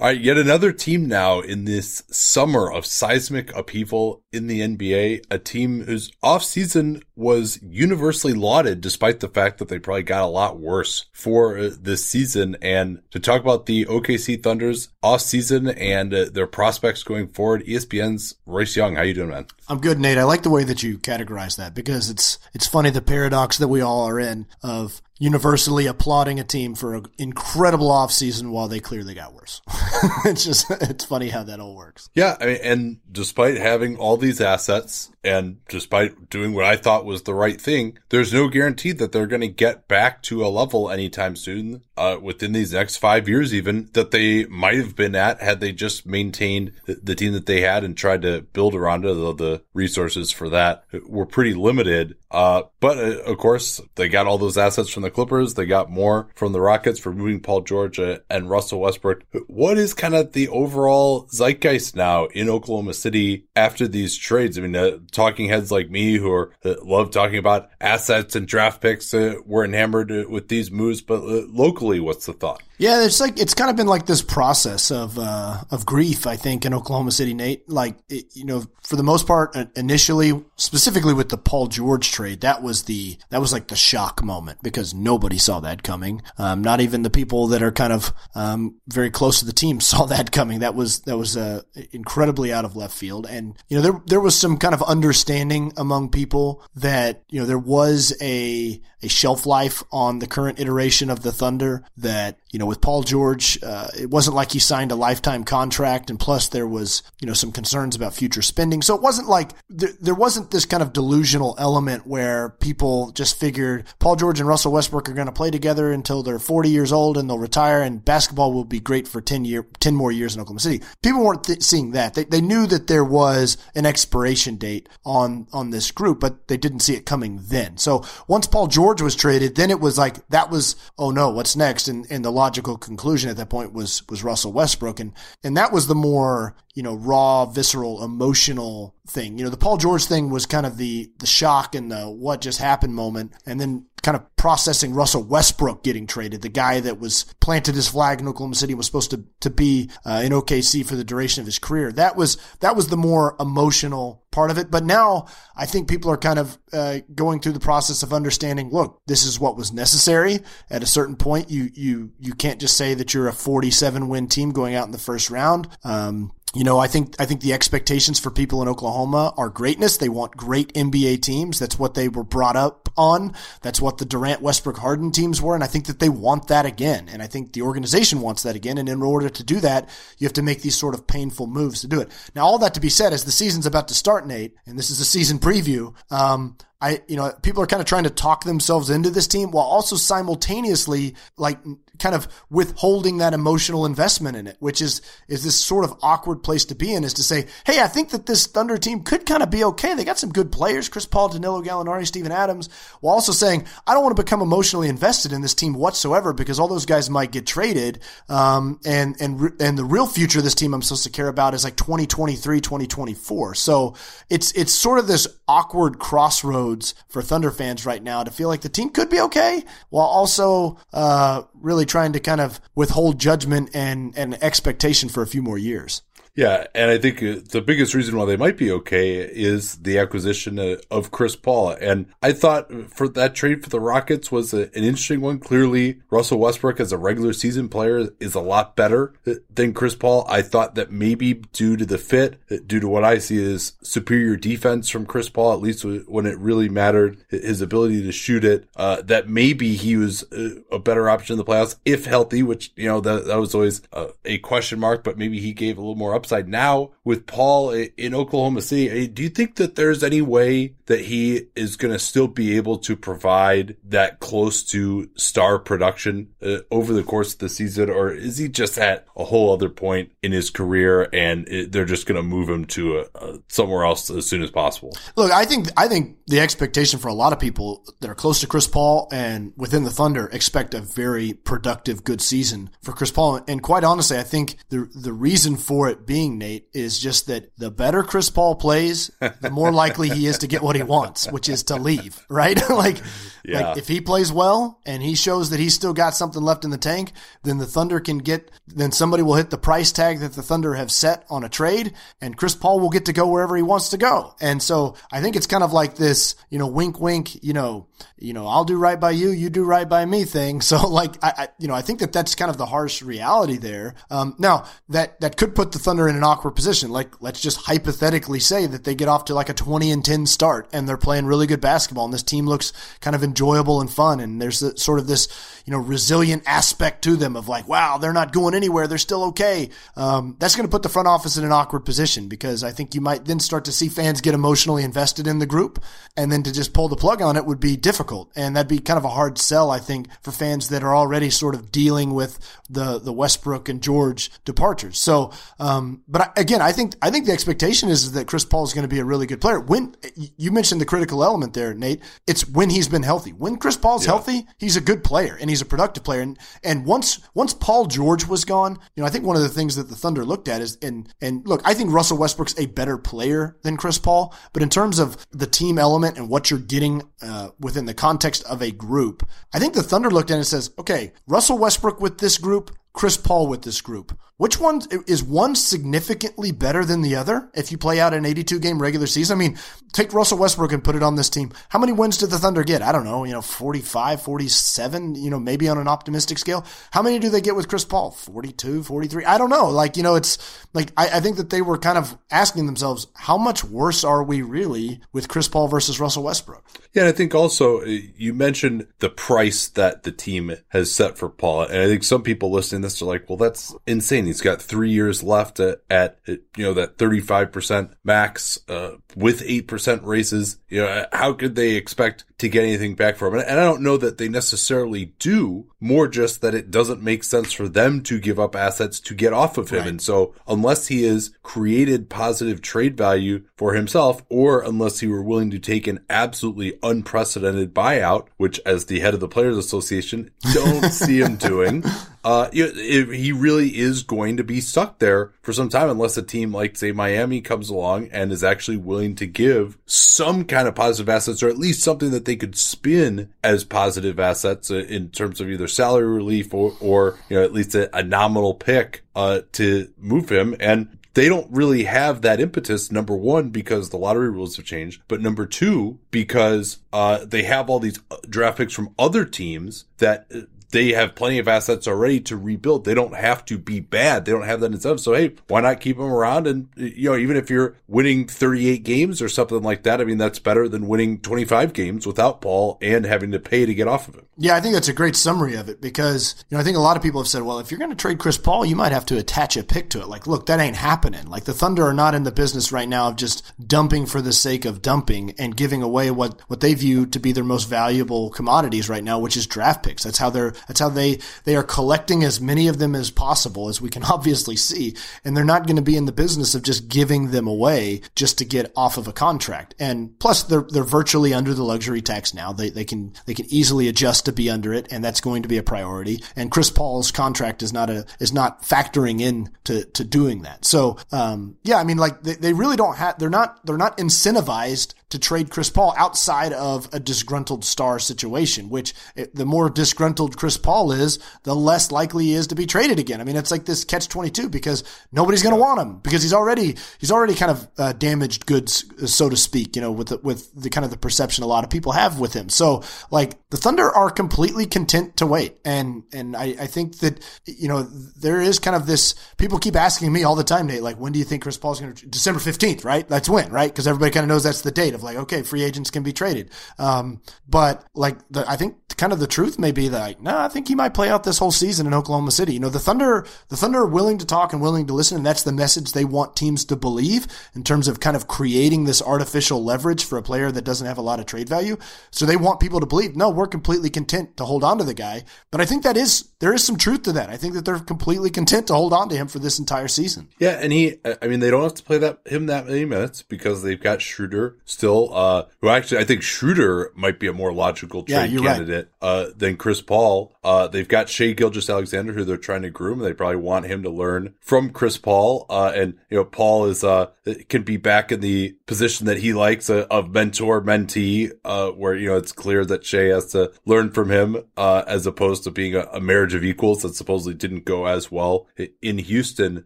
All right, yet another team now in this summer of seismic upheaval in the NBA, a team whose offseason was universally lauded despite the fact that they probably got a lot worse for uh, this season. And to talk about the OKC Thunder's offseason and uh, their prospects going forward, ESPN's Royce Young. How you doing, man? I'm good, Nate. I like the way that you categorize that because it's it's funny the paradox that we all are in of universally applauding a team for an incredible offseason while they clearly got worse. it's just it's funny how that all works. Yeah, I mean, and despite having all these assets and despite doing what I thought was the right thing, there's no guarantee that they're going to get back to a level anytime soon uh, within these next five years, even that they might have been at had they just maintained the team that they had and tried to build around it. Though the resources for that were pretty limited. Uh, but uh, of course, they got all those assets from the Clippers. They got more from the Rockets for moving Paul George uh, and Russell Westbrook. What is kind of the overall zeitgeist now in Oklahoma City after these trades? I mean, uh, talking heads like me who are uh, love talking about assets and draft picks uh, were enamored with these moves, but locally, what's the thought? Yeah, it's like it's kind of been like this process of uh, of grief. I think in Oklahoma City, Nate. Like it, you know, for the most part, initially, specifically with the Paul George trade, that was the that was like the shock moment because nobody saw that coming. Um, not even the people that are kind of um, very close to the team saw that coming. That was that was uh, incredibly out of left field. And you know, there there was some kind of understanding among people that you know there was a a shelf life on the current iteration of the Thunder that you know with Paul George, uh, it wasn't like he signed a lifetime contract, and plus there was you know some concerns about future spending. So it wasn't like there, there wasn't this kind of delusional element where people just figured Paul George and Russell Westbrook are going to play together until they're 40 years old and they'll retire, and basketball will be great for 10 year 10 more years in Oklahoma City. People weren't th- seeing that. They, they knew that there was an expiration date on on this group, but they didn't see it coming then. So once Paul George was traded, then it was like that was oh no, what's next? And and the logical conclusion at that point was was Russell Westbrook, and and that was the more you know raw, visceral, emotional thing. You know, the Paul George thing was kind of the the shock and the what just happened moment, and then kind of processing Russell Westbrook getting traded, the guy that was planted his flag in Oklahoma City was supposed to to be uh, in OKC for the duration of his career. That was that was the more emotional part of it. But now I think people are kind of uh, going through the process of understanding. Look, this is what was necessary. At a certain point, you you you can't just say that you're a 47 win team going out in the first round. Um, you know, I think I think the expectations for people in Oklahoma are greatness. They want great NBA teams. That's what they were brought up on. That's what the Durant, Westbrook, Harden teams were, and I think that they want that again. And I think the organization wants that again. And in order to do that, you have to make these sort of painful moves to do it. Now, all that to be said, as the season's about to start, Nate, and this is a season preview. Um, I, you know, people are kind of trying to talk themselves into this team while also simultaneously like kind of withholding that emotional investment in it, which is, is this sort of awkward place to be in is to say, Hey, I think that this Thunder team could kind of be okay. They got some good players, Chris Paul, Danilo Gallinari, Steven Adams, while also saying, I don't want to become emotionally invested in this team whatsoever because all those guys might get traded. Um, and, and, and the real future of this team I'm supposed to care about is like 2023, 2024. So it's, it's sort of this awkward crossroads for Thunder fans right now to feel like the team could be okay while also uh, really trying to kind of withhold judgment and, and expectation for a few more years. Yeah, and I think uh, the biggest reason why they might be okay is the acquisition uh, of Chris Paul. And I thought for that trade for the Rockets was an interesting one. Clearly, Russell Westbrook as a regular season player is a lot better uh, than Chris Paul. I thought that maybe due to the fit, due to what I see as superior defense from Chris Paul, at least when it really mattered, his ability to shoot it, uh, that maybe he was a better option in the playoffs if healthy, which, you know, that, that was always a, a question mark, but maybe he gave a little more upside now with Paul in Oklahoma City. Do you think that there's any way that he is going to still be able to provide that close to star production uh, over the course of the season? Or is he just at a whole other point in his career and it, they're just going to move him to a, a, somewhere else as soon as possible? Look, I think, I think the expectation for a lot of people that are close to Chris Paul and within the Thunder expect a very productive, good season for Chris Paul. And quite honestly, I think the, the reason for it being Nate, is just that the better Chris Paul plays, the more likely he is to get what he wants, which is to leave, right? like, yeah. like if he plays well and he shows that he's still got something left in the tank, then the Thunder can get, then somebody will hit the price tag that the Thunder have set on a trade and Chris Paul will get to go wherever he wants to go. And so I think it's kind of like this, you know, wink, wink, you know, you know, I'll do right by you, you do right by me thing. So like, I, I you know, I think that that's kind of the harsh reality there. Um, now that, that could put the Thunder in an awkward position. Like, let's just hypothetically say that they get off to like a 20 and 10 start and they're playing really good basketball and this team looks kind of enjoyable and fun. And there's sort of this, you know, resilient aspect to them of like, wow, they're not going anywhere. They're still okay. Um, that's going to put the front office in an awkward position because I think you might then start to see fans get emotionally invested in the group and then to just pull the plug on it would be difficult. Difficult, and that'd be kind of a hard sell, I think, for fans that are already sort of dealing with the, the Westbrook and George departures. So, um, but I, again, I think I think the expectation is that Chris Paul is going to be a really good player. When you mentioned the critical element there, Nate, it's when he's been healthy. When Chris Paul's yeah. healthy, he's a good player and he's a productive player. And and once once Paul George was gone, you know, I think one of the things that the Thunder looked at is and and look, I think Russell Westbrook's a better player than Chris Paul, but in terms of the team element and what you're getting uh, within the context of a group, I think the Thunder looked it and says, okay, Russell Westbrook with this group Chris Paul with this group. Which one is one significantly better than the other if you play out an 82 game regular season? I mean, take Russell Westbrook and put it on this team. How many wins did the Thunder get? I don't know, you know, 45, 47, you know, maybe on an optimistic scale. How many do they get with Chris Paul? 42, 43? I don't know. Like, you know, it's like, I, I think that they were kind of asking themselves, how much worse are we really with Chris Paul versus Russell Westbrook? Yeah. I think also uh, you mentioned the price that the team has set for Paul. And I think some people listening this are like, well, that's insane. He's got three years left at, at you know, that 35% max, uh, with 8% races. You know, how could they expect to get anything back from it? And I don't know that they necessarily do, more just that it doesn't make sense for them to give up assets to get off of him. Right. And so unless he has created positive trade value for himself, or unless he were willing to take an absolutely unprecedented buyout, which as the head of the Players Association, don't see him doing, uh, he really is going to be stuck there for some time unless a team like say Miami comes along and is actually willing to give some kind of positive assets or at least something that they could spin as positive assets uh, in terms of either salary relief or, or you know, at least a, a nominal pick, uh, to move him. And they don't really have that impetus. Number one, because the lottery rules have changed, but number two, because uh, they have all these uh, draft picks from other teams that uh, they have plenty of assets already to rebuild. They don't have to be bad. They don't have that incentive. So, hey, why not keep them around? And, you know, even if you're winning 38 games or something like that, I mean, that's better than winning 25 games without Paul and having to pay to get off of him. Yeah, I think that's a great summary of it because, you know, I think a lot of people have said, well, if you're going to trade Chris Paul, you might have to attach a pick to it. Like, look, that ain't happening. Like, the Thunder are not in the business right now of just dumping for the sake of dumping and giving away what, what they view to be their most valuable commodities right now, which is draft picks. That's how they're, that's how they, they are collecting as many of them as possible, as we can obviously see. And they're not going to be in the business of just giving them away just to get off of a contract. And plus they're, they're virtually under the luxury tax now. They, they can, they can easily adjust to be under it. And that's going to be a priority. And Chris Paul's contract is not a, is not factoring in to, to doing that. So, um, yeah, I mean, like they, they really don't have, they're not, they're not incentivized to trade Chris Paul outside of a disgruntled star situation, which it, the more disgruntled Chris Paul is, the less likely he is to be traded again. I mean, it's like this catch 22 because nobody's going to want him because he's already, he's already kind of uh, damaged goods, so to speak, you know, with the, with the kind of the perception a lot of people have with him. So like the Thunder are completely content to wait. And, and I, I think that, you know, there is kind of this, people keep asking me all the time, Nate, like, when do you think Chris Paul's going to, December 15th, right? That's when, right? Because everybody kind of knows that's the date of like, okay, free agents can be traded. Um, but like, the, I think kind of the truth may be that, like, no, I think he might play out this whole season in Oklahoma City. You know, the Thunder, the Thunder are willing to talk and willing to listen. And that's the message they want teams to believe in terms of kind of creating this artificial leverage for a player that doesn't have a lot of trade value. So they want people to believe, no, we're completely content to hold on to the guy. But I think that is, there is some truth to that. I think that they're completely content to hold on to him for this entire season. Yeah. And he, I mean, they don't have to play that, him that many minutes because they've got Schroeder still, uh, who actually, I think Schroeder might be a more logical trade yeah, candidate, right. uh, than Chris Paul. Uh, they've got Shai Gilgeous-Alexander who they're trying to groom. They probably want him to learn from Chris Paul. Uh, and, you know, Paul is, uh, can be back in the position that he likes uh, of mentor mentee, uh, where, you know, it's clear that Shai has to learn from him, uh, as opposed to being a, a, marriage of equals that supposedly didn't go as well in Houston.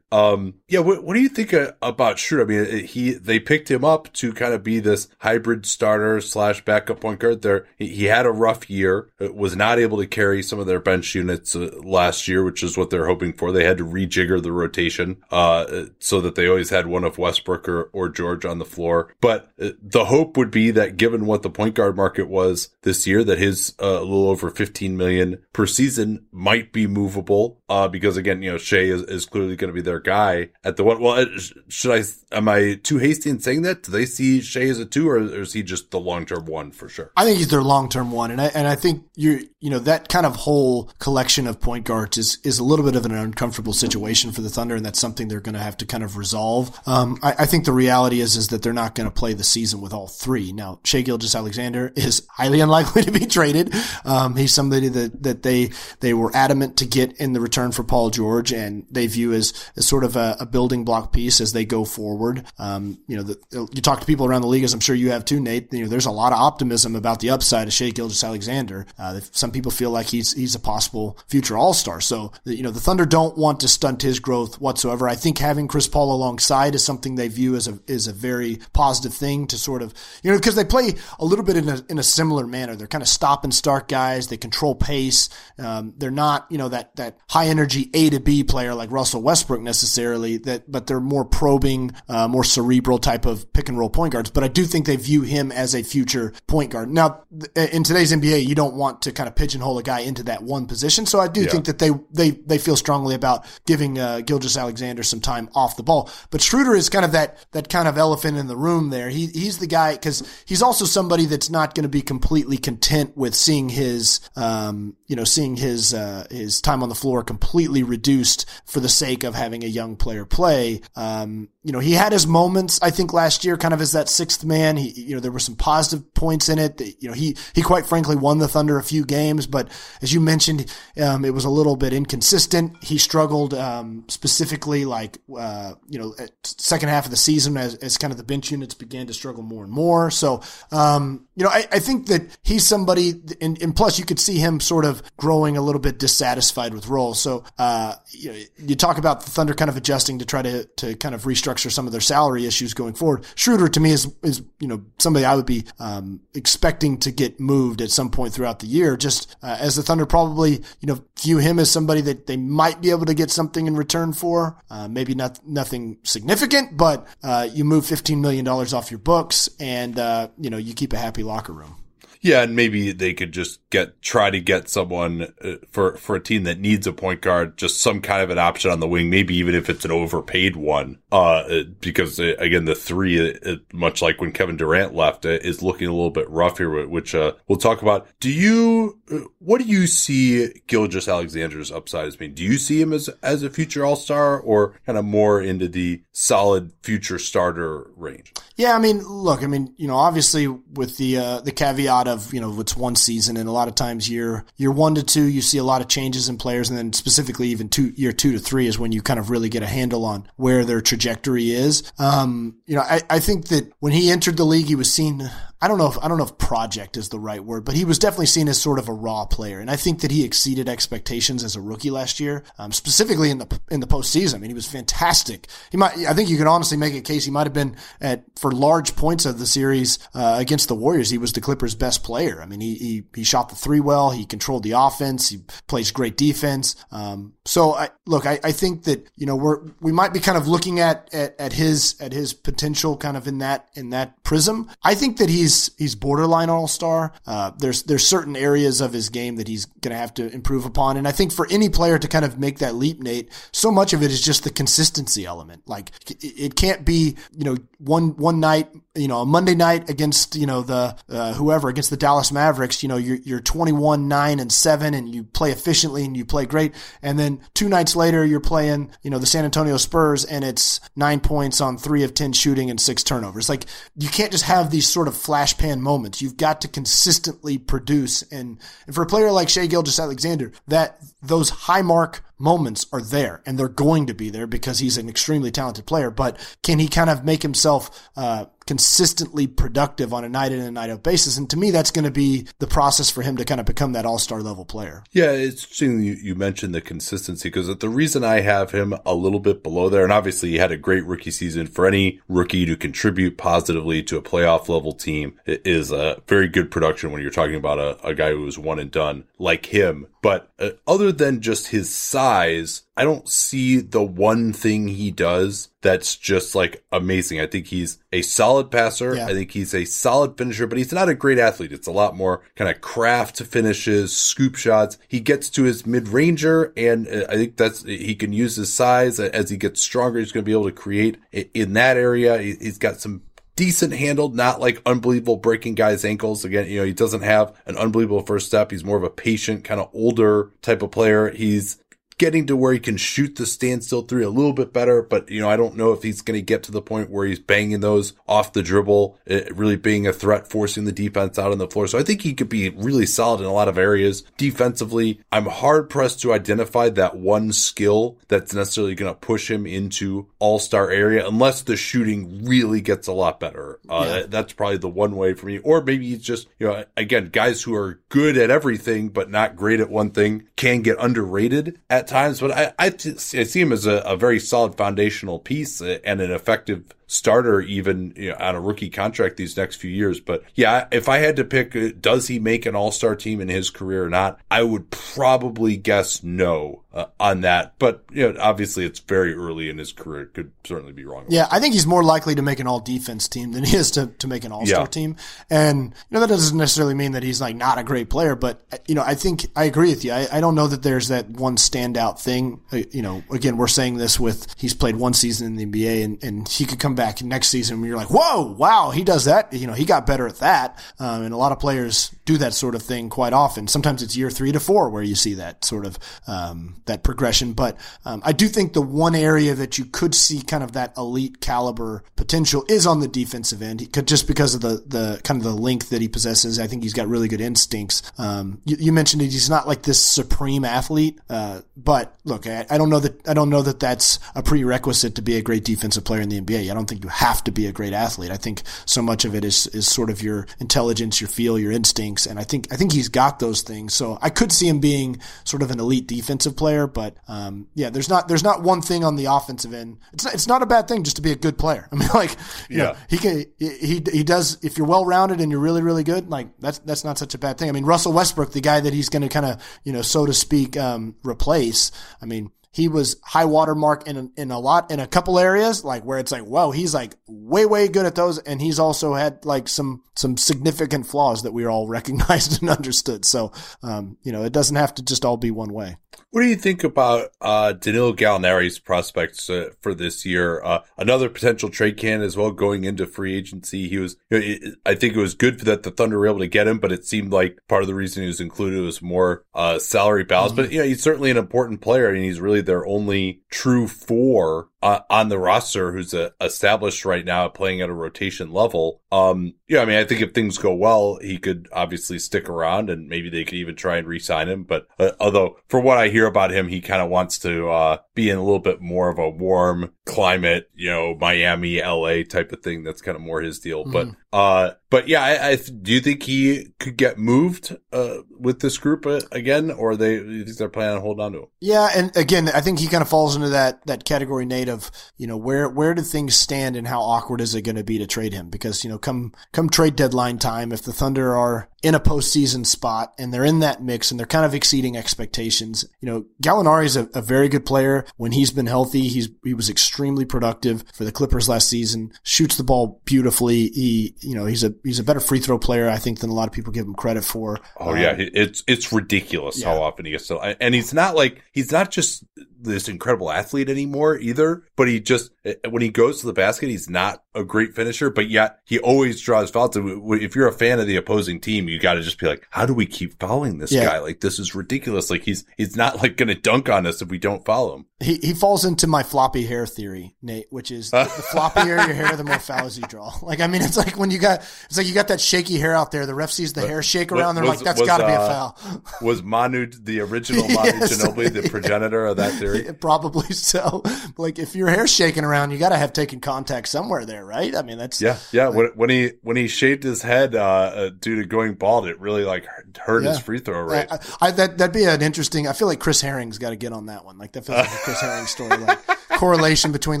Um, yeah, what, what do you think about Schroeder? I mean, he, they picked him up to kind of be this hybrid starter slash backup point guard there. He, he had a rough year, was not able to carry some of their bench units uh, last year, which is what they're hoping for. They had to rejigger the rotation, uh, so that they always had one of Westbrook or, or George on the floor. But uh, the hope would be that given what the point guard market was this year, that his uh, a little over 15 million per season might be movable. Uh, because again, you know, Shai is, is clearly going to be their guy at the one. Well, should I, am I too hasty in saying that? Do they see Shai as a two or, or is he just the long term one for sure? I think he's their long term one. And I, and I think you, you know, that kind of whole collection of point guards is, is a little bit of an uncomfortable situation for the Thunder. And that's something they're going to have to kind of resolve. Um, I, I think the reality is, is that they're not going to play the season with all three. Now, Shai Gilgeous-Alexander is highly unlikely to be traded. Um, he's somebody that, that they, they were adamant to get in the return for Paul George and they view as, as sort of a, a building block piece as they go forward. Um, you know, the, you talk to people around the league, as I'm sure you have too, Nate. You know, there's a lot of optimism about the upside of Shai Gilgeous-Alexander. Uh, some people feel like he's, he's a possible future all-star. So, you know, the Thunder don't want to stunt his growth whatsoever. I think having Chris Paul alongside is something they view as a, is a very positive thing to sort of, you know, because they play a little bit in a, in a similar manner. They're kind of stop and start guys. They control pace. Um, they're not, you know, that, that high energy A to B player like Russell Westbrook necessarily that, but they're more probing, uh, more cerebral type of pick and roll point guards. But I do think they view him as a future point guard. Now, in today's NBA, you don't want to kind of pigeonhole a guy into that one position. So I do yeah. think that they, they, they feel strongly about giving, uh, Gilgeous-Alexander some time off the ball. But Schroeder is kind of that, that kind of elephant in the room there. He, he's the guy because he's also somebody that's not going to be completely content with seeing his, um, you know, seeing his, uh, his time on the floor completely reduced for the sake of having a young player play. Um, you know, he had his moments, I think last year, kind of as that sixth man. He, you know, there were some positive points in it. That, you know, he, he quite frankly won the Thunder a few games, but as you mentioned, um, it was a little bit inconsistent. He struggled, um, specifically like, uh, you know, second half of the season as, as kind of the bench units began to struggle more and more. So, um, you know, I, I think that he's somebody, and, and plus you could see him sort of growing a little bit dissatisfied with roles. So, uh, you know, you talk about the Thunder kind of adjusting to try to, to kind of restructure some of their salary issues going forward. Schroeder to me is, is, you know, somebody I would be, um, expecting to get moved at some point throughout the year, just uh, as the Thunder probably, you know, view him as somebody that they might be able to get something in return for. Uh, maybe not, nothing significant, but, uh, you move $15 million off your books and, uh, you know, you keep a happy locker room. Yeah, and maybe they could just get try to get someone uh, for for a team that needs a point guard, just some kind of an option on the wing, maybe even if it's an overpaid one. Uh, because uh, again, the three, uh, much like when Kevin Durant left, is looking a little bit rough here, which uh, we'll talk about. Do you what do you see Gilgeous-Alexander's upside as being? Do you see him as as a future All Star or kind of more into the solid future starter range? Yeah, I mean, look, I mean, you know, obviously with the uh, the caveat of you know it's one season, and a lot of times year year one to two, you see a lot of changes in players, and then specifically even two year two to three is when you kind of really get a handle on where their trajectory is. Um, you know, I, I think that when he entered the league, he was seen I don't know if I don't know if project is the right word, but he was definitely seen as sort of a raw player, and I think that he exceeded expectations as a rookie last year, um, specifically in the in the postseason. I mean, he was fantastic. He might, I think, you can honestly make a case he might have been at for large points of the series uh, against the Warriors. He was the Clippers' best player. I mean, he he he shot the three well. He controlled the offense. He plays great defense. Um, so I look, I, I think that you know we're we might be kind of looking at, at at his at his potential kind of in that in that prism. I think that he's he's he's borderline all star. Uh, there's there's certain areas of his game that he's going to have to improve upon, and I think for any player to kind of make that leap, Nate, so much of it is just the consistency element. Like it can't be you know one one night you know a Monday night against you know the uh, whoever against the Dallas Mavericks. You know you're you're 21 nine and seven, and you play efficiently and you play great, and then two nights later you're playing you know the San Antonio Spurs, and it's nine points on three of ten shooting and six turnovers. Like you can't just have these sort of flash flash pan moments. You've got to consistently produce. And, and for a player like Shai Gilgeous-Alexander, that those high mark moments are there and they're going to be there because he's an extremely talented player. But can he kind of make himself uh, consistently productive on a night in and night out basis? And to me, that's going to be the process for him to kind of become that all star level player. Yeah, it's interesting you, mentioned the consistency because the reason I have him a little bit below there, and obviously he had a great rookie season for any rookie to contribute positively to a playoff level team is a very good production when you're talking about a, a guy who was one and done like him. But uh, other than just his size, I don't see the one thing he does that's just like amazing. I think he's a solid passer. Yeah. I think he's a solid finisher, but he's not a great athlete. It's a lot more kind of craft finishes, scoop shots. He gets to his mid ranger, and uh, I think that's he can use his size as he gets stronger. He's going to be able to create in that area. He's got some decent handled, not like unbelievable breaking guys' ankles. Again, you know, he doesn't have an unbelievable first step. He's more of a patient, kind of older type of player. He's getting to where he can shoot the standstill three a little bit better, but you know, I don't know if he's going to get to the point where he's banging those off the dribble, really being a threat, forcing the defense out on the floor. So I think he could be really solid in a lot of areas defensively. I'm hard pressed to identify that one skill that's necessarily going to push him into all star area unless the shooting really gets a lot better. Uh, yeah. that's probably the one way for me. Or maybe he's just, you know, again, guys who are good at everything, but not great at one thing can get underrated at times, but I, I, see him as a, a very solid foundational piece and an effective starter even you know, on a rookie contract these next few years. But yeah, if I had to pick, uh, does he make an all star team in his career or not? I would probably guess no uh, on that. But you know, obviously it's very early in his career. It could certainly be wrong. Yeah, I think he's more likely to make an all defense team than he is to, to make an all star yeah. team. And you know, that doesn't necessarily mean that he's like not a great player, but you know, I think I agree with you. I, I don't know that there's that one standout thing. Uh, you know, again, we're saying this with he's played one season in the NBA and, and he could come back back next season when you're like, whoa, wow, he does that. You know, he got better at that. Um, and a lot of players do that sort of thing quite often. Sometimes it's year three to four where you see that sort of, um, that progression. But, um, I do think the one area that you could see kind of that elite caliber potential is on the defensive end. He could, just because of the, the kind of the length that he possesses. I think he's got really good instincts. Um, you, you, mentioned it. He's not like this supreme athlete. Uh, but look, I, I don't know that, I don't know that that's a prerequisite to be a great defensive player in the NBA. I don't think you have to be a great athlete. I think so much of it is is sort of your intelligence, your feel, your instincts, and I think I think he's got those things. So I could see him being sort of an elite defensive player, but um, yeah, there's not there's not one thing on the offensive end. It's not, it's not a bad thing just to be a good player. I mean, like yeah. know, he can he he does if you're well rounded and you're really really good, like that's that's not such a bad thing. I mean, Russell Westbrook, the guy that he's going to kind of you know so to speak um, replace. I mean he was high water mark in in a lot in a couple areas like where it's like whoa he's like way way good at those and he's also had like some some significant flaws that we all recognized and understood so um, you know it doesn't have to just all be one way what do you think about uh, Danilo Gallinari's prospects uh, for this year? Uh, another potential trade can as well going into free agency. He was, you know, it, I think it was good that the Thunder were able to get him, but it seemed like part of the reason he was included was more uh, salary balance. Mm-hmm. But you know, he's certainly an important player, and he's really their only true four uh, on the roster who's uh, established right now playing at a rotation level. Um, yeah, I mean, I think if things go well, he could obviously stick around and maybe they could even try and re-sign him. But uh, although for what I hear about him, he kind of wants to, uh, be in a little bit more of a warm climate, you know, Miami, LA type of thing. That's kind of more his deal. Mm. But, uh, but yeah, I, I, do you think he could get moved, uh, with this group uh, again, or they, you think they're planning on holding on to him? Yeah. And again, I think he kind of falls into that, that category, Nate, of, you know, where, where do things stand and how awkward is it going to be to trade him? Because, you know, come, come trade deadline time, if the Thunder are in a postseason spot and they're in that mix and they're kind of exceeding expectations, you know, Gallinari is a, a very good player. When he's been healthy, he's, he was extremely productive for the Clippers last season, shoots the ball beautifully. He, you know, he's a, he's a better free throw player, I think, than a lot of people give him credit for. Oh, um, yeah. It's, it's ridiculous yeah. how often he gets so, and he's not like, he's not just this incredible athlete anymore either, but he just, when he goes to the basket, he's not a great finisher, but yet he always draws fouls. If you're a fan of the opposing team, you got to just be like, how do we keep following this yeah. guy? Like, this is ridiculous. Like, he's, he's not like going to dunk on us if we don't follow him. He, he falls into my floppy hair theory, Nate, which is the, the floppier your hair, the more fouls you draw. Like, I mean, it's like when you got, it's like you got that shaky hair out there. The ref sees the but, hair shake around. They're was, like, that's got to be a uh, foul. Was Manu the original Manu yes. Ginobili, the progenitor of that theory? Probably so. Like, if your hair's shaking around, you got to have taken contact somewhere there, right? I mean, that's yeah, yeah. Like, when, when he when he shaved his head uh, uh, due to going bald, it really like hurt yeah. his free throw rate. I, I, that that'd be an interesting. I feel like Chris Herring's got to get on that one. Like that feels like a Chris Herring story, like correlation between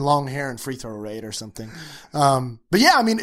long hair and free throw rate or something. Um, but yeah, I mean,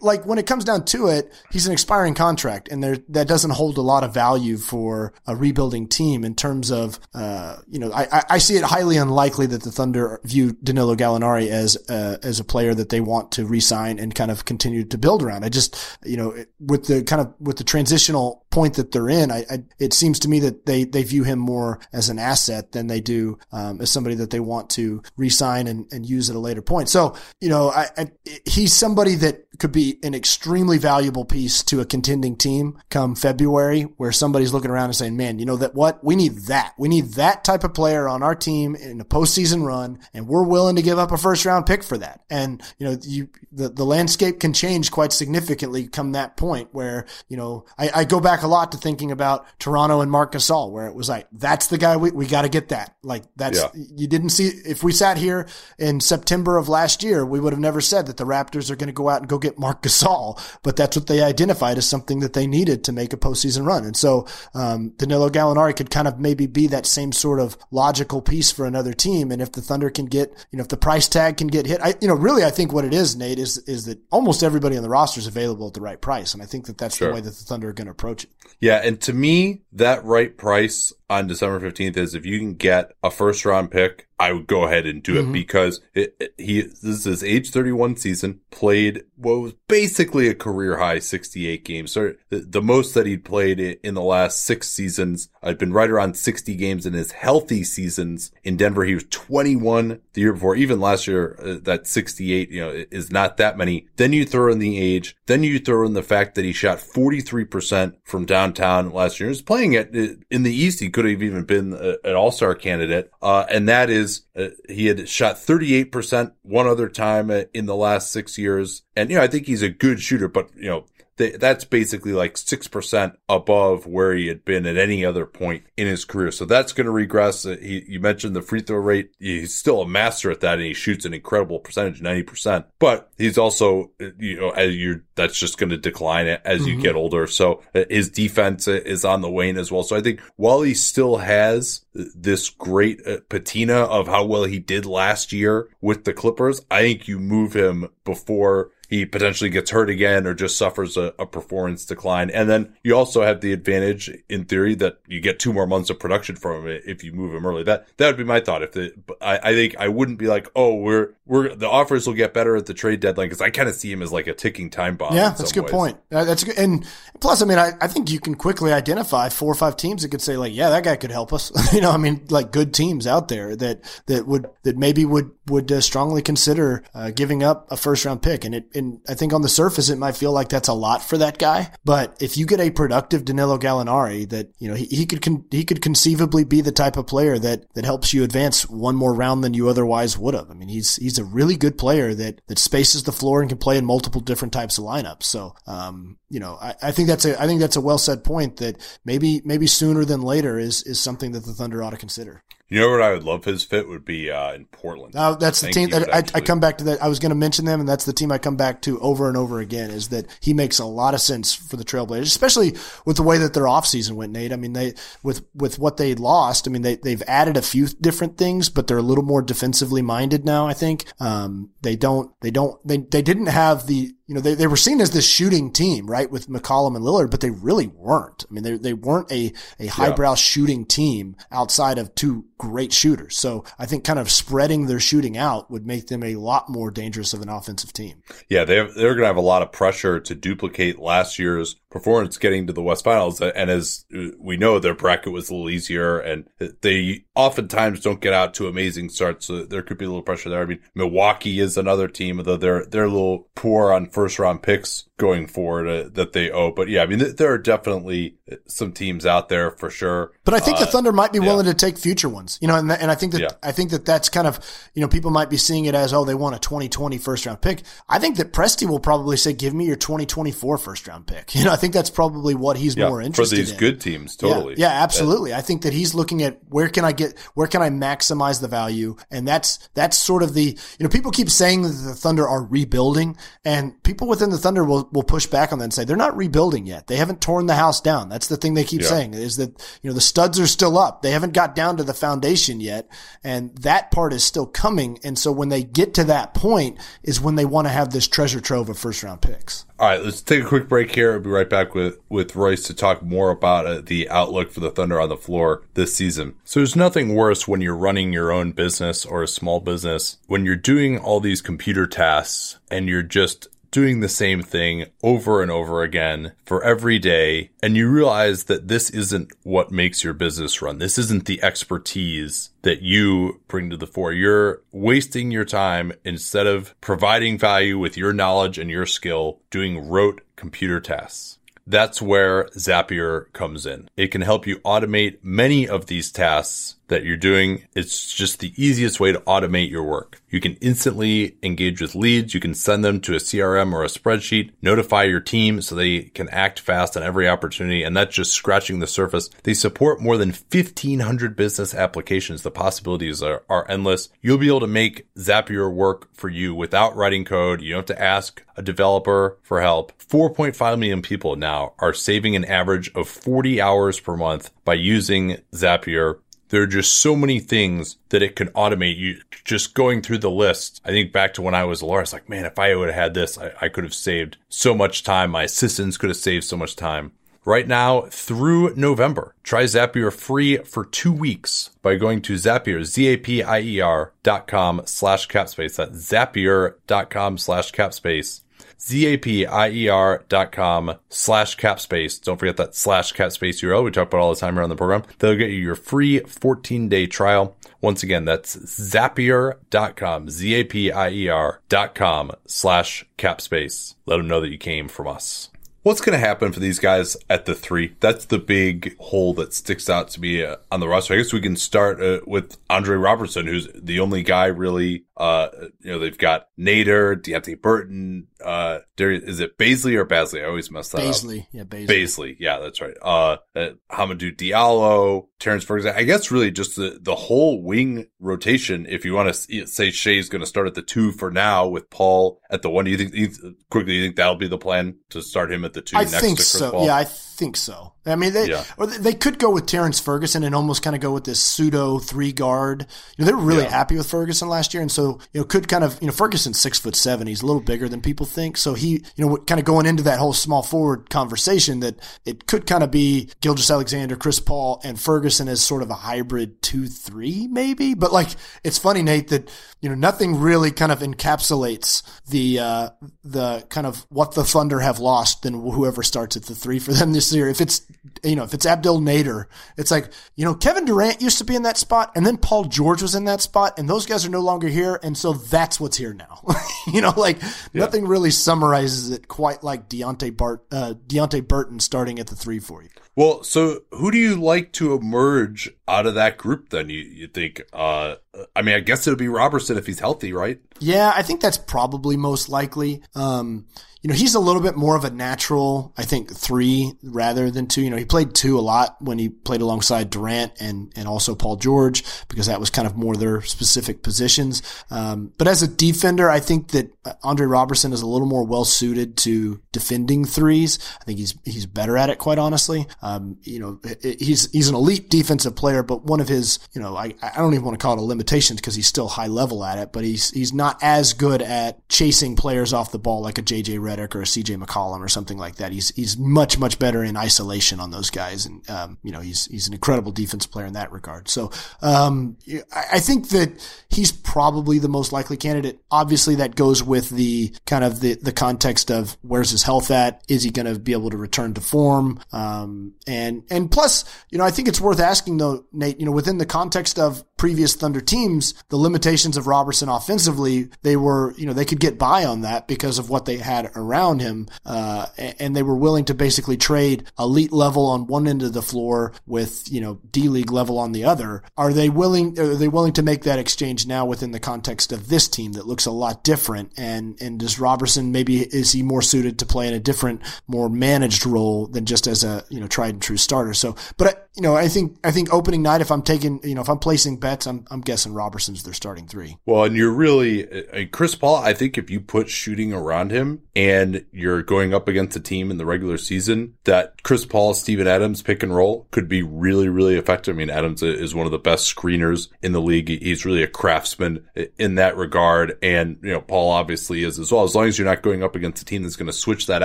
like when it comes down to it, he's an expiring contract, and there that doesn't hold a lot of value for a rebuilding team in terms of, uh, you know, I, I see it highly unlikely that the Thunder view Danilo Gallinari as uh, as a player that they want to re-sign and kind of continue to build around. I just, you know, with the kind of with the transitional point that they're in, I, I, it seems to me that they, they view him more as an asset than they do um, as somebody that they want to re-sign and, and use at a later point. So, you know, I, I, he's somebody that could be an extremely valuable piece to a contending team come February where somebody's looking around and saying, man, you know that what? We need that. We need that type of player on our team in a postseason run and we're willing to give up a first round pick for that. And, you know, you, the, the landscape can change quite significantly come that point where, you know, I, I go back a lot to thinking about Toronto and Marc Gasol where it was like, that's the guy we, we got to get that. Like that's, yeah. you didn't see, if we sat here in September of last year, we would have never said that the Raptors are going to go out and go get get Marc Gasol, but that's what they identified as something that they needed to make a postseason run. And so, um, Danilo Gallinari could kind of maybe be that same sort of logical piece for another team. And if the Thunder can get, you know, if the price tag can get hit, I, you know, really, I think what it is, Nate, is, is that almost everybody on the roster is available at the right price. And I think that that's sure. the way that the Thunder are going to approach it. Yeah. And to me, that right price on December 15th is if you can get a first round pick, I would go ahead and do mm-hmm. it because it, it, he, this is his age 31 season, played what was basically a career high 68 games. So the, the most that he'd played in the last six seasons, I'd been right around 60 games in his healthy seasons in Denver. He was 21 the year before, even last year, uh, that 68, you know, is not that many. Then you throw in the age, then you throw in the fact that he shot 43% from downtown last year. He was playing it in the East. He could have even been a, an all-star candidate. Uh, and that is, uh, he had shot 38% one other time uh, in the last six years. And, you know, I think he's a good shooter, but, you know, that's basically like 6% above where he had been at any other point in his career. So that's going to regress. Uh, he, you mentioned the free throw rate. He's still a master at that and he shoots an incredible percentage, 90%, but he's also, uh, you know, as you that's just going to decline as mm-hmm. you get older. So uh, his defense is on the wane as well. So I think while he still has this great patina of how well he did last year with the Clippers, I think you move him before he potentially gets hurt again or just suffers a, a, performance decline. And then you also have the advantage in theory that you get two more months of production from him if you move him early. That, that would be my thought. If the, I, I think I wouldn't be like, oh, we're, we're, the offers will get better at the trade deadline because I kind of see him as like a ticking time bomb. Yeah, that's a good ways. point. Uh, that's good. And plus, I mean, I, I think you can quickly identify four or five teams that could say like, yeah, that guy could help us. you know, I mean, like good teams out there that, that would, that maybe would, would uh, strongly consider uh, giving up a first round pick. And it, and I think on the surface it might feel like that's a lot for that guy. But if you get a productive Danilo Gallinari, that you know he, he could con- he could conceivably be the type of player that that helps you advance one more round than you otherwise would have. I mean, he's he's a really good player that that spaces the floor and can play in multiple different types of lineups. So, um, you know, I, I think that's a I think that's a well said point that maybe maybe sooner than later is is something that the Thunder ought to consider. You know what I would love his fit would be uh, in Portland. Uh, that's the team that I, I, come back to. That I was going to mention them, and that's the team I come back to over and over again. Is that he makes a lot of sense for the Trailblazers, especially with the way that their offseason went. Nate, I mean, they with with what they lost. I mean, they they've added a few different things, but they're a little more defensively minded now. I think um, they don't they don't they they didn't have the you know, they, they were seen as this shooting team, right, with McCollum and Lillard, but they really weren't. I mean, they, they weren't a, a highbrow yeah. shooting team outside of two great shooters. So I think kind of spreading their shooting out would make them a lot more dangerous of an offensive team. Yeah, they have, they're going to have a lot of pressure to duplicate last year's performance getting to the West Finals. And as we know, their bracket was a little easier and they oftentimes don't get out to amazing starts. So there could be a little pressure there. I mean, Milwaukee is another team, although they're, they're a little poor on first round picks going forward uh, that they owe. But yeah, I mean, th- there are definitely some teams out there for sure. But I think uh, the Thunder might be willing yeah. to take future ones, you know, and, and I think that, yeah. I think that that's kind of, you know, people might be seeing it as, oh, they want a 2020 first round pick. I think that Presti will probably say, give me your 2024 first round pick. You know, I think that's probably what he's yeah, more interested in. for these in. good teams. Totally. Yeah, absolutely. I think that he's looking at where can I get, where can I maximize the value? And that's, that's sort of the, you know, people keep saying that the Thunder are rebuilding and people within the Thunder will, will push back on that and say they're not rebuilding yet. They haven't torn the house down. That's the thing they keep yeah. saying is that, you know, the studs are still up. They haven't got down to the foundation yet. And that part is still coming. And so when they get to that point is when they want to have this treasure trove of first round picks. All right, let's take a quick break here. I'll be right back with, with Royce to talk more about uh, the outlook for the Thunder on the floor this season. So there's nothing worse when you're running your own business or a small business, when you're doing all these computer tasks and you're just doing the same thing over and over again for every day. And you realize that this isn't what makes your business run. This isn't the expertise that you bring to the fore. You're wasting your time instead of providing value with your knowledge and your skill doing rote computer tasks. That's where Zapier comes in. It can help you automate many of these tasks that you're doing. It's just the easiest way to automate your work. You can instantly engage with leads. You can send them to a CRM or a spreadsheet, notify your team so they can act fast on every opportunity. And that's just scratching the surface. They support more than 1500 business applications. The possibilities are, are endless. You'll be able to make Zapier work for you without writing code. You don't have to ask a developer for help. 4.5 million people now are saving an average of 40 hours per month by using Zapier there are just so many things that it can automate. You just going through the list. I think back to when I was a lawyer, it's like, man, if I would have had this, I, I could have saved so much time. My assistants could have saved so much time. Right now through November, try Zapier free for two weeks by going to Zapier, Z-A-P-I-E-R dot com slash capspace. That's Zapier dot com slash capspace Z-A-P-I-E-R dot com slash capspace. Don't forget that slash capspace URL. We talk about all the time around the program. They'll get you your free 14 day trial. Once again, that's zapier.com, Z-A-P-I-E-R dot com slash capspace. Let them know that you came from us. What's going to happen for these guys at the three? That's the big hole that sticks out to me uh, on the roster. I guess we can start uh, with Andre Robertson, who's the only guy really uh, you know, they've got Nader, Deonte Burton, uh, is it Bazley or Basley? I always mess that Bazley. up. Yeah, Bazley. Bazley. Yeah, that's right. Uh, uh, Hamidou Diallo, Terrence Ferguson. I guess really just the, the whole wing rotation. If you want to say Shai's going to start at the two for now with Paul at the one, do you think, quickly, you think that'll be the plan to start him at the two I next think to Chris so. Paul? Yeah, I think so. I mean, they yeah. or they could go with Terrence Ferguson and almost kind of go with this pseudo three guard. You know, they were really yeah. happy with Ferguson last year, and so you know could kind of you know Ferguson's six foot seven. He's a little bigger than people think, so he you know kind of going into that whole small forward conversation that it could kind of be Gilgeous-Alexander, Chris Paul, and Ferguson as sort of a hybrid two three maybe. But like it's funny, Nate, that you know nothing really kind of encapsulates the uh, the kind of what the Thunder have lost than whoever starts at the three for them this if it's you know if it's Abdel Nader, it's like you know Kevin Durant used to be in that spot, and then Paul George was in that spot, and those guys are no longer here, and so that's what's here now. you know, like yeah. nothing really summarizes it quite like Deonte Bart, uh, Deonte Burton starting at the three for you. Well, so who do you like to emerge out of that group then? You you think? Uh, I mean, I guess it would be Robertson if he's healthy, right? Yeah, I think that's probably most likely. Um, you know, he's a little bit more of a natural, I think, three rather than two. You know, he played two a lot when he played alongside Durant and, and also Paul George because that was kind of more their specific positions. Um, but as a defender, I think that Andre Robertson is a little more well suited to defending threes. I think he's, he's better at it, quite honestly. Um, you know, he's, he's an elite defensive player, but one of his, you know, I, I don't even want to call it a limitation because he's still high level at it, but he's, he's not as good at chasing players off the ball like a JJ Redick or a CJ McCollum or something like that. He's he's much much better in isolation on those guys, and um, you know he's he's an incredible defense player in that regard. So um, I think that he's probably the most likely candidate. Obviously, that goes with the kind of the the context of where's his health at? Is he going to be able to return to form? Um, and and plus, you know, I think it's worth asking though, Nate. You know, within the context of previous Thunder teams, the limitations of Roberson offensively, they were, you know, they could get by on that because of what they had around him. Uh, and they were willing to basically trade elite level on one end of the floor with, you know, D League level on the other. Are they willing, are they willing to make that exchange now within the context of this team that looks a lot different? And, and does Roberson maybe, is he more suited to play in a different, more managed role than just as a, you know, tried and true starter? So, but, you know, I think, I think opening night, if I'm taking, you know, if I'm placing bets, I'm, I'm guessing Roberson's their starting three. Well, and you're really, uh, Chris Paul, I think if you put shooting around him and you're going up against a team in the regular season, that Chris Paul, Steven Adams pick and roll could be really, really effective. I mean, Adams is one of the best screeners in the league. He's really a craftsman in that regard. And, you know, Paul obviously is as well. As long as you're not going up against a team that's going to switch that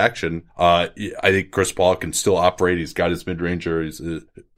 action, uh, I think Chris Paul can still operate. He's got his mid ranger. He's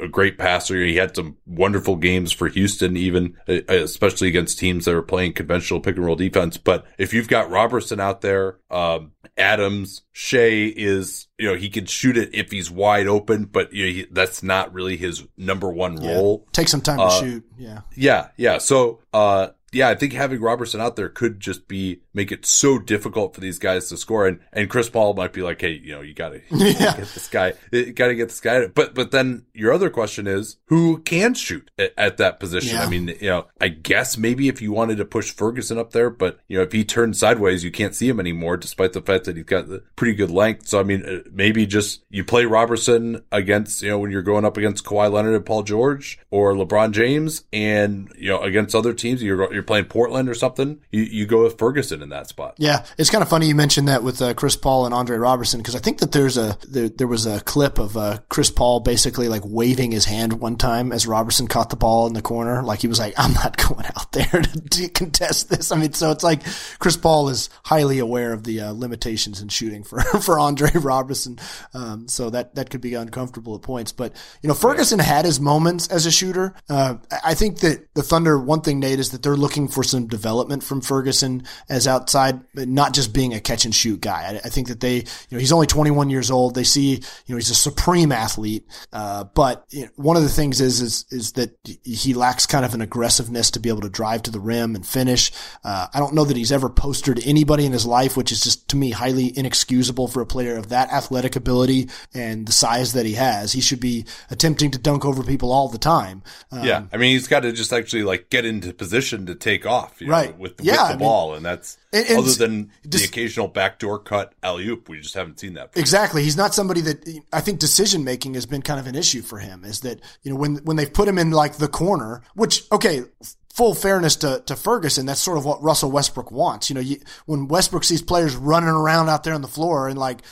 a, great passer. He had some wonderful games for Houston, even uh, especially against teams that are playing conventional pick and roll defense. But if you've got Roberson out there, um, Adams, Shai is, you know, he can shoot it if he's wide open, but you know, he, that's not really his number one role. Yeah. Take some time uh, to shoot. Yeah. Yeah. Yeah. So, uh, yeah, I think having Roberson out there could just be make it so difficult for these guys to score. And and Chris Paul might be like, hey, you know, you gotta, you gotta get this guy, you gotta get this guy. But but then your other question is who can shoot at, at that position? Yeah. I mean, you know, I guess maybe if you wanted to push Ferguson up there, but you know, if he turns sideways, you can't see him anymore, despite the fact that he's got pretty good length. So I mean, uh, maybe just you play Roberson against you know when you're going up against Kawhi Leonard and Paul George or LeBron James, and you know against other teams, you're you're playing Portland or something, you, you go with Ferguson in that spot. Yeah, it's kind of funny you mentioned that with uh, Chris Paul and Andre Roberson because I think that there's a there, there was a clip of uh, Chris Paul basically like waving his hand one time as Roberson caught the ball in the corner, like he was like, "I'm not going out there to, contest this." I mean, so it's like Chris Paul is highly aware of the uh, limitations in shooting for for Andre Roberson, um, so that that could be uncomfortable at points. But you know, Ferguson had his moments as a shooter. Uh, I think that the Thunder, one thing, Nate, is that they're looking for some development from Ferguson as outside, not just being a catch and shoot guy. I, I, think that they, you know, he's only 21 years old. They see, you know, he's a supreme athlete. Uh, but you know, one of the things is, is, is that he lacks kind of an aggressiveness to be able to drive to the rim and finish. Uh, I don't know that he's ever postered anybody in his life, which is just to me highly inexcusable for a player of that athletic ability and the size that he has. He should be attempting to dunk over people all the time. Um, yeah. I mean, he's got to just actually like get into position to take off, right? Know, with, yeah, with the I ball, mean, and that's and, and other than just, the occasional backdoor cut alley oop. We just haven't seen that. Before. Exactly, he's not somebody that I think decision making has been kind of an issue for him. Is that you know when when they've put him in like the corner, which okay, full fairness to, to Ferguson, that's sort of what Russell Westbrook wants. You know, you, when Westbrook sees players running around out there on the floor and like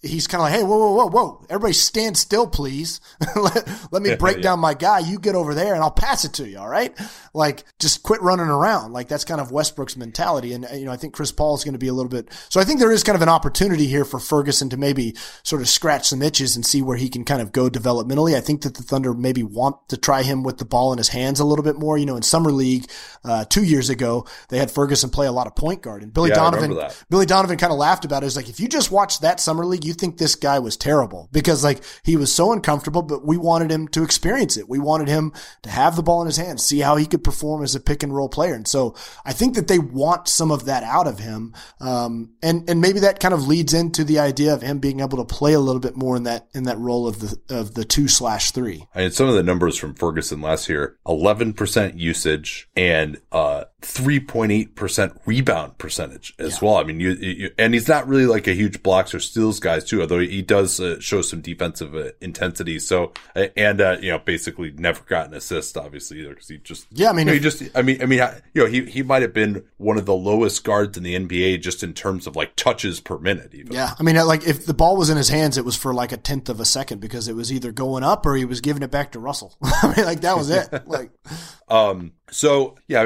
he's kind of like, hey, whoa, whoa, whoa, whoa, everybody stand still, please. let, let, me break yeah. down my guy. You get over there and I'll pass it to you. All right. Like just quit running around. Like that's kind of Westbrook's mentality. And, you know, I think Chris Paul is going to be a little bit, so I think there is kind of an opportunity here for Ferguson to maybe sort of scratch some itches and see where he can kind of go developmentally. I think that the Thunder maybe want to try him with the ball in his hands a little bit more. You know, in summer league, uh, two years ago. They had Ferguson play a lot of point guard, and Billy Yeah, Donovan. Billy Donovan kind of laughed about it. It's like if you just watch that summer league, you think this guy was terrible because like he was so uncomfortable. But we wanted him to experience it. We wanted him to have the ball in his hands, see how he could perform as a pick and roll player. And so I think that they want some of that out of him, um, and and maybe that kind of leads into the idea of him being able to play a little bit more in that in that role of the of the two slash three. I mean, some of the numbers from Ferguson last year: eleven percent usage and uh, three point eight percent rebound percentage as well. I mean, you, you and he's not really like a huge blocks or steals guys too, although he does uh, show some defensive uh, intensity. So uh, and uh, you know, basically never got an assist, obviously, either because he just Yeah, I mean, you know, he just I mean I mean you know he he might have been one of the lowest guards in the NBA just in terms of like touches per minute, even. Yeah, I mean, like if the ball was in his hands, it was for like a tenth of a second because it was either going up or he was giving it back to Russell. I mean, like that was it. Like, Um, so yeah, I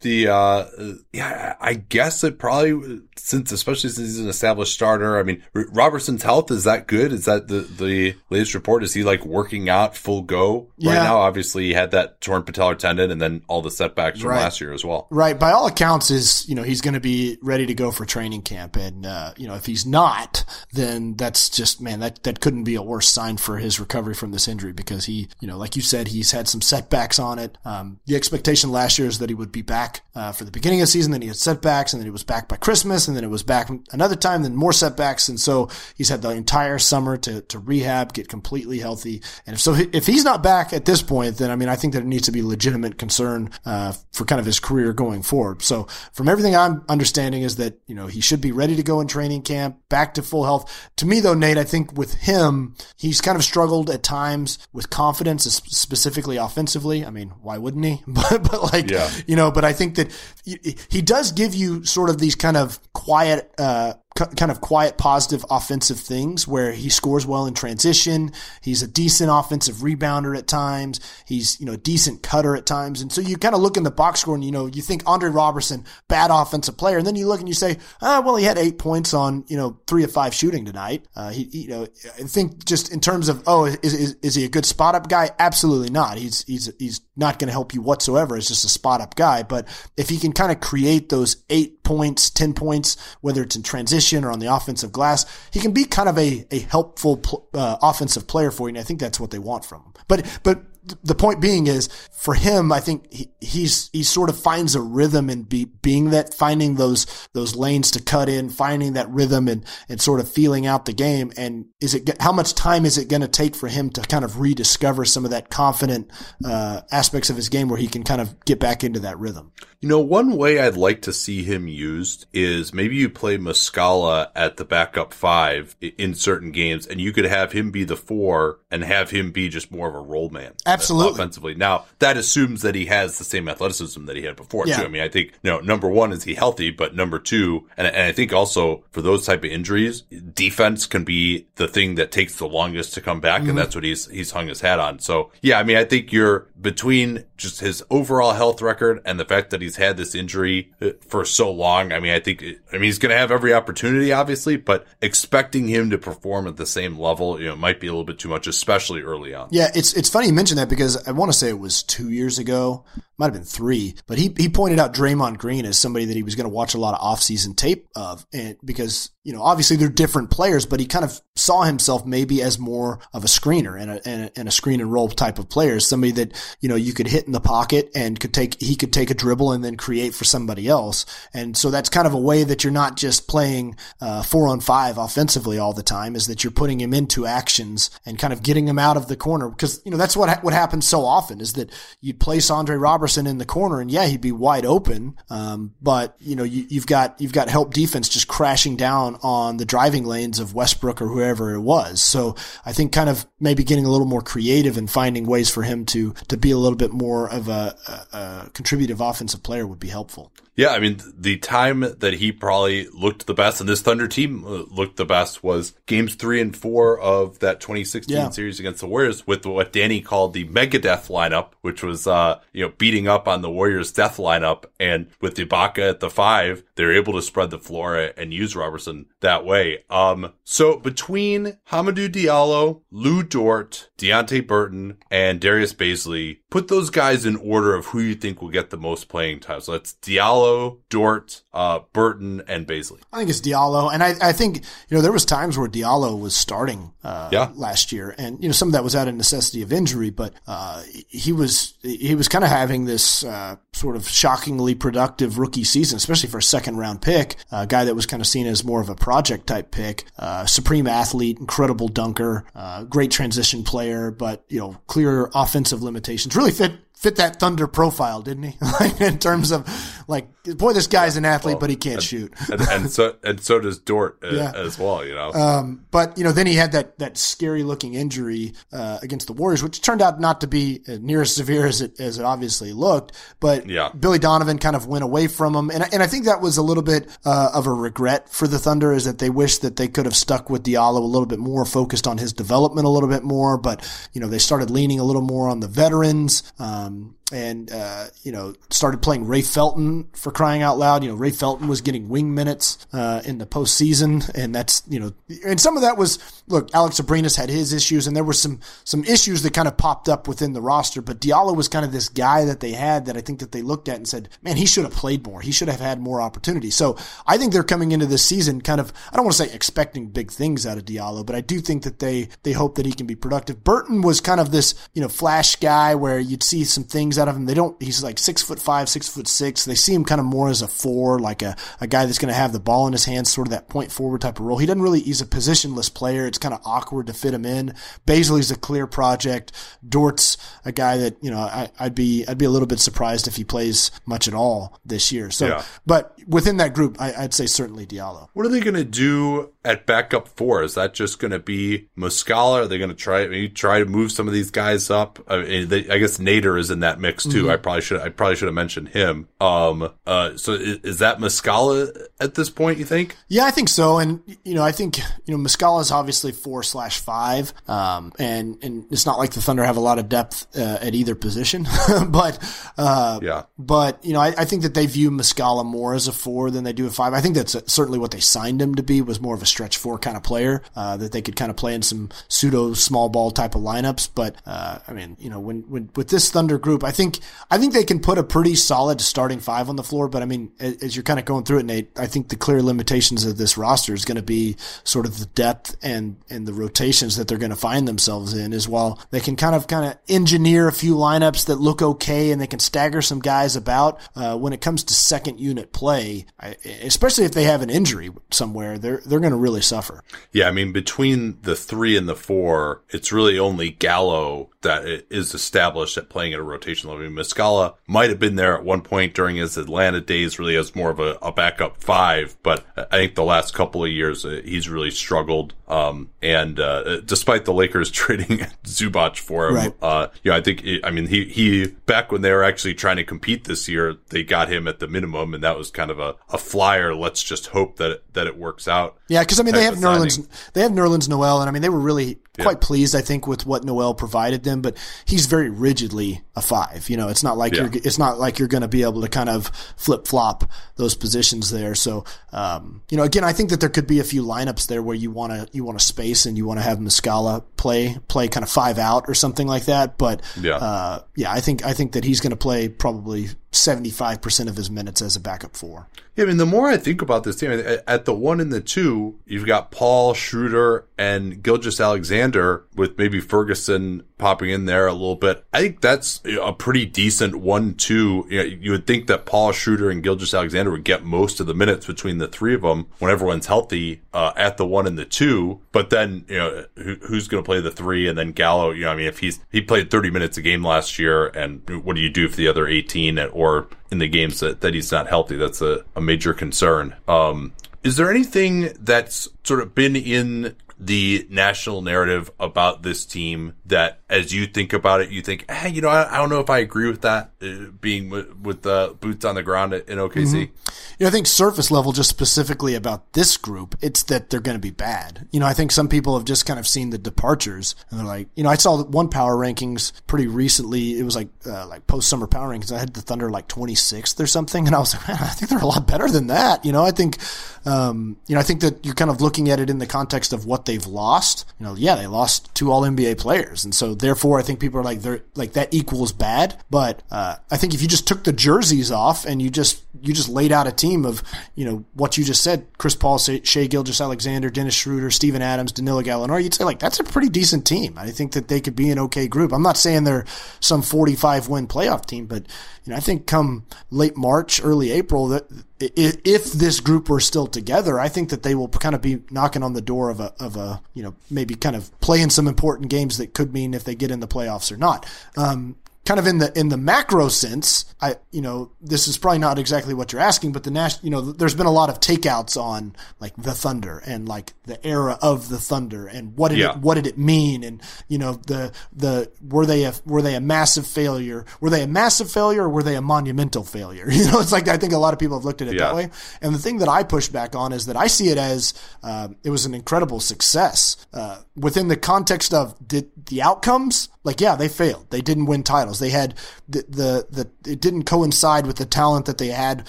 the, uh, yeah, I guess it probably, since, especially since he's an established starter, I mean, Roberson's health, is that good? Is that the, the latest report? Is he like working out full go right Yeah. now? Obviously he had that torn patellar tendon and then all the setbacks from Right. last year as well. right, by all accounts, is you know he's going to be ready to go for training camp, and uh, you know if he's not, then that's just man that that couldn't be a worse sign for his recovery from this injury because he, you know, like you said, he's had some setbacks on it. Um, the expectation last year is that he would be back uh, for the beginning of the season, then he had setbacks, and then he was back by Christmas, and then it was back another time, then more setbacks, and so he's had the entire summer to to rehab, get completely healthy, and if so, if he's not back at this point, then I mean, I think that it needs to be legitimate concern uh, for kind of his career going forward. So from everything I'm understanding is that you know he should be ready to go in training camp, back to full health. To me though, Nate, I think with him, he's kind of struggled at times with confidence, specifically offensively. I mean, why wouldn't he? But but like Yeah. you know, but I think that he, does give you sort of these kind of quiet, uh, kind of quiet, positive offensive things where he scores well in transition. He's a decent offensive rebounder at times. He's, you know, a decent cutter at times. And so you kind of look in the box score and, you know, you think Andre Roberson, bad offensive player. And then you look and you say, ah, well, he had eight points on, you know, three of five shooting tonight. Uh, he, you know, I think just in terms of, oh, is, is, is he a good spot up guy? Absolutely not. He's, he's, he's not going to help you whatsoever as just a spot up guy. But if he can kind of create those eight points, 10 points, whether it's in transition or on the offensive glass, he can be kind of a, a helpful uh, offensive player for you. And I think that's what they want from him. But, but the point being is for him, I think he, he's, he sort of finds a rhythm in be, being that, finding those, those lanes to cut in, finding that rhythm and, and sort of feeling out the game. And is it, how much time is it going to take for him to kind of rediscover some of that confident, uh, aspects of his game where he can kind of get back into that rhythm? You know, one way I'd like to see him used is maybe you play Muscala at the backup five in certain games, and you could have him be the four and have him be just more of a role man. uh, Absolutely. Offensively. Now, that assumes that he has the same athleticism that he had before, Yeah. too. I mean, I think, you know, number one, is he healthy? But number two, and, and I think also for those type of injuries, defense can be the thing that takes the longest to come back, and that's what he's, he's hung his hat on. So, yeah, I mean, I think you're between just his overall health record and the fact that he's had this injury uh, for so long. I mean, I think, I mean, he's going to have every opportunity, obviously, but expecting him to perform at the same level, you know, might be a little bit too much, especially early on. Yeah, it's it's funny you mentioned that because I want to say it was two years ago, might have been three, but he he pointed out Draymond Green as somebody that he was going to watch a lot of offseason tape of, and because you know obviously they're different players, but he kind of saw himself maybe as more of a screener and a and a, and a screen and roll type of player, somebody that you know you could hit in the pocket and could take he could take a dribble and then create for somebody else, and so that's kind of a way that you're not just playing uh, four on five offensively all the time, is that you're putting him into actions and kind of getting him out of the corner. Because you know that's what ha- what happens so often is that you'd place Andre Roberson in the corner and yeah he'd be wide open, um, but you know you, you've got you've got help defense just crashing down on the driving lanes of Westbrook or whoever it was. So I think kind of maybe getting a little more creative and finding ways for him to to be a little bit more of a, a, a contributive offensive player would be helpful. Yeah, I mean, the time that he probably looked the best and this Thunder team uh, looked the best was games three and four of that 2016 yeah. series against the Warriors with what Danny called the Megadeth lineup, which was, uh, you know, beating up on the Warriors death lineup. And with Ibaka at the five, they're able to spread the floor and use Roberson that way. Um, so between Hamidou Diallo, Lu Dort, Deonte Burton, and Darius Bazley, put those guys in order of who you think will get the most playing time. So that's Diallo, Dort, uh, Burton, and Bazley. I think it's Diallo, and I, I think you know there was times where Diallo was starting uh, yeah. last year, and you know some of that was out of necessity of injury, but uh, he was he was kind of having this uh, sort of shockingly productive rookie season, especially for a second round pick, a guy that was kind of seen as more of a project type pick, uh, supreme athlete, incredible dunker, uh, great transition player, but you know clear offensive limitations. Really fit fit that Thunder profile, didn't he? like in terms of like, boy, this guy's an athlete, well, but he can't and, shoot. and, and, so and so does Dort uh, yeah. as well, you know. Um, but you know, then he had that that scary looking injury uh, against the Warriors, which turned out not to be near as severe as it as it obviously looked. But yeah. Billy Donovan kind of went away from him, and and I think that was a little bit uh, of a regret for the Thunder, is that they wish that they could have stuck with Diallo a little bit more, focused on his development a little bit more. But you know, they started leaning a little more on the veterans. Um, um, and uh, you know started playing Ray Felton for crying out loud. You know Ray Felton was getting wing minutes uh, in the postseason, and that's you know and some of that was look Alex Abrines had his issues, and there were some some issues that kind of popped up within the roster. But Diallo was kind of this guy that they had that I think that they looked at and said, man, he should have played more. He should have had more opportunity. So I think they're coming into this season kind of I don't want to say expecting big things out of Diallo, but I do think that they they hope that he can be productive. Burton was kind of this you know flash guy where you'd see some things out of him. They don't. He's like six foot five, six foot six. They see him kind of more as a four, like a, a guy that's going to have the ball in his hands, sort of that point forward type of role. He doesn't really. He's a positionless player. It's kind of awkward to fit him in. Bazley's a clear project. Dort's a guy that you know I, would be I'd be a little bit surprised if he plays much at all this year. So, yeah. but within that group, I, would say certainly Diallo. What are they going to do at backup four? Is that just going to be Muscala? Are they going to try maybe try to move some of these guys up? I, mean, they, I guess Nader is in that mix too. Mm-hmm. I probably should I probably should have mentioned him. Um, uh, so is, is, that Muscala at this point? You think? Yeah, I think so. And you know, I think you know Muscala is obviously four slash five, um, and and it's not like the Thunder have a lot of depth uh, at either position, but uh, yeah, but you know, I, I, think that they view Muscala more as a four than they do a five. I think that's certainly what they signed him to be was more of a stretch four kind of player uh, that they could kind of play in some pseudo small ball type of lineups. But uh, I mean, you know, when, when with this Thunder group, I think I think they can put a pretty solid starting five on the floor. But I mean, as you're kind of going through it, Nate, I think the clear limitations of this roster is going to be sort of the depth and and the rotations that they're going to find themselves in. As well, they can kind of kind of engineer a few lineups that look okay, and they can stagger some guys about. Uh, when it comes to second unit play, I, especially if they have an injury somewhere, they're they're going to really suffer. Yeah, I mean, between the three and the four, it's really only Gallo that is established at playing at a rotation level. I mean, Muscala might have been there at one point during his Atlanta days, really as more of a, a backup five, but I think the last couple of years uh, he's really struggled. Um, and uh, despite the Lakers trading Zubac for him, right. uh, you know, I think I mean he he back when they were actually trying to compete this year, they got him at the minimum, and that was kind of a, a flyer. Let's just hope that it, that it works out. Yeah, because I mean they have Nerlens, they have Nerlens Noel, and I mean they were really quite pleased, I think, with what Noel provided them. But he's very rigidly a five. You know, it's not like yeah. you're it's not like you're going to be able to kind of flip flop those positions there. So, um, you know, again, I think that there could be a few lineups there where you want to you want to space and you want to have Muscala play play kind of five out or something like that. But yeah, uh, yeah, I think I think that he's going to play probably 75% of his minutes as a backup four. Yeah, I mean, the more I think about this team, at the one and the two, you've got Paul Schroeder and Gilgeous-Alexander with maybe Ferguson popping in there a little bit. I think that's a pretty decent one-two. You, know, you would think that Paul Schroeder and Gilgeous-Alexander would get most of the minutes between the three of them when everyone's healthy uh, at the one and the two. But then, you know, who, who's going to play the three? And then Gallo, you know, I mean, if he's he played 30 minutes a game last year, and what do you do for the other 18? Or in the games that, that he's not healthy, that's a, a major concern. Um, is there anything that's sort of been in the national narrative about this team that as you think about it, you think, hey, you know, I, I don't know if I agree with that uh, being with, the boots on the ground in OKC. Mm-hmm. You know, I think surface level, just specifically about this group, it's that they're going to be bad. You know, I think some people have just kind of seen the departures and they're like, you know, I saw one power rankings pretty recently. It was like, uh, like post summer power rankings. I had the Thunder like 26th or something. And I was like, man, I think they're a lot better than that. You know, I think, um, you know, I think that you're kind of looking at it in the context of what they've lost. You know, yeah, they lost two All NBA players, and so therefore, I think people are like, they're like that equals bad. But uh, I think if you just took the jerseys off and you just you just laid out a team of you know what you just said, Chris Paul, Shai Gilgeous-Alexander, Dennis Schroeder, Steven Adams, Danilo Gallinari, you'd say like that's a pretty decent team. I think that they could be an okay group. I'm not saying they're some 45 win playoff team, but you know I think come late March, early April that if this group were still together, I think that they will kind of be knocking on the door of a, of a, you know, maybe kind of playing some important games that could mean if they get in the playoffs or not. Um, kind of in the in the macro sense, I you know this is probably not exactly what you're asking, but the national you know there's been a lot of takeouts on like the Thunder and like the era of the Thunder and what did yeah. it what did it mean and you know the the were they a were they a massive failure were they a massive failure or were they a monumental failure you know it's like I think a lot of people have looked at it yeah. that way and the thing that I push back on is that I see it as uh, it was an incredible success uh, within the context of did the outcomes like yeah they failed they didn't win titles they had the, the the it didn't coincide with the talent that they had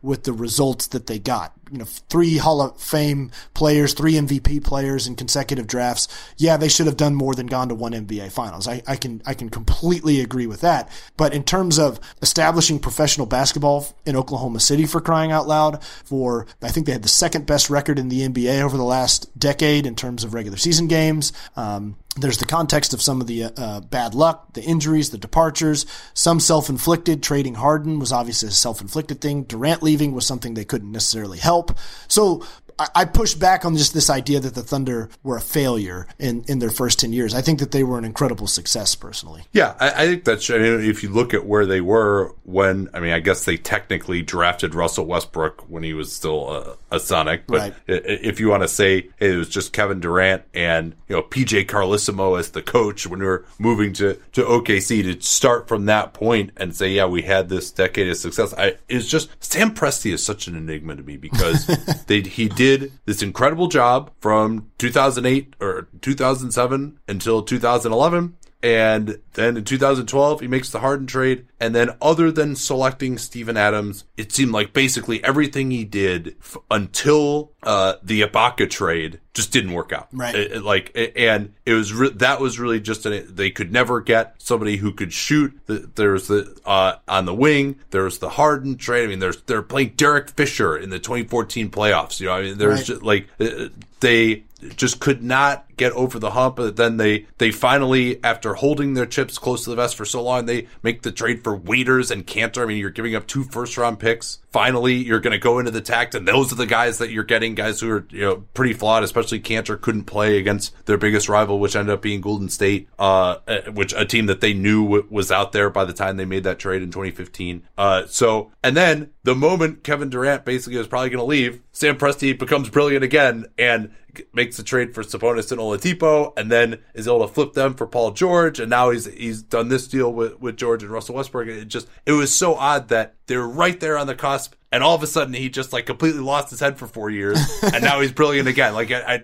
with the results that they got you know three Hall of Fame players, three MVP players in consecutive drafts. Yeah, they should have done more than gone to one NBA Finals. I, I can I can completely agree with that. But in terms of establishing professional basketball in Oklahoma City for crying out loud, for I think they had the second best record in the NBA over the last decade in terms of regular season games. Um, there's the context of some of the uh, bad luck, the injuries, the departures, some self-inflicted. Trading Harden was obviously a self-inflicted thing. Durant leaving was something they couldn't necessarily help. So I push back on just this idea that the Thunder were a failure in, in their first 10 years. I think that they were an incredible success personally. Yeah, I, I think that's, I mean, if you look at where they were when, I mean, I guess they technically drafted Russell Westbrook when he was still a, a Sonic, but right. if you want to say hey, it was just Kevin Durant and, you know, PJ Carlesimo as the coach when we were moving to, to OKC to start from that point and say, yeah, we had this decade of success. I, it's just, Sam Presti is such an enigma to me because they, he did did this incredible job from 2008 or 2007 until 2011 and then in 2012, he makes the Harden trade. And then, other than selecting Steven Adams, it seemed like basically everything he did f- until uh, the Ibaka trade just didn't work out. Right. It, it, like, it, and it was re- that was really just an, they could never get somebody who could shoot. The, there's the uh, on the wing. There's the Harden trade. I mean, there's they're playing Derek Fisher in the 2014 playoffs. You know, I mean, there's right. just like uh, they just could not get over the hump. But then they they finally, after holding their chips close to the vest for so long, they make the trade for Waiters and Kanter. I mean, you're giving up two first round picks. Finally, you're going to go into the tact, and those are the guys that you're getting, guys who are you know pretty flawed. Especially Kanter couldn't play against their biggest rival, which ended up being Golden State, uh, uh which a team that they knew was out there by the time they made that trade in 2015. Uh, so and then the moment Kevin Durant basically was probably going to leave, Sam Presti becomes brilliant again and makes a trade for Sabonis and Oladipo, and then is able to flip them for Paul George, and now he's he's done this deal with with George and Russell Westbrook. It just it was so odd that they're right there on the cusp and all of a sudden he just like completely lost his head for four years, and now he's brilliant again. Like I, I,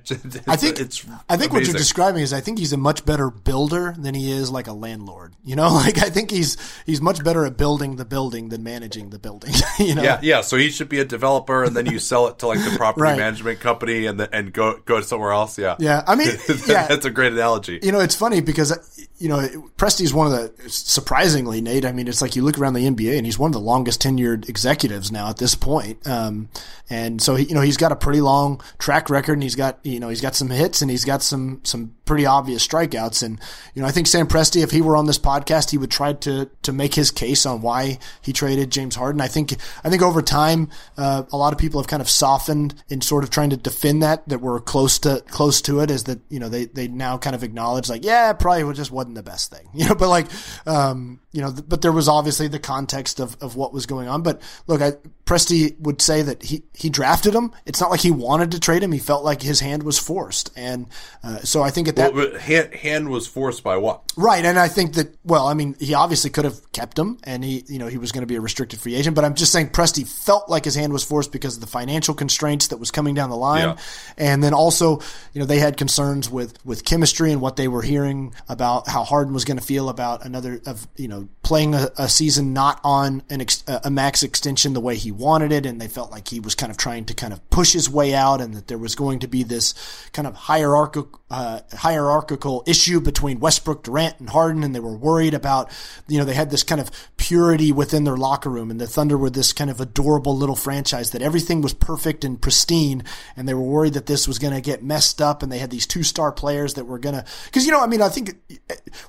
I think it's I think amazing. what you're describing is I think he's a much better builder than he is like a landlord. You know, like I think he's he's much better at building the building than managing the building. you know, yeah, yeah. So he should be a developer, and then you sell it to like the property right. management company, and the, and go go somewhere else. Yeah, yeah. I mean, yeah, that's a great analogy. You know, it's funny because you know Presti's one of the surprisingly Nate. I mean, it's like you look around the NBA, and he's one of the longest tenured executives now at this point. Um, and so he, you know, he's got a pretty long track record and he's got, you know, he's got some hits and he's got some, some pretty obvious strikeouts. And, you know, I think Sam Presti, if he were on this podcast, he would try to, to make his case on why he traded James Harden. I think, I think over time, uh, a lot of people have kind of softened in sort of trying to defend that, that we're close to, close to it is that, you know, they, they now kind of acknowledge like, yeah, probably just wasn't the best thing, you know, but like, um, you know, but there was obviously the context of, of what was going on. But look, I, Presti would say that he, he drafted him. It's not like he wanted to trade him. He felt like his hand was forced. And uh, so I think at that. Well, hand, hand was forced by what? Right. And I think that, well, I mean, he obviously could have kept him and he, you know, he was going to be a restricted free agent. But I'm just saying Presti felt like his hand was forced because of the financial constraints that was coming down the line. Yeah. And then also, you know, they had concerns with, with chemistry and what they were hearing about how Harden was going to feel about another, of, you know, playing a, a season not on an ex, a max extension the way he wanted it, and they felt like he was kind of trying to kind of push his way out, and that there was going to be this kind of hierarchical uh, hierarchical issue between Westbrook, Durant, and Harden, and they were worried about, you know, they had this kind of purity within their locker room, and the Thunder were this kind of adorable little franchise that everything was perfect and pristine, and they were worried that this was going to get messed up, and they had these two star players that were going to, because you know, I mean, I think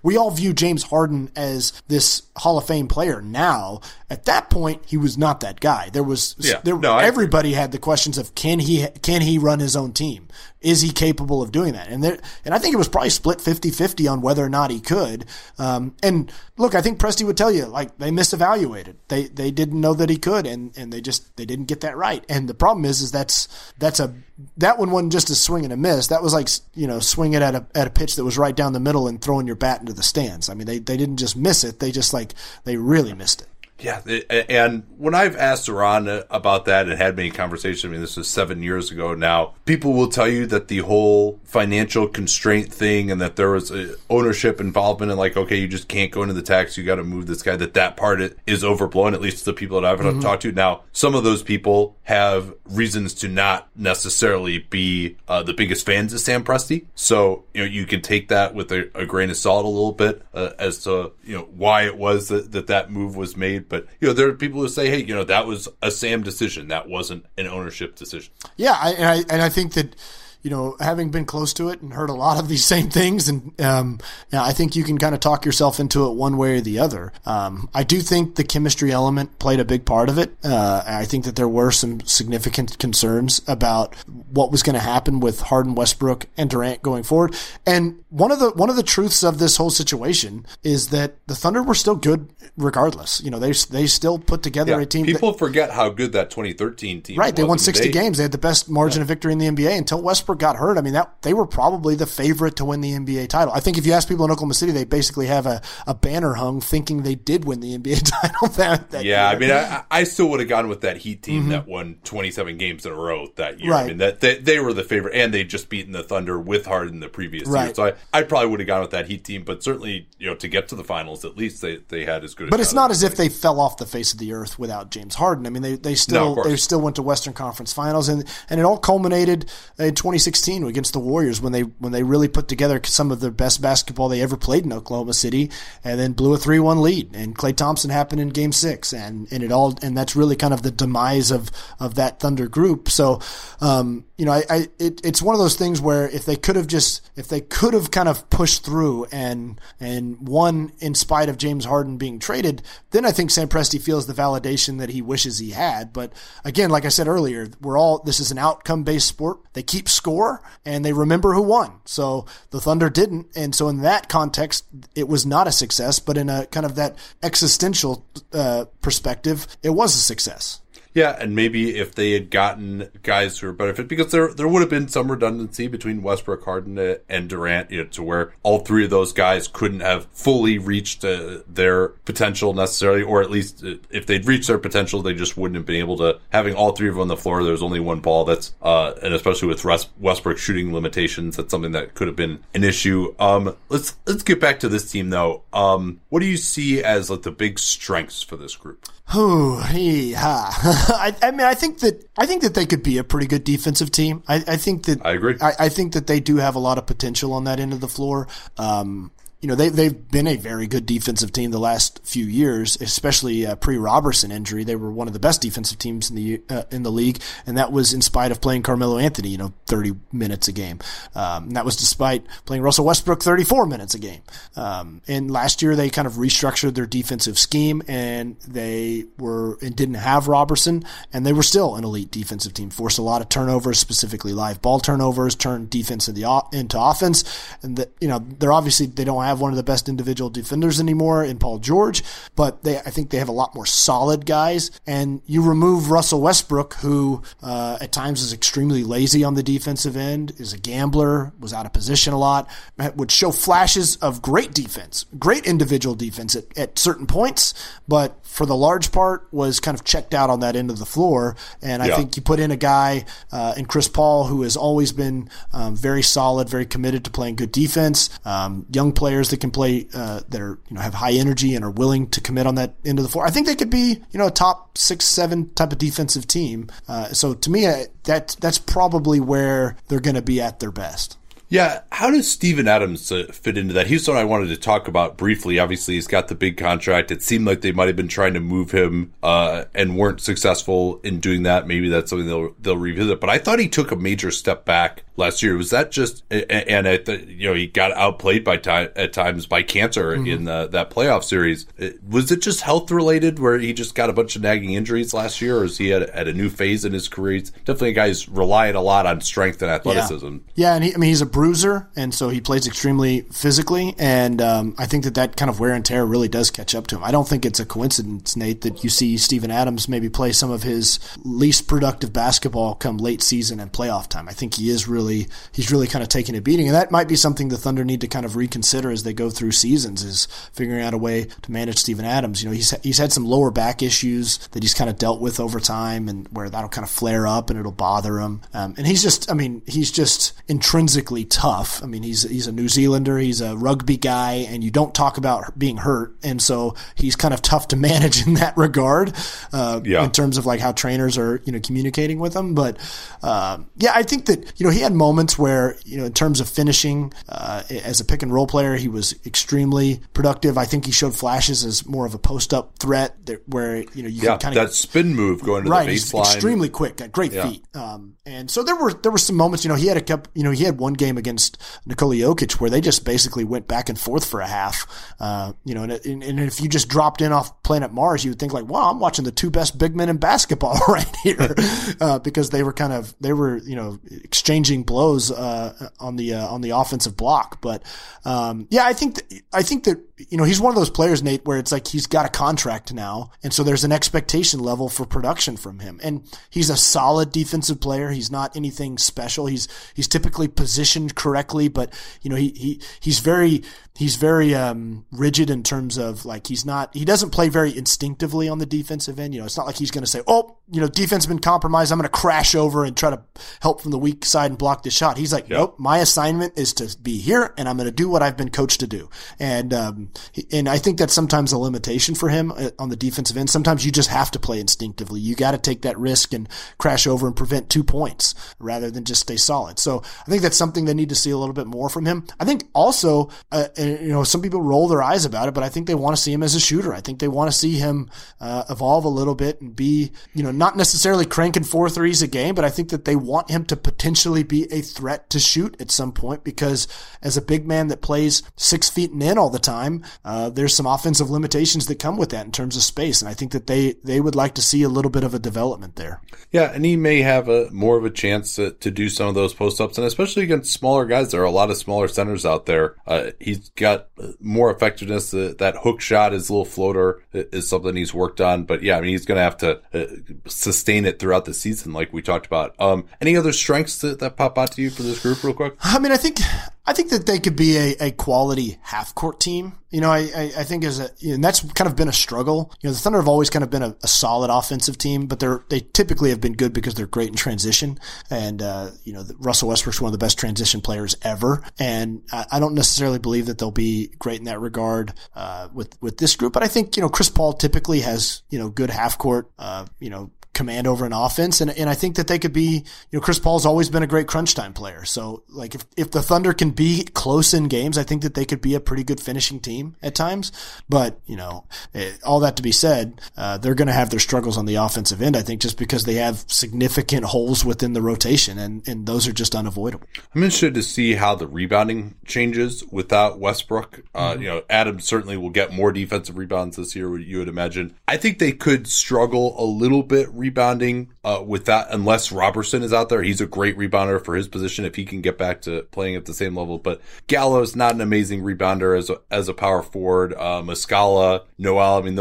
we all view James Harden as this Hall of Fame player now. At that point, he was not that guy. There was yeah, there, no, everybody had the questions of can he can he run his own team? Is he capable of doing that? And there, and I think it was probably split 50-50 on whether or not he could. Um, and look, I think Presti would tell you like they misevaluated. They they didn't know that he could, and and they just they didn't get that right. And the problem is, is that's that's a that one wasn't just a swing and a miss. That was like you know swinging at a at a pitch that was right down the middle and throwing your bat into the stands. I mean, they they didn't just miss it; they just like they really missed it. Yeah, and when I've asked Ron about that and had many conversations, I mean, this was seven years ago now, people will tell you that the whole financial constraint thing and that there was ownership involvement and like, okay, you just can't go into the tax, you got to move this guy, that that part is overblown, at least the people that I've mm-hmm. talked to. Now, some of those people have reasons to not necessarily be uh, the biggest fans of Sam Presti. So, you know, you can take that with a, a grain of salt a little bit uh, as to, you know, why it was that, that that move was made but you know, there are people who say, "Hey, you know, that was a Sam decision. That wasn't an ownership decision." Yeah, I, and I and I think that you know, having been close to it and heard a lot of these same things, and um, yeah, I think you can kind of talk yourself into it one way or the other. Um, I do think the chemistry element played a big part of it. Uh, I think that there were some significant concerns about what was going to happen with Harden, Westbrook, and Durant going forward. And one of the one of the truths of this whole situation is that the Thunder were still good regardless. You know, they they still put together yeah, a team. People that, forget how good that 2013 team. Was. Right, they won 60 they, games. They had the best margin yeah. of victory in the NBA until Westbrook Westbrook got hurt, I mean that they were probably the favorite to win the NBA title. I think if you ask people in Oklahoma City, they basically have a, a banner hung thinking they did win the NBA title. That, that yeah, year. I mean, I, I still would have gone with that Heat team mm-hmm. that won 27 games in a row that year. Right. I mean, that they, they were the favorite, and they just beaten the Thunder with Harden the previous right. year. So I, I probably would have gone with that Heat team, but certainly you know to get to the finals, at least they, they had as good. But it's not as if they fell off the face of the earth without James Harden. I mean, they they still no, they still went to Western Conference Finals, and and it all culminated in 2016 against the Warriors when they when they really put together some of the best basketball they ever played in Oklahoma City, and then blew a three one lead. And Klay Thompson happened in Game Six, and and it all and that's really kind of the demise of of that Thunder group. So, um, you know, I, I it, it's one of those things where if they could have just if they could have kind of pushed through and and won in spite of James Harden being traded, then I think Sam Presti feels the validation that he wishes he had. But again, like I said earlier, we're all this is an outcome based sport. They keep score and they remember who won. So the Thunder didn't. And so in that context, it was not a success, but in a kind of that existential uh, perspective, it was a success. Yeah, and maybe if they had gotten guys who are better fit, because there there would have been some redundancy between Westbrook, Harden, and Durant, you know, to where all three of those guys couldn't have fully reached uh, their potential necessarily, or at least uh, if they'd reached their potential, they just wouldn't have been able to. Having all three of them on the floor, there's only one ball. That's uh, and especially with Westbrook shooting limitations, that's something that could have been an issue. Um, let's let's get back to this team though. Um, what do you see as like the big strengths for this group? Oh, yeah. I, I, mean, I think that I think that they could be a pretty good defensive team. I, I think that I agree. I, I, think that they do have a lot of potential on that end of the floor. Um, you know, they, they've been a very good defensive team the last few years, especially uh, pre Roberson injury. They were one of the best defensive teams in the uh, in the league, and that was in spite of playing Carmelo Anthony, you know, 30 minutes a game. Um, that was despite playing Russell Westbrook 34 minutes a game. Um, and last year they kind of restructured their defensive scheme, and they were and didn't have Roberson, and they were still an elite defensive team. Forced a lot of turnovers, specifically live ball turnovers, turned defense into, into offense, and that you know they're obviously they don't have have one of the best individual defenders anymore in Paul George, but they, I think they have a lot more solid guys. And you remove Russell Westbrook, who uh, at times is extremely lazy on the defensive end, is a gambler, was out of position a lot, would show flashes of great defense, great individual defense at, at certain points, but for the large part was kind of checked out on that end of the floor. And I yeah. think you put in a guy uh, in Chris Paul who has always been um, very solid, very committed to playing good defense. Um, young players that can play uh, that are you know have high energy and are willing to commit on that end of the floor. I think they could be you know a top six, seven type of defensive team. Uh, so to me, that that's probably where they're going to be at their best. Yeah, how does Steven Adams uh, fit into that? He's someone I wanted to talk about briefly. Obviously, he's got the big contract. It seemed like they might have been trying to move him uh, and weren't successful in doing that. Maybe that's something they'll they'll revisit. But I thought he took a major step back last year. Was that just and at the, you know he got outplayed by time at times by Kanter mm-hmm. in the, that playoff series? Was it just health related where he just got a bunch of nagging injuries last year, or is he at, at a new phase in his career? He's definitely a guy who's relying a lot on strength and athleticism. Yeah, yeah and he, I mean he's a bruiser, and so he plays extremely physically. And um, I think that that kind of wear and tear really does catch up to him. I don't think it's a coincidence, Nate, that you see Steven Adams maybe play some of his least productive basketball come late season and playoff time. I think he is really he's really kind of taking a beating, and that might be something the Thunder need to kind of reconsider as they go through seasons is figuring out a way to manage Steven Adams. You know, he's he's had some lower back issues that he's kind of dealt with over time, and where that'll kind of flare up and it'll bother him. Um, and he's just, I mean, he's just intrinsically tough I mean, he's he's a New Zealander, he's a rugby guy, and you don't talk about being hurt, and so he's kind of tough to manage in that regard. Uh, yeah. In terms of like how trainers are, you know, communicating with him, but uh, yeah, I think that you know he had moments where you know in terms of finishing uh, as a pick and roll player, he was extremely productive. I think he showed flashes as more of a post up threat that, where you know you yeah, kind of that spin move going to right, the baseline, extremely quick, got great yeah. feet. Um, and so there were there were some moments, you know, he had a couple, you know, he had one game against Nikola Jokic, where they just basically went back and forth for a half. Uh, you know, and, and, if you just dropped in off planet Mars, you would think like, wow, I'm watching the two best big men in basketball right here, uh, because they were kind of they were you know exchanging blows uh, on the uh, on the offensive block. But um, yeah, I think that, I think that you know he's one of those players, Nate, where it's like he's got a contract now, and so there's an expectation level for production from him, and he's a solid defensive player. He's not anything special. He's he's typically positioned correctly, but you know, he, he, he's very, he's very, um, rigid in terms of like, he's not, he doesn't play very instinctively on the defensive end. You know, it's not like he's going to say, Oh, you know, defense been compromised. I'm going to crash over and try to help from the weak side and block this shot. He's like, yep. Nope, my assignment is to be here and I'm going to do what I've been coached to do. And, um, and I think that's sometimes a limitation for him uh, on the defensive end. Sometimes you just have to play instinctively. You got to take that risk and crash over and prevent two points rather than just stay solid. So I think that's something they need to see a little bit more from him. I think also, uh, you know, some people roll their eyes about it, but I think they want to see him as a shooter. I think they want to see him uh, evolve a little bit and be, you know, not necessarily cranking four threes a game, but I think that they want him to potentially be a threat to shoot at some point because as a big man that plays six feet and in all the time, uh, there's some offensive limitations that come with that in terms of space, and I think that they they would like to see a little bit of a development there. Yeah, and he may have a more of a chance to, to do some of those post ups, and especially against smaller guys. There are a lot of smaller centers out there. Uh, he's got more effectiveness. Uh, that hook shot, his little floater, is something he's worked on. But yeah, I mean, he's going to have to uh, sustain it throughout the season, like we talked about. Um, any other strengths that, that pop out to you for this group, real quick? I mean, I think I think that they could be a, a quality half court team. You know, I, I, I think as a, and that's kind of been a struggle. You know, the Thunder have always kind of been a, a, solid offensive team, but they're, they typically have been good because they're great in transition. And, uh, you know, Russell Westbrook's one of the best transition players ever. And I, I don't necessarily believe that they'll be great in that regard, uh, with, with this group. But I think, you know, Chris Paul typically has, you know, good half court, uh, you know, command over an offense. And, and I think that they could be, you know, Chris Paul's always been a great crunch time player. So like if, if the Thunder can be close in games, I think that they could be a pretty good finishing team at times. But, you know, it, all that to be said, uh, they're going to have their struggles on the offensive end, I think, just because they have significant holes within the rotation and, and those are just unavoidable. I'm interested to see how the rebounding changes without Westbrook. Uh, mm-hmm. you know, Adams certainly will get more defensive rebounds this year, you would imagine. I think they could struggle a little bit rebounding uh, with that unless Roberson is out there. He's a great rebounder for his position if he can get back to playing at the same level. But Gallo's not an amazing rebounder as a, as a power forward. Uh, Muscala, Noel. I mean,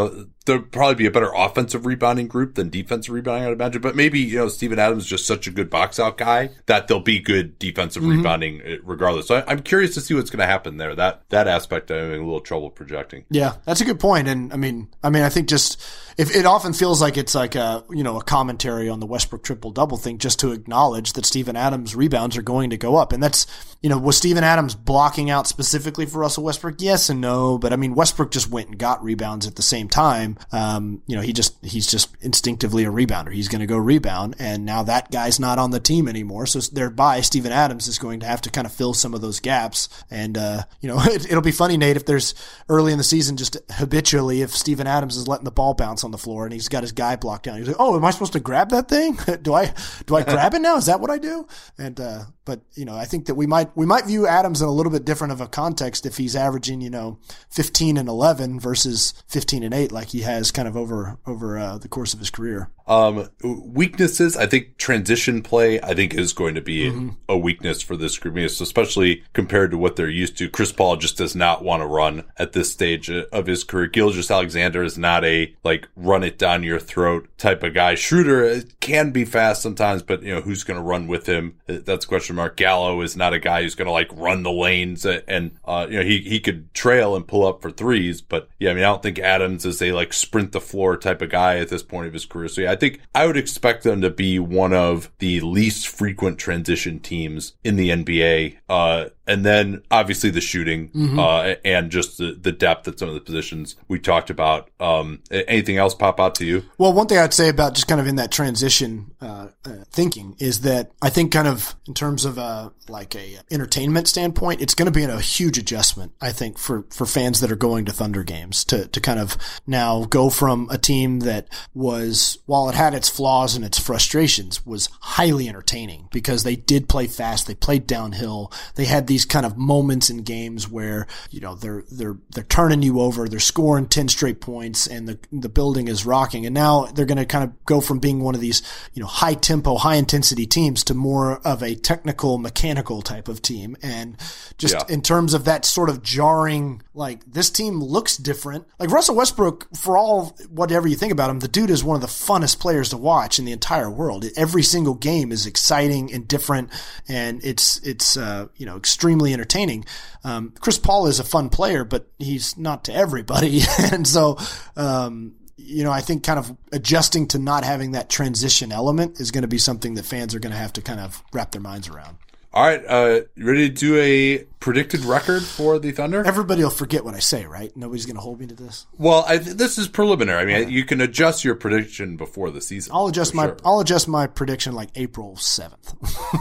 there'll probably be a better offensive rebounding group than defensive rebounding, I'd imagine. But maybe, you know, Steven Adams is just such a good box out guy that there'll be good defensive mm-hmm. rebounding uh, regardless. So I, am curious to see what's going to happen there. That, that aspect I'm having a little trouble projecting. Yeah, that's a good point. And I mean, I mean, I think just, if it often feels like it's like a, you know, a commentary on the Westbrook triple double thing just to acknowledge that Steven Adams rebounds are going to go up. And that's, you know, was Steven Adams blocking out specifically for Russell Westbrook? Yes and no. But I mean, Westbrook just went and got rebounds at the same time. Um, you know, he just, he's just instinctively a rebounder. He's going to go rebound. And now that guy's not on the team anymore. So thereby Steven Adams is going to have to kind of fill some of those gaps. And, uh, you know, it, will be funny, Nate, if there's early in the season, just habitually, if Steven Adams is letting the ball bounce on the floor and he's got his guy blocked down, he's like, Oh, am I supposed to grab that thing? do I, do I grab it now? Is that what I do? And, uh, but, you know, I think that we might, we might view Adams in a little bit different of a context if he's averaging, you know, 15 and 11 versus 15 and 8 like he has kind of over, over, uh, the course of his career. Um, weaknesses, I think transition play, I think is going to be mm-hmm. a weakness for this group, especially compared to what they're used to. Chris Paul just does not want to run at this stage of his career. Gilgeous-Alexander is not a like run it down your throat type of guy. Schroeder can be fast sometimes, but you know, who's going to run with him? That's a question mark. Gallo is not a guy who's going to like run the lanes and, uh, you know, he, he could trail and pull up for threes, but yeah, I mean, I don't think Adams is a like sprint the floor type of guy at this point of his career. So yeah, I think I would expect them to be one of the least frequent transition teams in the NBA. Uh, and then obviously the shooting, mm-hmm. uh, and just the, the depth at some of the positions we talked about. Um, anything else pop out to you? Well, one thing I'd say about just kind of in that transition, uh, uh, thinking is that I think kind of in terms of, uh, like a entertainment standpoint, it's going to be a huge adjustment, I think, for, for fans that are going to Thunder games to, to kind of now go from a team that was, while it had its flaws and its frustrations, was highly entertaining because they did play fast. They played downhill. They had these kind of moments in games where, you know, they're, they're, they're turning you over. They're scoring 10 straight points and the, the building is rocking. And now they're going to kind of go from being one of these, you know, high tempo, high intensity teams to more of a technical, mechanical type of team. And just yeah. in terms of that sort of jarring, like this team looks different. Like Russell Westbrook, for all whatever you think about him, the dude is one of the funnest players to watch in the entire world. Every single game is exciting and different, and it's it's uh, you know extremely entertaining. Um, Chris Paul is a fun player, but he's not to everybody, and so um, you know, I think kind of adjusting to not having that transition element is going to be something that fans are going to have to kind of wrap their minds around. All right, uh, ready to do a predicted record for the Thunder? Everybody will forget what I say, right? Nobody's going to hold me to this. Well, I, this is preliminary. I mean, yeah. you can adjust your prediction before the season. I'll adjust my sure. I'll adjust my prediction like April seventh.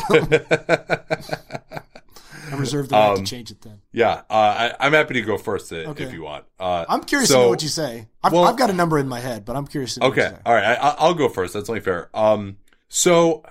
I reserve the right um, to change it then. Yeah, uh, I, am happy to go first uh, okay. if you want. Uh, I'm curious so, to know what you say. I've, well, I've, got a number in my head, but I'm curious. to Okay, all right. I, will go first. That's only fair. Um, so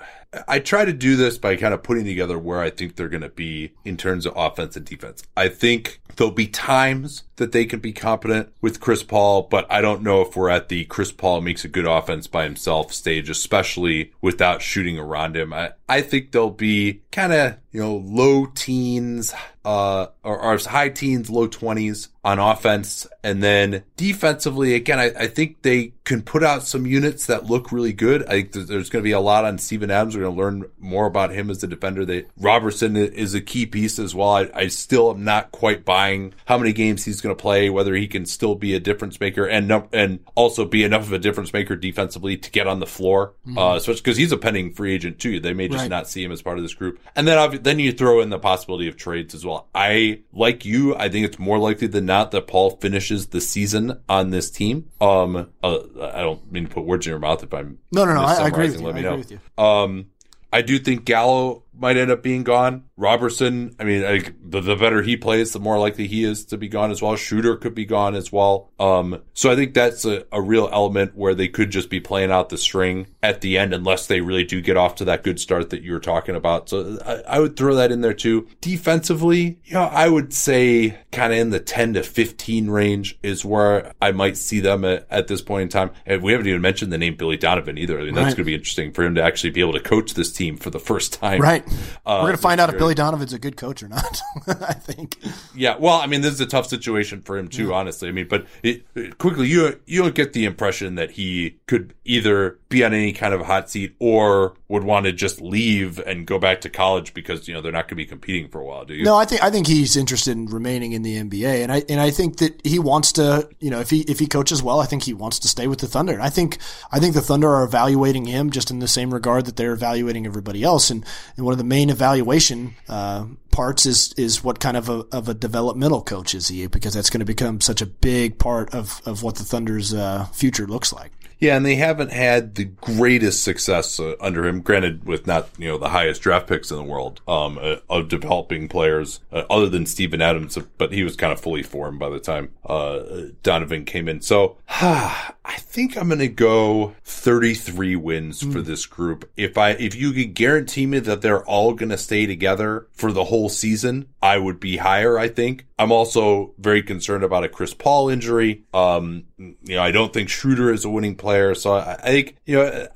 I try to do this by kind of putting together where I think they're going to be in terms of offense and defense. I think there'll be times that they can be competent with Chris Paul, but I don't know if we're at the Chris Paul makes a good offense by himself stage, especially without shooting around him. I, I think they'll be kind of, you know, low teens, uh, or, or high teens, low twenties on offense. And then defensively, again, I, I, think they can put out some units that look really good. I think there's going to be a lot on Steven Adams. We're going to learn more about him as a defender. They, Roberson is a key piece as well. I, I still am not quite buying how many games he's going to play, whether he can still be a difference maker and, and also be enough of a difference maker defensively to get on the floor. Mm-hmm. Uh, especially because he's a pending free agent too. They may just right. not see him as part of this group. And then, then you throw in the possibility of trades as well. I, like you, I think it's more likely than not that Paul finishes the season on this team. Um, uh, I don't mean to put words in your mouth if I'm no, no, no. I, I agree with you. Let me know. Um, I do think Gallo might end up being gone. Roberson, I mean, I, the, the better he plays, the more likely he is to be gone as well. Shooter could be gone as well. Um, so I think that's a, a real element where they could just be playing out the string at the end unless they really do get off to that good start that you were talking about. So I, I would throw that in there too. Defensively, you know, I would say kind of in the 10 to 15 range is where I might see them at, at this point in time. And we haven't even mentioned the name Billy Donovan either. I mean, that's right. going to be interesting for him to actually be able to coach this team for the first time. Right. Uh, We're going to find out if Billy Donovan's a good coach or not. I think. Yeah. Well, I mean, this is a tough situation for him too, yeah. honestly. I mean, but it, it, quickly, you you don't get the impression that he could either be on any kind of hot seat or would want to just leave and go back to college because you know they're not going to be competing for a while. Do you? No, I think I think he's interested in remaining in the NBA, and I and I think that he wants to. You know, if he if he coaches well, I think he wants to stay with the Thunder. I think I think the Thunder are evaluating him just in the same regard that they're evaluating everybody else, and and one of the main evaluation uh, parts is is what kind of a of a developmental coach is he because that's going to become such a big part of of what the Thunder's uh, future looks like. Yeah, and they haven't had the greatest success uh, under him. Granted, with not you know the highest draft picks in the world um, uh, of developing players, uh, other than Steven Adams, but he was kind of fully formed by the time uh, Donovan came in. So I think I'm going to go 33 wins mm. for this group. If I if you could guarantee me that they're all going to stay together for the whole season, I would be higher. I think. I'm also very concerned about a Chris Paul injury. Um, you know, I don't think Schroeder is a winning player. So I, I think, you know,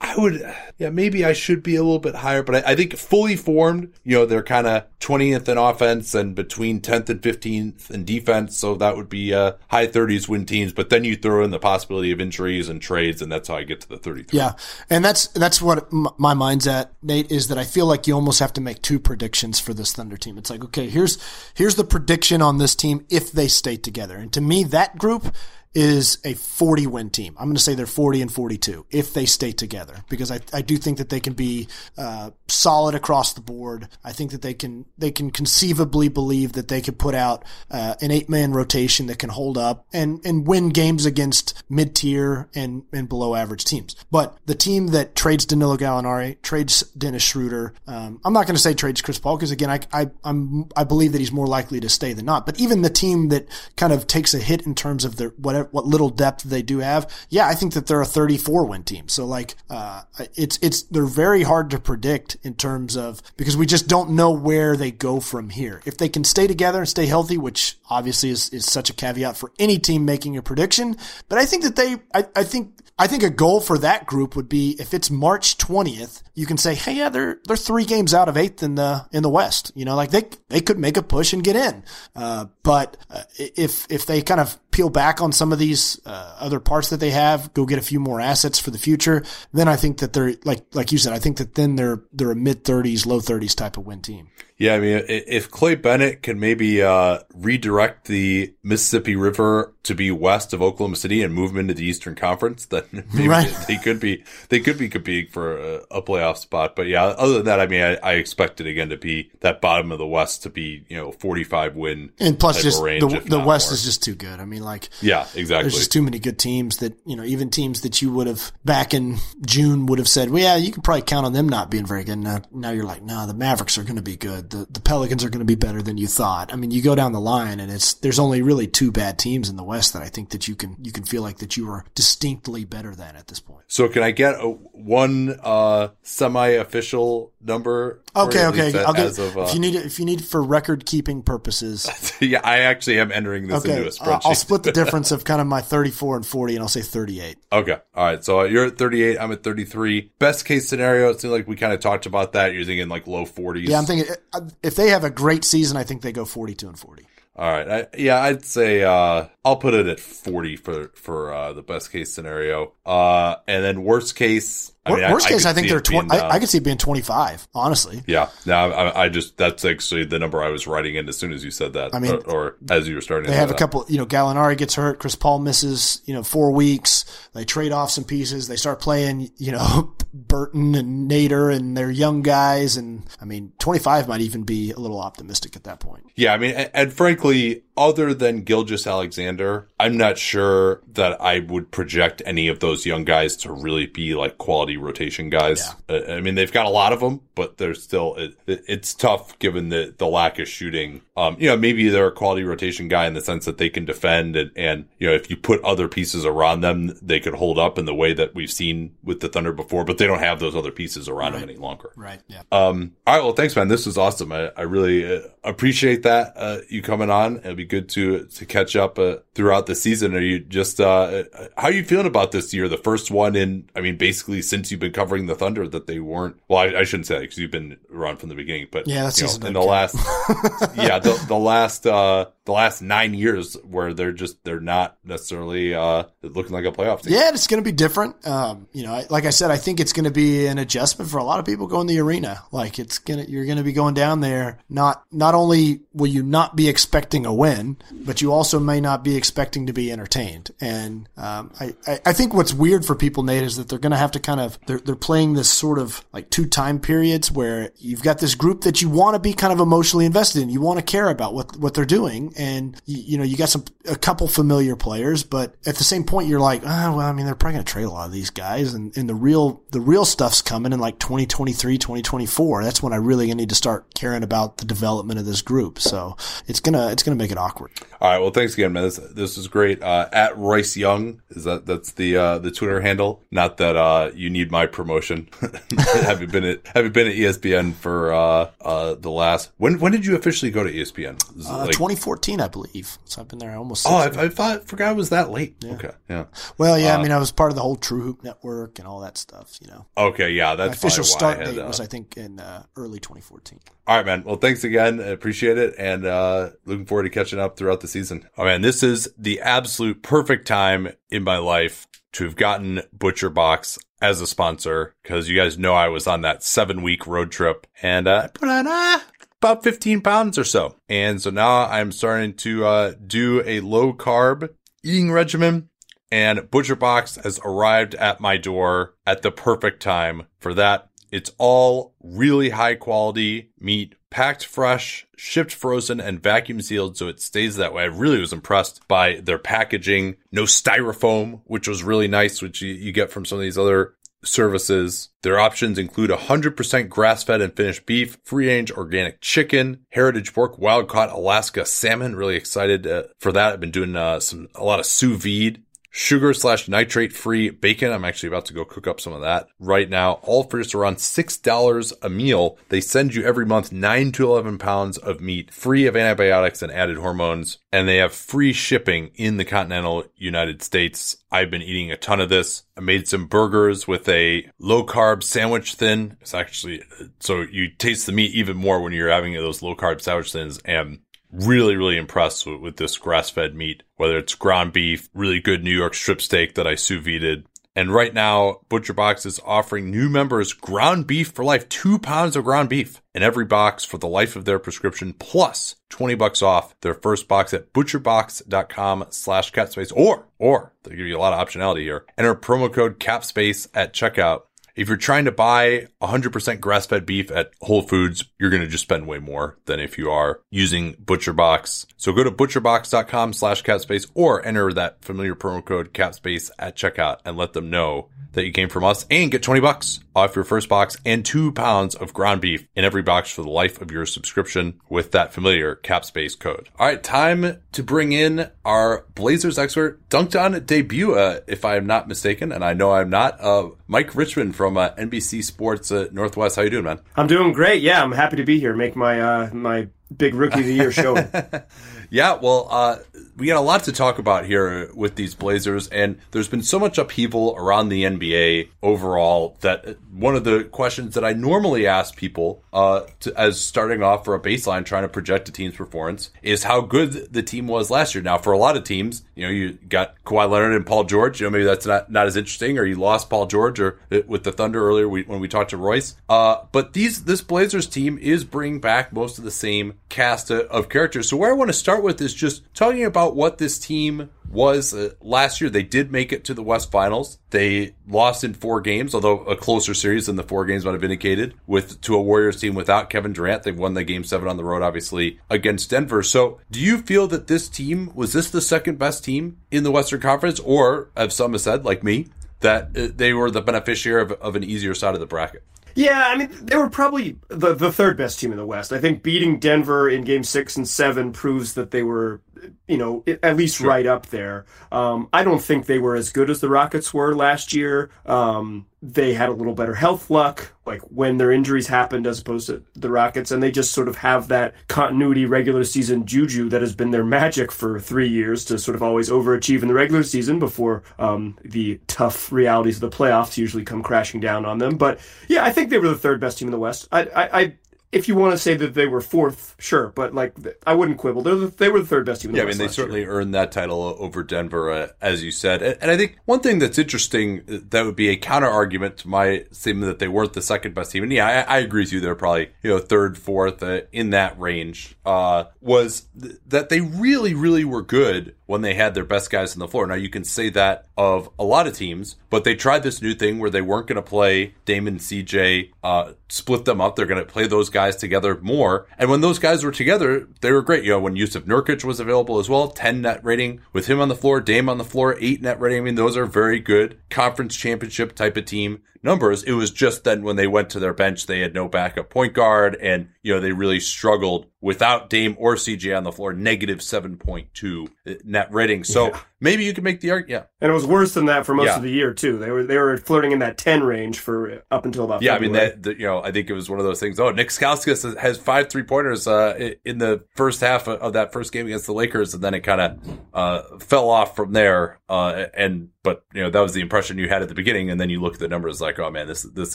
I would, yeah, maybe I should be a little bit higher, but I, I think fully formed, you know, they're kind of 20th in offense and between 10th and 15th in defense. So that would be uh, high 30s win teams. But then you throw in the possibility of injuries and trades, and that's how I get to the 33. Yeah. And that's, that's what m- my mind's at, Nate, is that I feel like you almost have to make two predictions for this Thunder team. It's like, okay, here's, here's the prediction on this team if they stay together. And to me, that group, is a 40 win team. I'm going to say they're 40 and 42 if they stay together because I, I do think that they can be uh, solid across the board. I think that they can they can conceivably believe that they could put out uh, an eight man rotation that can hold up and and win games against mid tier and and below average teams. But the team that trades Danilo Gallinari, trades Dennis Schroeder, um, I'm not going to say trades Chris Paul because again I I I'm I believe that he's more likely to stay than not. But even the team that kind of takes a hit in terms of their whatever what little depth they do have, yeah, I think that they're a 34 win team. So like, uh, it's, it's, they're very hard to predict in terms of, because we just don't know where they go from here. If they can stay together and stay healthy, which obviously is, is such a caveat for any team making a prediction, but I think that they, I, I think, I think a goal for that group would be if it's March 20th, you can say, Hey, yeah, they're, they're three games out of eighth in the, in the West. You know, like they, they could make a push and get in. Uh, but uh, if, if they kind of peel back on some of these uh, other parts that they have, go get a few more assets for the future, then I think that they're like like you said, I think that then they're they're a mid thirties, low thirties type of win team. Yeah, I mean, if Clay Bennett can maybe uh, redirect the Mississippi River to be west of Oklahoma City and move them into the Eastern Conference, then maybe right. they, could be they could be competing for a, a, playoff spot. But yeah, other than that, I mean, I, I expect it again to be that bottom of the West to be you know forty five win and plus just range, the, the West more. is just too good. I mean, like yeah, exactly. There's just too many good teams that you know even teams that you would have back in June would have said, well, yeah, you can probably count on them not being very good. Now now you're like, no, nah, the Mavericks are going to be good the, the Pelicans are going to be better than you thought. I mean, you go down the line and it's, there's only really two bad teams in the West that I think that you can, you can feel like that you are distinctly better than at this point. So can I get a, one, uh, semi-official number? Okay. Okay. I'll get, of, uh, if you need it, if you need for record keeping purposes. yeah. I actually am entering this okay, into a spreadsheet. I'll split the difference of kind of my 34 and 40 and I'll say 38. Okay. All right. So you're at 38. I'm at 33. Best case scenario. It seems like we kind of talked about that. You're thinking like low 40s. Yeah. I'm thinking if they have a great season, I think they go 42 and 40. All right. I, yeah, I'd say uh, I'll put it at 40 for for uh, the best case scenario. Uh, and then worst case, I mean, worst I, case, I, I think they're 20. I, uh, I, could see it being 25, honestly. Yeah. Now, I, I, just, that's actually the number I was writing in as soon as you said that. I mean, or, or as you were starting They have a that. couple, you know, Gallinari gets hurt. Chris Paul misses, you know, four weeks. They trade off some pieces. They start playing, you know, Burton and Nader and they're young guys. And I mean, 25 might even be a little optimistic at that point. Yeah. I mean, and, and frankly, other than Gilgeous Alexander, I'm not sure that I would project any of those young guys to really be like quality rotation guys. Yeah. Uh, I mean, they've got a lot of them, but they're still, it, it, it's tough given the, the lack of shooting. Um, you know, maybe they're a quality rotation guy in the sense that they can defend and, and, you know, if you put other pieces around them, they could hold up in the way that we've seen with the Thunder before, but they don't have those other pieces around right. them any longer. Right. Yeah. Um, all right. Well, thanks, man. This was awesome. I, I really uh, appreciate that, uh, you coming on. It'll be good to to catch up uh, throughout the season. Are you just uh, how are you feeling about this year? The first one in, I mean, basically since you've been covering the Thunder, that they weren't. Well, I, I shouldn't say because you've been around from the beginning, but yeah, that's you know, in the last, yeah, the, the last uh, the last nine years where they're just they're not necessarily uh, looking like a playoff team. Yeah, it's going to be different. Um, you know, like I said, I think it's going to be an adjustment for a lot of people going to the arena. Like it's gonna you're going to be going down there. Not not only will you not be expecting a win, but you also may not be expecting to be entertained. And um, I, I, I think what's weird for people, Nate, is that they're going to have to kind of they're they're playing this sort of like two time periods where you've got this group that you want to be kind of emotionally invested in. You want to care about what what they're doing and you, you, know you got some a couple familiar players, but at the same point you're like, oh, well, I mean they're probably going to trade a lot of these guys, and, and the real the real stuff's coming in like 2023, 2024. That's when I really need to start caring about the development of this group. So it's gonna it's gonna make it awkward. All right, well, thanks again, man. This this is great. Uh, at Royce Young is that that's the uh, the Twitter handle. Not that uh, you need my promotion. have you been at Have you been at ESPN for uh, uh, the last? When when did you officially go to ESPN? Uh, like, 2014. 2014, I believe. So I've been there almost. oh, I, I, thought forgot it was that late. Yeah. Okay, yeah. Well, yeah. Uh, I mean, I was part of the whole True Hoop network and all that stuff. You know. Okay, yeah. That's My official start date was, I think, in uh, early 2014. All right, man. Well, thanks again. I appreciate it, and uh, looking forward to catching up throughout the season. Oh man, this is the absolute perfect time in my life to have gotten Butcher Box as a sponsor because you guys know I was on that seven week road trip and uh, I put on uh, about 15 pounds or so. And so now I'm starting to uh, do a low carb eating regimen. And Butcher Box has arrived at my door at the perfect time for that. It's all really high quality meat, packed fresh, shipped frozen, and vacuum sealed so it stays that way. I really was impressed by their packaging. No styrofoam, which was really nice, which you, you get from some of these other services. Their options include 100% grass-fed and finished beef, free-range organic chicken, heritage pork, wild-caught Alaska salmon. Really excited uh, for that. I've been doing uh, some a lot of sous vide sugar slash nitrate free bacon. I'm actually about to go cook up some of that right now. All for just around $6 a meal. They send you every month 9 to 11 pounds of meat free of antibiotics and added hormones. And they have free shipping in the continental United States. I've been eating a ton of this. I made some burgers with a low carb sandwich thin. It's actually, so you taste the meat even more when you're having those low carb sandwich thins and really, really impressed with, with this grass fed meat, whether it's ground beef, really good New York strip steak that I sous vide. And right now, Butcher Box is offering new members ground beef for life, two pounds of ground beef in every box for the life of their prescription, plus 20 bucks off their first box at butcherbox.com slash capspace, or, or they give you a lot of optionality here. Enter promo code capspace at checkout if you're trying to buy 100% grass fed beef at Whole Foods, you're going to just spend way more than if you are using ButcherBox. So go to butcherbox.com slash capspace or enter that familiar promo code capspace at checkout and let them know that you came from us and get 20 bucks off your first box and two pounds of ground beef in every box for the life of your subscription with that familiar capspace code. All right, time to bring in our Blazers expert, Dunc'd On debut, uh, if I am not mistaken, and I know I'm not, uh, Mike Richman from uh, NBC Sports uh, Northwest. How you doing, man? I'm doing great. Yeah, I'm happy to be here. Make my uh, my big rookie of the year show. yeah, well, uh, we got a lot to talk about here with these Blazers, and there's been so much upheaval around the NBA overall that one of the questions that I normally ask people uh, to, as starting off for a baseline trying to project a team's performance is how good the team was last year. Now, for a lot of teams, you know, you got Kawhi Leonard and Paul George. You know, maybe that's not, not as interesting, or you lost Paul George, or with the Thunder earlier we, when we talked to Royce. Uh, but these this Blazers team is bringing back most of the same cast of characters. So where I want to start with is just talking about what this team was uh, last year. They did make it to the West Finals. They lost in four games, although a closer series than the four games might have indicated with to a Warriors team without Kevin Durant. They've won the game seven on the road, obviously against Denver. So do you feel that this team was this the second best team in the Western Conference, or as some have said, like me, that uh, they were the beneficiary of, of an easier side of the bracket? Yeah, I mean, they were probably the, the third best team in the West. I think beating Denver in game six and seven proves that they were you know, at least sure. right up there. Um, I don't think they were as good as the Rockets were last year. Um, they had a little better health luck, like when their injuries happened, as opposed to the Rockets, and they just sort of have that continuity regular season juju that has been their magic for three years to sort of always overachieve in the regular season before um, the tough realities of the playoffs usually come crashing down on them. But yeah, I think they were the third best team in the West. I, I, I if you want to say that they were fourth, sure, but like I wouldn't quibble. They were the, they were the third best team. yeah, I mean they certainly year. earned that title over Denver, uh, as you said. And, and, I think one thing that's interesting uh, that would be a counter argument to my statement that they weren't the second best team. And yeah, I, I agree with you. They're probably you know third, fourth uh, in that range. Uh, was th- that they really, really were good when they had their best guys on the floor. Now you can say that of a lot of teams, but they tried this new thing where they weren't going to play Damon CJ, uh, split them up. They're going to play those guys together more. And when those guys were together, they were great. You know, when Jusuf Nurkic was available as well, 10 net rating with him on the floor, Dame on the floor, eight net rating. I mean, those are very good conference championship type of team numbers. It was just then when they went to their bench, they had no backup point guard and, you know, they really struggled without Dame or CJ on the floor, negative 7.2 net rating. So yeah. Maybe you could make the argument. Yeah. And it was worse than that for most yeah. of the year too. They were, they were flirting in that 10 range for up until about, yeah, February. I mean, that, the, you know, I think it was one of those things. Oh, Nick Stauskas has five three pointers, uh, in the first half of that first game against the Lakers. And then it kind of, uh, fell off from there. Uh, and, but you know, that was the impression you had at the beginning. And then you look at the numbers like, oh man, this, this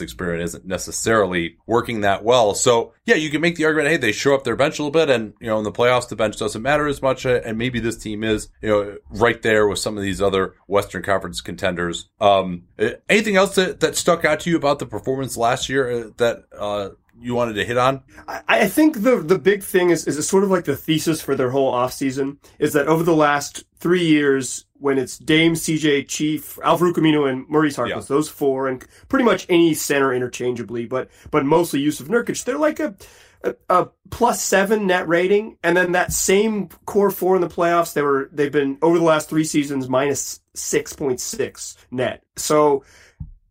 experiment isn't necessarily working that well. So yeah, you can make the argument, Hey, they show up their bench a little bit and, you know, in the playoffs, the bench doesn't matter as much. Uh, and maybe this team is, you know, right there with some of these other Western Conference contenders. Um, uh, anything else that, that stuck out to you about the performance last year uh, that, uh, you wanted to hit on? I, I think the the big thing is is sort of like the thesis for their whole offseason is that over the last three years, when it's Dame, CJ, Chief, Al-Farouq Aminu, and Maurice Harkless, yeah. those four, and pretty much any center interchangeably, but but mostly Jusuf Nurkic, they're like a a, plus seven net rating, and then that same core four in the playoffs, they were they've been over the last three seasons minus six point six net. So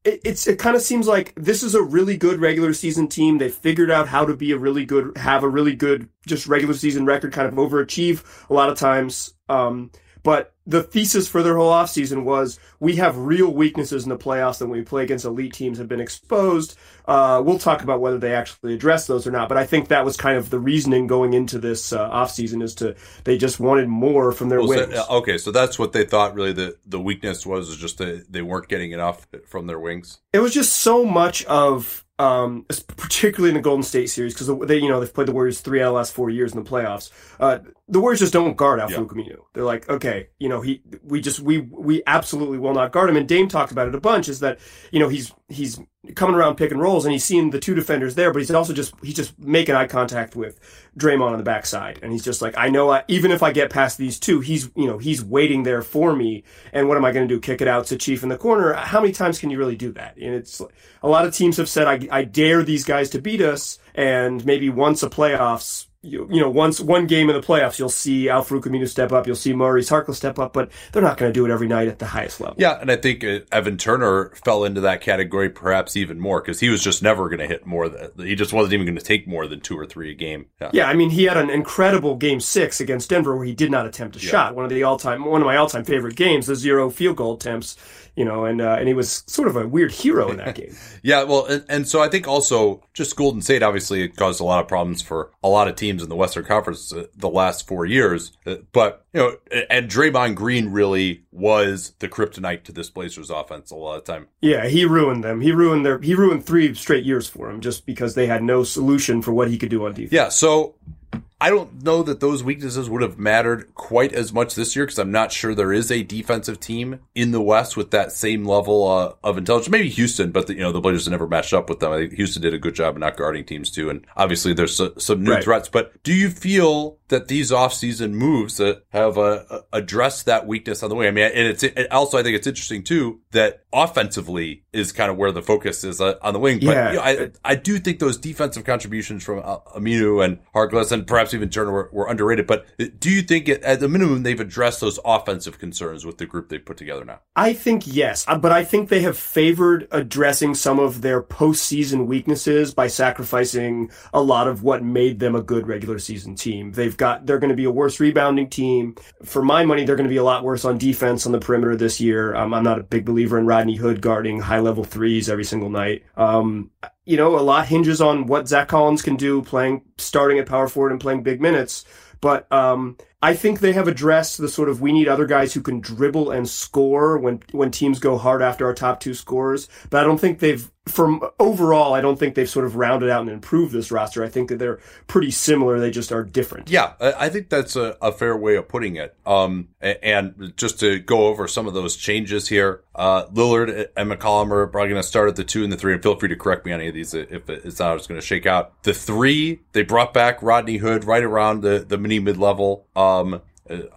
it, it's it kind of seems like this is a really good regular season team. They figured out how to be a really good, have a really good just regular season record, kind of overachieve a lot of times. Um, but the thesis for their whole offseason was we have real weaknesses in the playoffs that when we play against elite teams have been exposed. Uh, we'll talk about whether they actually address those or not, but I think that was kind of the reasoning going into this uh, offseason is to they just wanted more from their well, wings. So, okay, so that's what they thought really the, the weakness was, was just that they weren't getting enough from their wings. It was just so much of um, particularly in the Golden State series, because they, you know, they've played the Warriors three out of the last four years in the playoffs. Uh, the Warriors just don't guard Al-Farouq yeah. They're like, okay, you know, he, we just, we, we absolutely will not guard him. And Dame talked about it a bunch. Is that you know he's he's coming around pick and rolls, and he's seeing the two defenders there, but he's also just he's just making eye contact with Draymond on the backside, and he's just like, I know, I, even if I get past these two, he's you know he's waiting there for me, and what am I going to do? Kick it out to Chief in the corner? How many times can you really do that? And it's a lot of teams have said, I, I dare these guys to beat us, and maybe once a playoffs you, you know, once one game in the playoffs, you'll see Al-Farouq Aminu step up, you'll see Maurice Harkless step up, but they're not going to do it every night at the highest level. Yeah, and I think uh, Evan Turner fell into that category perhaps even more because he was just never going to hit more. Than, he just wasn't even going to take more than two or three a game. Yeah. yeah. I mean, he had an incredible game six against Denver where he did not attempt a yeah. shot. One of the all-time, one of my all-time favorite games, the zero field goal attempts you know, and uh, and he was sort of a weird hero in that game. yeah, well, and, and, so I think also just Golden State obviously it caused a lot of problems for a lot of teams in the Western Conference uh, the last four years, uh, but you know, and Draymond Green really was the kryptonite to this Blazers offense a lot of time. Yeah, he ruined them. He ruined their he ruined three straight years for him just because they had no solution for what he could do on defense. Yeah, so I don't know that those weaknesses would have mattered quite as much this year because I'm not sure there is a defensive team in the West with that same level uh, of intelligence. Maybe Houston, but the, you know the Blazers never matched up with them. I think Houston did a good job of not guarding teams too, and obviously there's some new right. threats. But do you feel that these offseason moves that have uh, addressed that weakness on the way? I mean, and it's it also I think it's interesting too that offensively is kind of where the focus is uh, on the wing. But yeah. You know, I I do think those defensive contributions from uh, Aminu and Harkless and perhaps even Turner were, were underrated. But do you think it, at the minimum they've addressed those offensive concerns with the group they've put together now? I think yes, uh, but I think they have favored addressing some of their postseason weaknesses by sacrificing a lot of what made them a good regular season team. They've got they're going to be a worse rebounding team. For my money, they're going to be a lot worse on defense on the perimeter this year. Um, I'm not a big believer in Rodney Hood guarding high level threes every single night. Um, you know, a lot hinges on what Zach Collins can do playing, starting at power forward and playing big minutes. But um, I think they have addressed the sort of we need other guys who can dribble and score when when teams go hard after our top two scores. But I don't think they've from overall, I don't think they've sort of rounded out and improved this roster. I think that they're pretty similar. They just are different. Yeah, I think that's a, a fair way of putting it. Um, and just to go over some of those changes here, uh, Lillard and McCollum are probably going to start at the two and the three. And feel free to correct me on any of these if it's not it's going to shake out. The three, they brought back Rodney Hood right around the, the mini mid level. Um,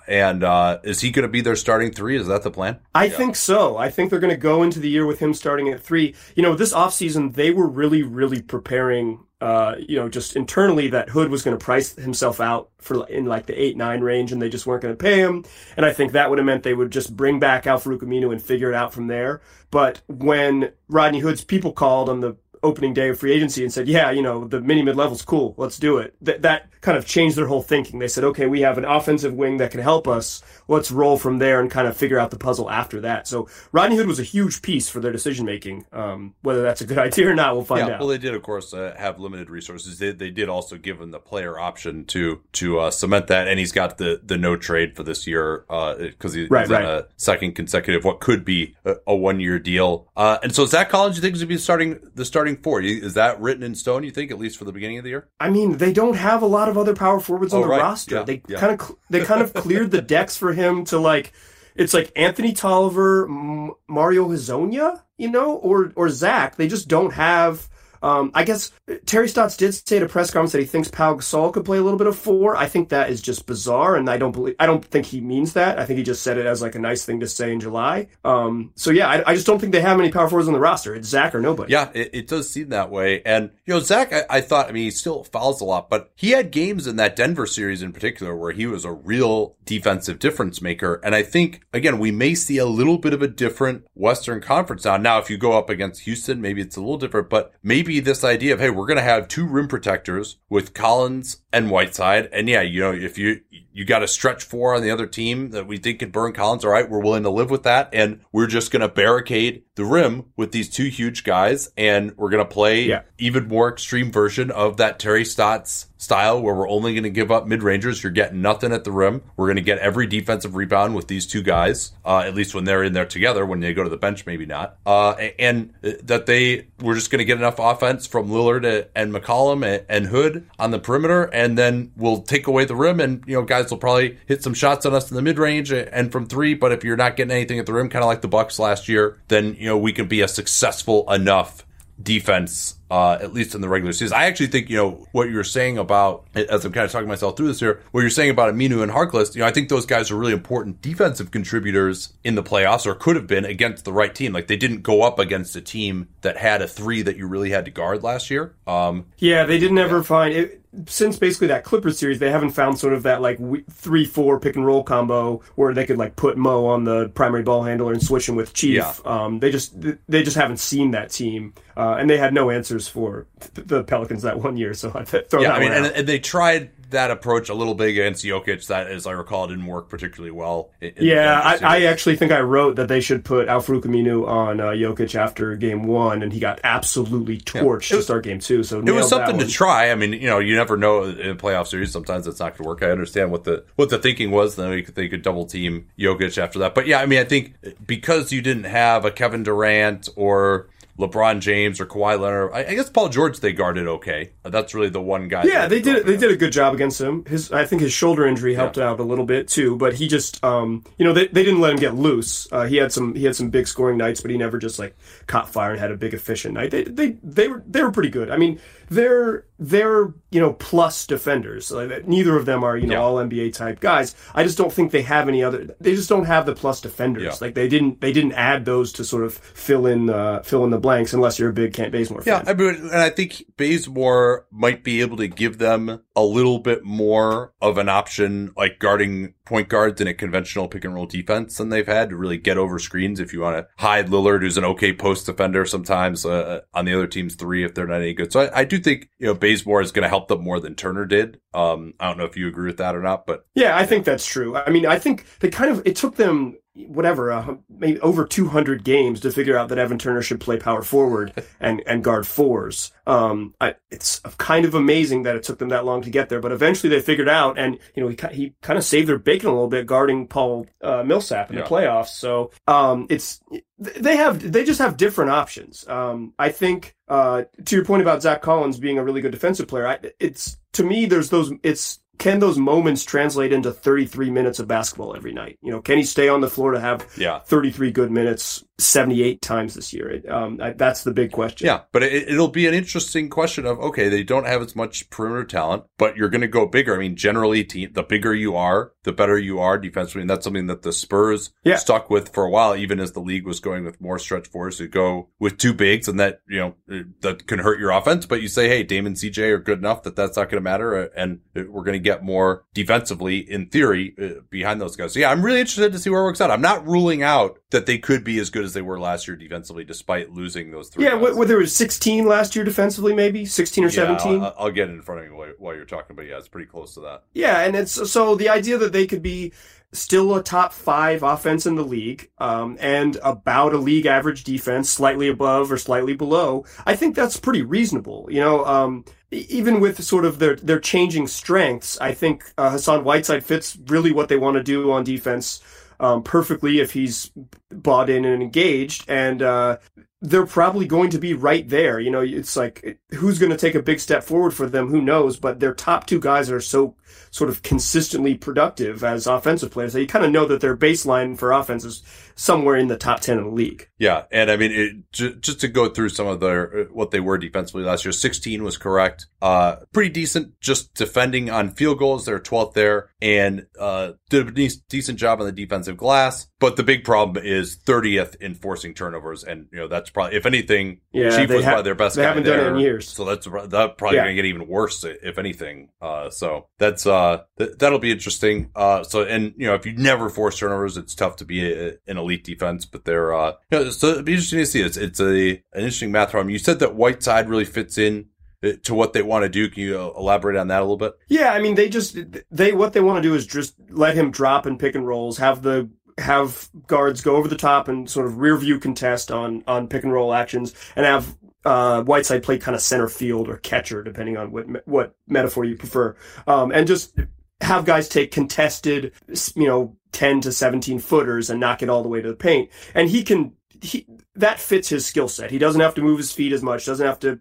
and uh, is he going to be their starting three? Is that the plan? I yeah. think so. I think they're going to go into the year with him starting at three. You know, this offseason, they were really, really preparing, uh, you know, just internally that Hood was going to price himself out for in like the eight, nine range, and they just weren't going to pay him. And I think that would have meant they would just bring back Al-Farouq Aminu and figure it out from there. But when Rodney Hood's people called on the opening day of free agency and said, yeah, you know, the mini mid level's cool. Let's do it. That, that kind of changed their whole thinking. They said, okay, we have an offensive wing that can help us. Let's roll from there and kind of figure out the puzzle after that. So Rodney Hood was a huge piece for their decision making. Um, whether that's a good idea or not, we'll find yeah, out. Well, they did, of course, uh, have limited resources. They, they did also give him the player option to, to, uh, cement that. And he's got the, the no trade for this year, uh, cause he, right, he's right. on a second consecutive, what could be a, a one year deal. Uh, and so Zach Collins, you think is going to be starting, the starting four? Is that written in stone? You think at least for the beginning of the year? I mean, they don't have a lot of other power forwards oh, on oh, the right. roster. Yeah, they yeah. kind of they kind of cleared the decks for him to like. It's like Anthony Tolliver, M- Mario Hezonja, you know, or or Zach. They just don't have um, I guess Terry Stotts did say a press conference that he thinks Pau Gasol could play a little bit of four. I think that is just bizarre, and I don't believe. I don't think he means that. I think he just said it as like a nice thing to say in July. Um, so yeah, I, I, just don't think they have many power forwards on the roster. It's Zach or nobody. Yeah, it, it does seem that way. And you know, Zach, I, I, thought. I mean, he still fouls a lot, but he had games in that Denver series in particular where he was a real defensive difference maker. And I think again, we may see a little bit of a different Western Conference now. Now, if you go up against Houston, maybe it's a little different, but maybe this idea of, hey, we're going to have two rim protectors with Collins and Whiteside. And yeah, you know, if you, you got a stretch four on the other team that we think could burn Collins, all right, we're willing to live with that. And we're just going to barricade the rim with these two huge guys. And we're going to play yeah. even more extreme version of that Terry Stotts style where we're only going to give up mid rangers. You're getting nothing at the rim. We're going to get every defensive rebound with these two guys, uh, at least when they're in there together. When they go to the bench, maybe not. Uh, and that they we're just going to get enough offense from Lillard and McCollum and Hood on the perimeter, and then we'll take away the rim. And you know, guys will probably hit some shots on us in the mid range and from three. But if you're not getting anything at the rim, kind of like the Bucks last year, then you know we can be a successful enough defense uh, at least in the regular season. I actually think, you know, what you're saying about, as I'm kind of talking myself through this here, what you're saying about Aminu and Harkless, you know, I think those guys are really important defensive contributors in the playoffs or could have been against the right team. Like they didn't go up against a team that had a three that you really had to guard last year. Um, yeah, they didn't ever find it. Since basically that Clippers series, they haven't found sort of that like three four pick and roll combo where they could like put Mo on the primary ball handler and switch him with Chief. Yeah. Um, they just they just haven't seen that team, uh, and they had no answers for the Pelicans that one year. So I throw yeah, I mean, and, and, they tried that approach a little bit against Jokic. That, as I recall, didn't work particularly well. yeah, I, I, actually think I wrote that they should put Al-Farouq Aminu on uh, Jokic after game one, and he got absolutely torched yeah. to start game two. So it was something to try. I mean, you know, you never know in a playoff series. Sometimes it's not going to work. I understand what the what the thinking was. Then they could double team Jokic after that. But yeah, I mean, I think because you didn't have a Kevin Durant or LeBron James or Kawhi Leonard. I, I guess Paul George they guarded okay. That's really the one guy. Yeah, they did. They did a good job against him. His, I think his shoulder injury helped Yeah. out a little bit too. But he just, um, you know, they, they didn't let him get loose. Uh, he had some he had some big scoring nights, but he never just like caught fire and had a big efficient night. They they they were they were pretty good. I mean, they're they're you know plus defenders. Like, neither of them are you know Yeah. all NBA type guys. I just don't think they have any other. They just don't have the plus defenders. Yeah. Like they didn't they didn't add those to sort of fill in uh, fill in the blanks unless you're a big Kent Bazemore fan. Yeah, I mean, and I think Bazemore might be able to give them a little bit more of an option, like guarding point guards in a conventional pick and roll defense than they've had to really get over screens. If you want to hide Lillard, who's an okay post defender sometimes uh, on the other team's three, if they're not any good. So I, I do think you know Bazemore is going to help them more than Turner did. Um, I don't know if you agree with that or not, but Yeah, I think that's true. I mean, I think they kind of it took them whatever uh, maybe over 200 games to figure out that Evan Turner should play power forward and and guard fours. Um, I, it's kind of amazing that it took them that long to get there, but eventually they figured out, and you know he he kind of saved their bacon a little bit guarding Paul uh, Millsap in Yeah. the playoffs. So um, it's they have they just have different options. Um, I think uh, to your point about Zach Collins being a really good defensive player, I, it's to me there's those it's can those moments translate into 33 minutes of basketball every night? You know, can he stay on the floor to have yeah, 33 good minutes 78 times this year? It, um, I, that's the big question. Yeah, but it, it'll be an interesting question of okay, they don't have as much perimeter talent, but you're going to go bigger. I mean, generally, team the bigger you are, the better you are defensively, and that's something that the Spurs Yeah. stuck with for a while, even as the league was going with more stretch fours to go with two bigs, and that you know that can hurt your offense. But you say, hey, Damon, CJ are good enough that that's not going to matter, uh, and uh, we're going to get more defensively in theory uh, behind those guys. So yeah, I'm really interested to see where it works out. I'm not ruling out that they could be as good as they were last year defensively, despite losing those three. Yeah, guys. it was 16 last year defensively, maybe 16 or Yeah, 17. I'll, I'll get it in front of you while, while you're talking, but yeah, it's pretty close to that. Yeah, and it's so the idea that they could be still a top five offense in the league, um, and about a league average defense, slightly above or slightly below. I think that's pretty reasonable. You know, um, even with sort of their their changing strengths, I think uh, Hassan Whiteside fits really what they want to do on defense. Um, perfectly if he's bought in and engaged, and uh, they're probably going to be right there. You know, it's like who's going to take a big step forward for them? Who knows? But their top two guys are so sort of consistently productive as offensive players that you kind of know that their baseline for offense is somewhere in the top 10 of the league. Yeah, and I mean, it, j- just to go through some of their uh, what they were defensively last year, 16 was correct. Uh, pretty decent, just defending on field goals. They're 12th there, and uh, did a de- decent job on the defensive glass. But the big problem is 30th in forcing turnovers, and you know that's probably, if anything, Yeah, Chief was ha- probably their best they guy haven't done it in years. So that's that probably Yeah. going to get even worse if anything. Uh, so that's uh th- that'll be interesting. Uh, so and you know if you never force turnovers, it's tough to be a, an elite defense. But they're uh, you know, so it'll be interesting to see. It's it's a an interesting math problem. You said that Whiteside really fits in uh, to what they want to do. Can you uh, elaborate on that a little bit? Yeah, I mean, they just, they, what they want to do is just let him drop and pick and rolls, have the, have guards go over the top and sort of rear view contest on, on pick and roll actions and have, uh, Whiteside play kind of center field or catcher, depending on what, what metaphor you prefer. Um, and just have guys take contested, you know, 10 to 17 footers and knock it all the way to the paint. And he can, he, that fits his skill set. He doesn't have to move his feet as much, doesn't have to,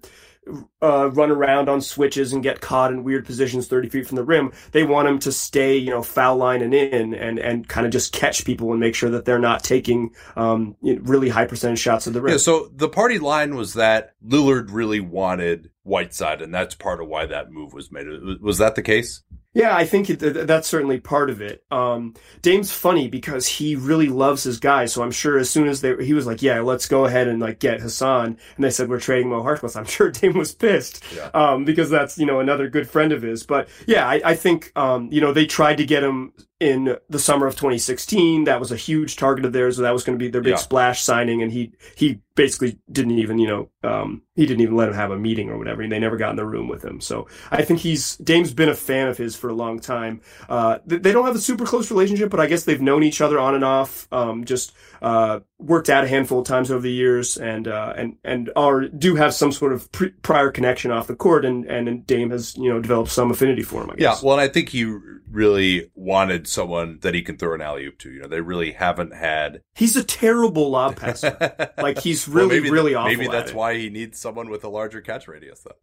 uh, run around on switches and get caught in weird positions 30 feet from the rim. They want him to stay, you know, foul line and in and, and kind of just catch people and make sure that they're not taking, um, really high percentage shots at the rim. Yeah. So the party line was that Lillard really wanted Whiteside, and that's part of why that move was made. Was that the case? Yeah, I think it, th- that's certainly part of it. Um, Dame's funny because he really loves his guys, so I'm sure as soon as they he was like, "Yeah, let's go ahead and like get Hassan," and they said we're trading Mo Harkless. I'm sure Dame was pissed Yeah. um, because that's you know another good friend of his. But yeah, I, I think um, you know they tried to get him in the summer of 2016. That was a huge target of theirs. So that was going to be their big Yeah. splash signing, and he he basically didn't even you know um, he didn't even let him have a meeting or whatever. And they never got in the room with him. So I think he's Dame's been a fan of his for a long time. Uh, they don't have a super close relationship, but I guess they've known each other on and off. Um, just uh, worked out a handful of times over the years, and uh, and and are do have some sort of pre- prior connection off the court, and and Dame has you know developed some affinity for him. I guess. Yeah, well, and I think he really wanted someone that he can throw an alley oop to. You know, they really haven't had. He's a terrible lob passer. like he's really well, really awful. Maybe that's why he needs someone with a larger catch radius, though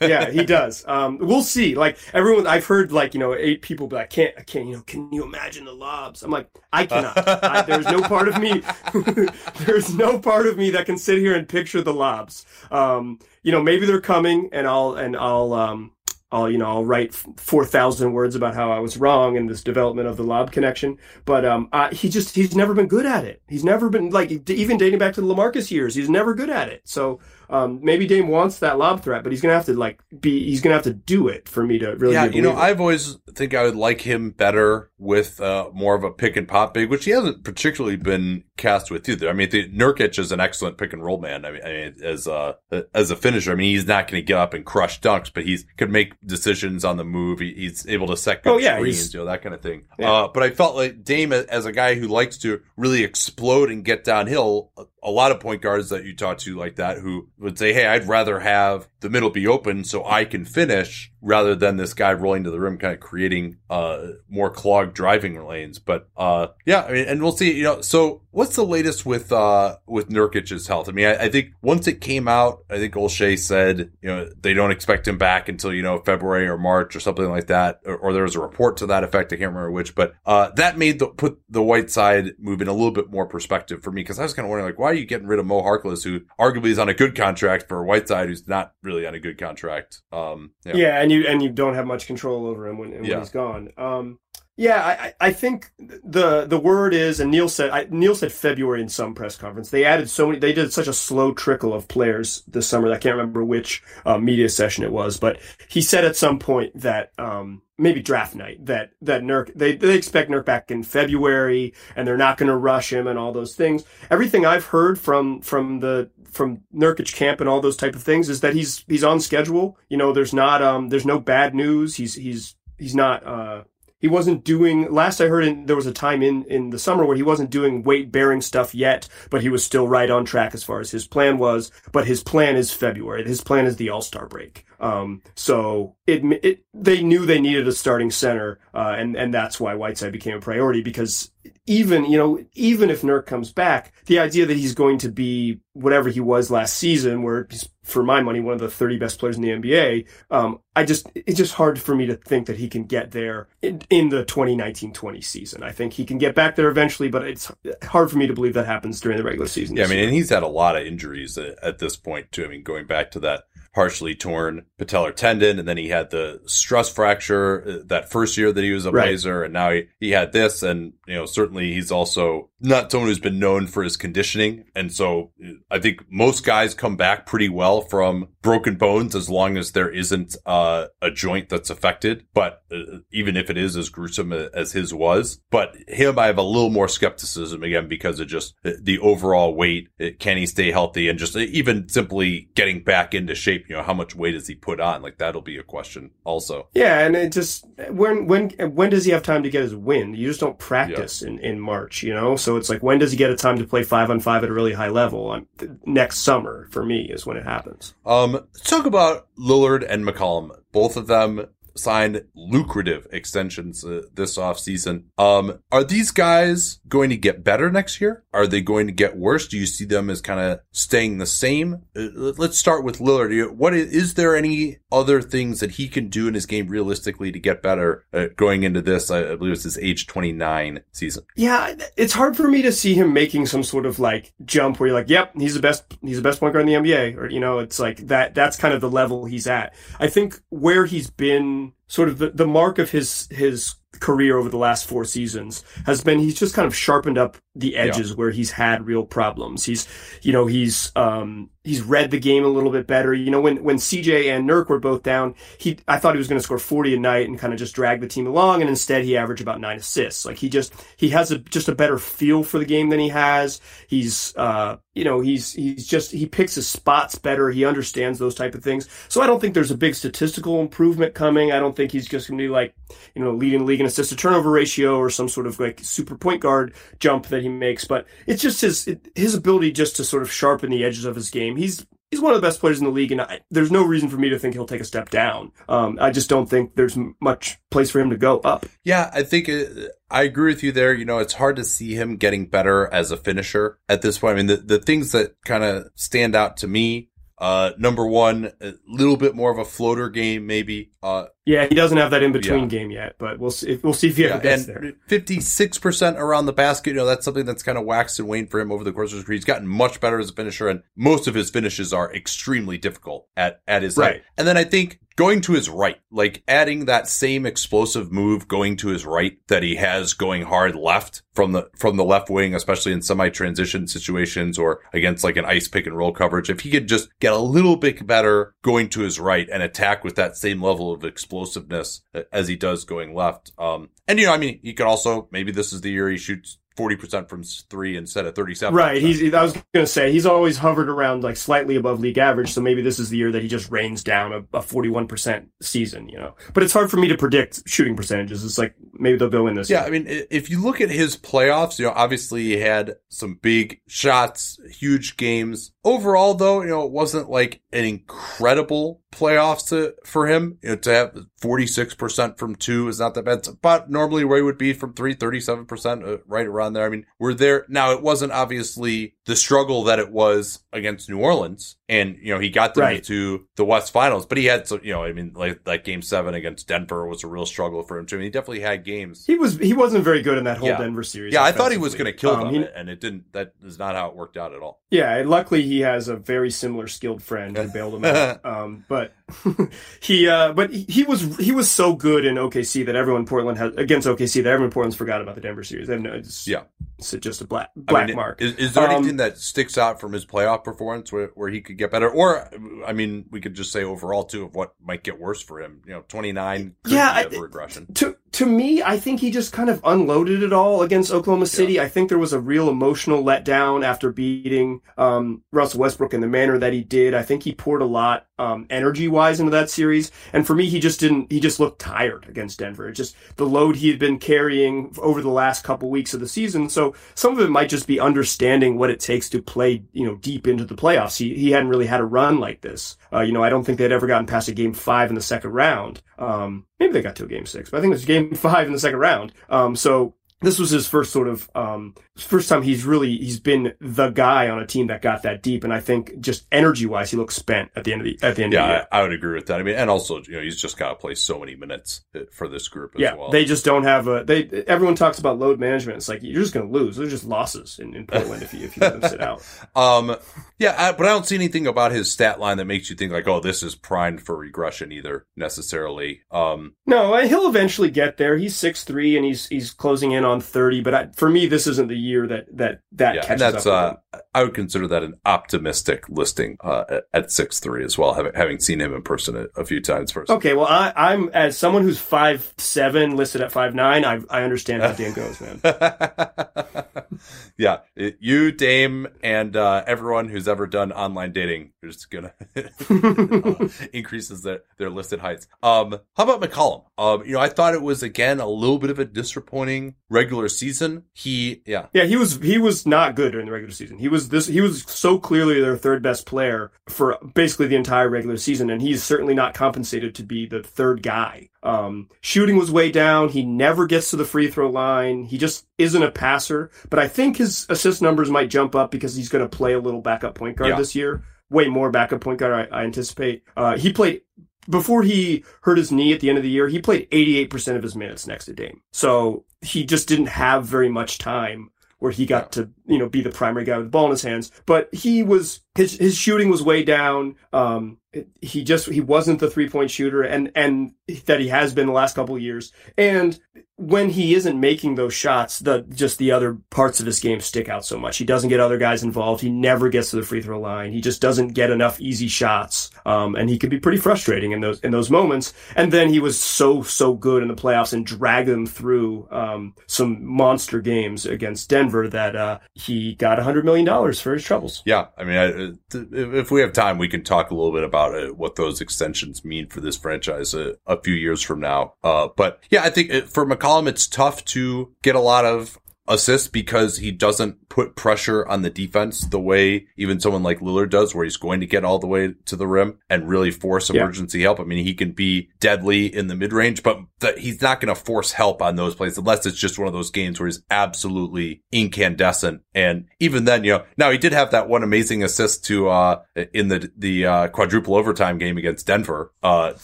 yeah, he does. Um, we'll see. Like everyone, I've heard like you know eight people but I can't, I can't. You know, can you imagine the lobs? I'm like, I cannot. I, there's no part of me. there's no part of me that can sit here and picture the lobs. Um, you know, maybe they're coming, and I'll and I'll um, I'll you know I'll write four thousand words about how I was wrong in this development of the lob connection. But um, uh, he just he's never been good at it. He's never been like even dating back to the LaMarcus years. He's never good at it. So um, maybe Dame wants that lob threat, but he's gonna have to like be he's gonna have to do it for me to really. Yeah, you know, it. I've always think I would like him better with uh, more of a pick and pop big, which he hasn't particularly been cast with either. I mean, the, Nurkic is an excellent pick and roll man. I mean, I mean as a as a finisher, I mean, he's not going to get up and crush dunks, but he's could make decisions on the move. He, he's able to set good oh, yeah, screens, you know, that kind of thing. Yeah. Uh, but I felt like Dame, as a guy who likes to really explode and get downhill, a lot of point guards that you talk to like that who would say, Hey, I'd rather have the middle be open so I can finish rather than this guy rolling to the rim, kind of creating, uh, more clogged driving lanes. But, uh, yeah, I mean, and we'll see, you know, so what's the latest with, uh, with Nurkic's health? I mean, I, I think once it came out, I think Olshey said, you know, they don't expect him back until, you know, February or March or something like that. Or, or there was a report to that effect. I can't remember which, but, uh, that made the, put the Whiteside move in a little bit more perspective for me. Cause I was kind of wondering, like, why are you getting rid of Mo Harkless, who arguably is on a good contract for Whiteside, who's not really on a good contract. Um, yeah. yeah, and you and you don't have much control over him when, when yeah. he's gone. Um, yeah, I, I think the the word is, and Neil said I, Neil said February in some press conference. They added so many. They did such a slow trickle of players this summer. I can't remember which uh, media session it was, but he said at some point that um, maybe draft night that that Nurk they they expect Nurk back in February, and they're not going to rush him and all those things. Everything I've heard from from the from Nurkic camp and all those type of things is that he's he's on schedule. You know, there's not um there's no bad news. He's he's he's not uh he wasn't doing last i heard in, there was a time in in the summer where he wasn't doing weight bearing stuff yet but he was still right on track as far as his plan was but his plan is february his plan is the all-star break um, so it, it they knew they needed a starting center uh, and and that's why whiteside became a priority because even you know even if Nurk comes back, the idea that he's going to be whatever he was last season, where he's for my money one of the 30 best players in the NBA, um, I just it's just hard for me to think that he can get there in, in the 2019-20 season. I think he can get back there eventually, but it's hard for me to believe that happens during the regular season. Yeah, I mean, year. and he's had a lot of injuries at, at this point too. I mean, going back to that partially torn patellar tendon, and then he had the stress fracture uh, that first year that he was a right. Blazer, and now he, he had this, and you know certainly he's also not someone who's been known for his conditioning, and so uh, I think most guys come back pretty well from broken bones as long as there isn't uh, a joint that's affected. But uh, even if it is as gruesome as his was, but him, I have a little more skepticism again because of just the overall weight. Can he stay healthy and just even simply getting back into shape? You know, how much weight does he put on? Like that'll be a question also. Yeah, and it just when when when does he have time to get his win? You just don't practice in in March, you know. So it's like when does he get a time to play five on five at a really high level? Next summer for me is when it happens. Um, let's talk about Lillard and McCollum. Both of them signed lucrative extensions uh, this offseason. Um, are these guys going to get better next year? Are they going to get worse? Do you see them as kind of staying the same? Uh, let's start with Lillard. What is, is, there any other things that he can do in his game realistically to get better uh, going into this? I, I believe it's his age 29 season. Yeah, it's hard for me to see him making some sort of like jump where you're like, yep, he's the best, he's the best point guard in the NBA. Or, you know, it's like that, that's kind of the level he's at. I think where he's been sort of the, the mark of his his career over the last four seasons has been he's just kind of sharpened up the edges yeah. where he's had real problems. He's you know he's um he's read the game a little bit better. You know, when when CJ and Nurk were both down, he I thought he was going to score 40 a night and kind of just drag the team along, and instead he averaged about nine assists. Like he just he has a just a better feel for the game than he has. He's uh you know he's he's just he picks his spots better. He understands those type of things. So I don't think there's a big statistical improvement coming. I don't think he's just going to be like you know leading the league in assist to turnover ratio or some sort of like super point guard jump that he he makes, but it's just his his ability just to sort of sharpen the edges of his game. He's he's one of the best players in the league, and I, there's no reason for me to think he'll take a step down. Um, I just don't think there's much place for him to go up. Yeah, I think it, I agree with you there. You know, it's hard to see him getting better as a finisher at this point. I mean, the, the things that kind of stand out to me uh, number one, a little bit more of a floater game, maybe. Uh, yeah, he doesn't have that in between yeah. game yet, but we'll see. We'll see if he yeah, gets there. Fifty six percent around the basket. You know, that's something that's kind of waxed and waned for him over the course of his career. He's gotten much better as a finisher, and most of his finishes are extremely difficult at at his right. Height. And then I think going to his right, like adding that same explosive move going to his right that he has going hard left from the from the left wing, especially in semi transition situations or against like an ice pick and roll coverage. If he could just get a little bit better going to his right and attack with that same level of explosiveness as he does going left. Um, and you know, I mean, he could also maybe this is the year he shoots 40% from three instead of 37 right he's i was going to say he's always hovered around like slightly above league average so maybe this is the year that he just rains down a, a 41% season you know but it's hard for me to predict shooting percentages it's like maybe they'll go in this yeah year. i mean if you look at his playoffs you know obviously he had some big shots huge games overall though you know it wasn't like an incredible playoffs to for him. You know, to have 46% from two is not that bad. But normally where he would be from three, 37%, uh, right around there. I mean, we're there. Now, it wasn't obviously the struggle that it was against New Orleans. And, you know, he got them right. to the West Finals, but he had some, you know, I mean, like, like game seven against Denver was a real struggle for him too. I mean, he definitely had games. He was, he wasn't very good in that whole yeah. Denver series. Yeah, I thought he was going to kill um, them, he, and it didn't, that is not how it worked out at all. Yeah, luckily he has a very similar skilled friend who bailed him out. Um, but he uh, but he was he was so good in OKC that everyone in Portland has against OKC that everyone in Portland's forgot about the Denver series. No, it's, yeah, it's just a black black I mean, mark. Is, is there um, anything that sticks out from his playoff performance where, where he could get better? Or I mean, we could just say overall too of what might get worse for him. You know, twenty nine. Yeah, I, regression. To to me, I think he just kind of unloaded it all against Oklahoma City. Yeah. I think there was a real emotional letdown after beating um, Russell Westbrook in the manner that he did. I think he poured a lot um, energy wise into that series. And for me, he just didn't, he just looked tired against Denver. It just the load he had been carrying over the last couple weeks of the season. So some of it might just be understanding what it takes to play, you know, deep into the playoffs. He, he hadn't really had a run like this. Uh, you know, I don't think they'd ever gotten past a game five in the second round. Um, maybe they got to a game six, but I think it was game five in the second round. Um, so this was his first sort of um, first time he's really he's been the guy on a team that got that deep, and I think just energy wise, he looks spent at the end of the at the end. Yeah, of the. I, I would agree with that. I mean, and also you know he's just got to play so many minutes uh, for this group as yeah, well. They just don't have a they. Everyone talks about load management. It's like you're just going to lose. They're just losses in, in Portland if you if you let them sit out. Um, yeah, I, but I don't see anything about his stat line that makes you think like, oh, this is primed for regression either necessarily. Um, no, he'll eventually get there. He's six three and he's he's closing in on thirty, but I, for me, this isn't the year that that that yeah, catches that's, up. Uh, I would consider that an optimistic listing uh, at six three as well, having having seen him in person a, a few times first. Okay, well, I, I'm as someone who's five seven listed at five nine. I I understand how Dan goes, man. yeah, you, Dame, and uh, everyone who's ever done online dating is gonna increases their their listed heights. Um, how about McCollum? Um, you know, I thought it was again a little bit of a disappointing regular season. He, yeah, yeah, he was he was not good during the regular season. He was this he was so clearly their third best player for basically the entire regular season, and he's certainly not compensated to be the third guy. Um, shooting was way down. He never gets to the free throw line. He just isn't a passer. But I think his assist numbers might jump up because he's going to play a little backup point guard yeah. this year. Way more backup point guard, I, I anticipate. Uh, he played before he hurt his knee at the end of the year, he played 88% of his minutes next to Dame. So he just didn't have very much time where he got to, you know, be the primary guy with the ball in his hands. But he was, his, his shooting was way down. Um, he just, he wasn't the three point shooter and, and that he has been the last couple of years. And when he isn't making those shots, the just the other parts of his game stick out so much. He doesn't get other guys involved. He never gets to the free throw line. He just doesn't get enough easy shots, um, and he could be pretty frustrating in those in those moments. And then he was so so good in the playoffs and dragged them through um, some monster games against Denver that uh, he got a hundred million dollars for his troubles. Yeah, I mean, I, if we have time, we can talk a little bit about uh, what those extensions mean for this franchise a, a few years from now. Uh, but yeah, I think uh, for McCollum, it's tough to get a lot of assists because he doesn't put pressure on the defense the way even someone like Lillard does, where he's going to get all the way to the rim and really force emergency yeah. help. I mean, he can be deadly in the mid range, but he's not going to force help on those plays unless it's just one of those games where he's absolutely incandescent. And even then, you know, now he did have that one amazing assist to, uh, in the, the, uh, quadruple overtime game against Denver, uh,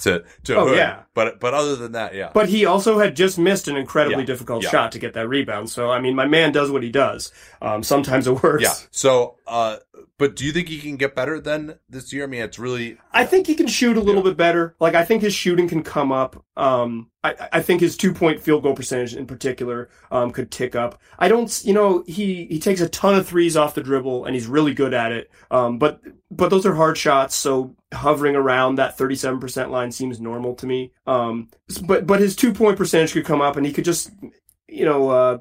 to, to, oh, yeah. But, but other than that, yeah. But he also had just missed an incredibly yeah. difficult yeah. shot to get that rebound. So, I mean, my man does what he does. Um, sometimes it works. Yeah. So, uh, but do you think he can get better than this year? I mean, it's really. I think he can shoot a little yeah. bit better. Like, I think his shooting can come up. Um, I, think his two point field goal percentage in particular, um, could tick up. I don't, you know, he, he takes a ton of threes off the dribble and he's really good at it. Um, but, but those are hard shots. So hovering around that 37% line seems normal to me. Um, but, but his two point percentage could come up and he could just, you know, uh,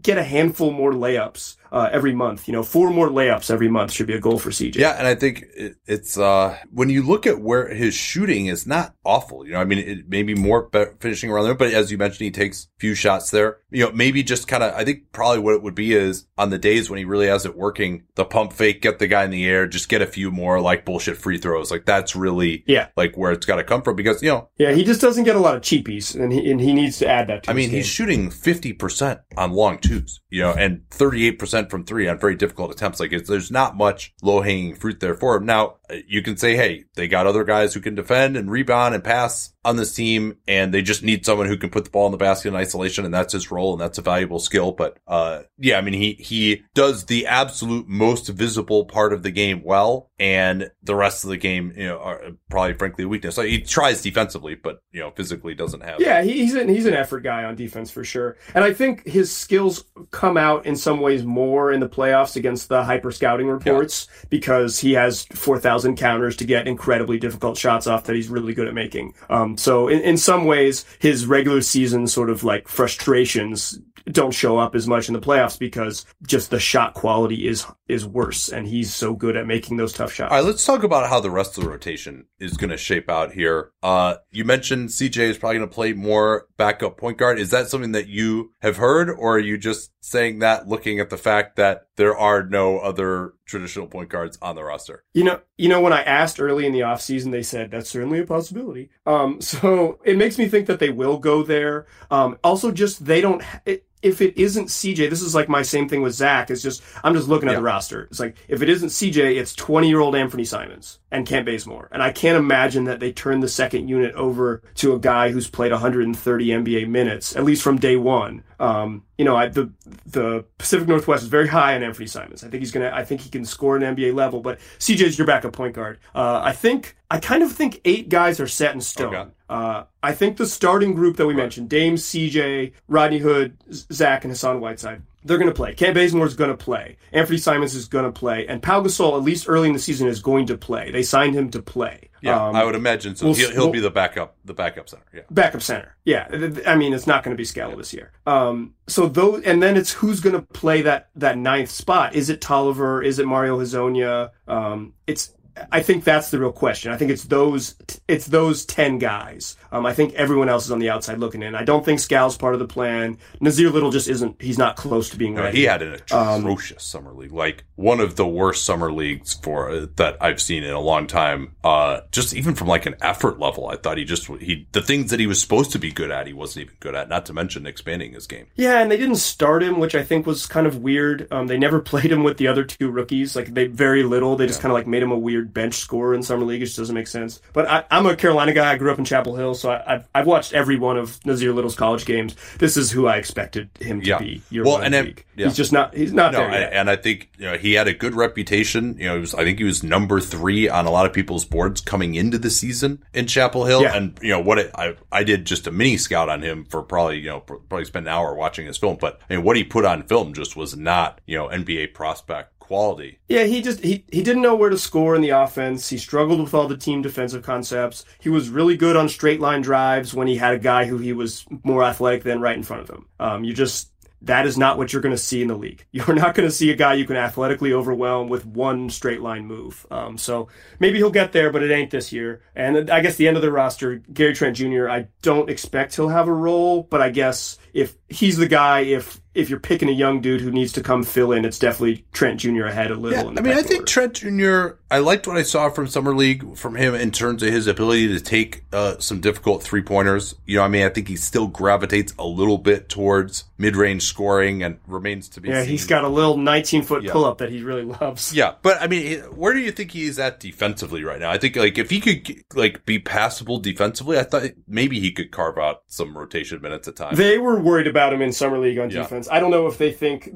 get a handful more layups uh, every month. You know, four more layups every month should be a goal for CJ. Yeah, and I think it, it's uh, when you look at where his shooting is not awful. You know, I mean, it may be more finishing around there, but as you mentioned, he takes a few shots there. You know, maybe just kind of. I think probably what it would be is on the days when he really has it working, the pump fake, get the guy in the air, just get a few more like bullshit free throws. Like that's really yeah, like where it's got to come from because you know. Yeah, he just doesn't get a lot of cheapies, and he and he needs to add that. to I mean, he's shooting fifty percent on long twos, you know, and 38% from three on very difficult attempts. Like there's not much low hanging fruit there for him. Now you can say, Hey, they got other guys who can defend and rebound and pass on this team and they just need someone who can put the ball in the basket in isolation and that's his role and that's a valuable skill. But, uh, yeah, I mean, he, he does the absolute most visible part of the game well and the rest of the game, you know, are probably frankly a weakness. Like he tries defensively, but you know, physically doesn't have. Yeah, he's an, he's an effort guy on defense for sure. And I think his skills come out in some ways more in the playoffs against the hyper scouting reports yeah. because he has 4,000 counters to get incredibly difficult shots off that he's really good at making. Um, so in, in some ways, his regular season sort of like frustrations don't show up as much in the playoffs because just the shot quality is is worse and he's so good at making those tough shots. All right, let's talk about how the rest of the rotation is going to shape out here. Uh, you mentioned CJ is probably going to play more backup point guard. Is that something that you have heard or are you just saying that looking at the fact that there are no other traditional point guards on the roster? You know, you know when I asked early in the offseason they said that's certainly a possibility. Um, so it makes me think that they will go there. Um, also just they don't it, if it isn't CJ, this is like my same thing with Zach. It's just I'm just looking at yeah. the roster. It's like if it isn't CJ, it's 20 year old Anthony Simons and Kent Bazemore, and I can't imagine that they turn the second unit over to a guy who's played 130 NBA minutes at least from day one. Um, you know, I, the the Pacific Northwest is very high on Anthony Simons. I think he's gonna. I think he can score an NBA level. But CJ's your backup point guard. Uh, I think. I kind of think eight guys are set in stone. Okay. Uh, I think the starting group that we right. mentioned, Dame, CJ, Rodney Hood, Zach, and Hassan Whiteside, they're going to play. Bazemore is going to play. Anthony Simons is going to play. And Pau Gasol, at least early in the season, is going to play. They signed him to play. Yeah, um, I would imagine so. We'll, he'll, he'll be the backup, the backup center. Yeah, backup center. Yeah, I mean, it's not going to be Scala yeah. this year. Um, so those, and then it's who's going to play that that ninth spot. Is it Tolliver? Is it Mario Hezonja? Um, it's I think that's the real question. I think it's those it's those ten guys. Um, I think everyone else is on the outside looking in. I don't think Skal's part of the plan. Nassir Little just isn't. He's not close to being ready. he had an um, atrocious um, summer league, like one of the worst summer leagues for uh, that I've seen in a long time. Uh, just even from like an effort level, I thought he just he the things that he was supposed to be good at, he wasn't even good at. Not to mention expanding his game. Yeah, and they didn't start him, which I think was kind of weird. Um, they never played him with the other two rookies. Like they very little. They just yeah. kind of like made him a weird bench score in summer league. It just doesn't make sense. But I, am a Carolina guy. I grew up in Chapel Hill, so I, have I've watched every one of Nassir Little's college games. This is who I expected him to yeah. be. Year well, and then, yeah. he's just not. He's not no, there yet. And I think you know, he had a good reputation. You know, was, I think he was number three on a lot of people's boards coming into the season in Chapel Hill. Yeah. And you know what? It, I I did just a mini scout on him for probably you know probably spent an hour watching his film. But I mean, what he put on film just was not you know NBA prospect quality. Yeah, he just he he didn't know where to score in the offense. He struggled with all the team defensive concepts. He was really good on straight line drives when he had a guy who he was more athletic than right in front of him. Um, you just that is not what you're going to see in the league. You're not going to see a guy you can athletically overwhelm with one straight line move. Um, so maybe he'll get there, but it ain't this year. And I guess the end of the roster, Gary Trent Jr., I don't expect he'll have a role, but I guess if he's the guy, if if you're picking a young dude who needs to come fill in, it's definitely Trent Jr. ahead a little. Yeah, I mean, I think order. Trent Jr. I liked what I saw from summer league from him in terms of his ability to take uh, some difficult three pointers. You know, I mean, I think he still gravitates a little bit towards mid range scoring and remains to be. Yeah, seen. he's got a little 19 foot Yeah. pull up that he really loves. Yeah, but I mean, where do you think he's at defensively right now? I think like if he could like be passable defensively, I thought maybe he could carve out some rotation minutes at times. They were worried about him in summer league on Yeah. defense. I don't know if they think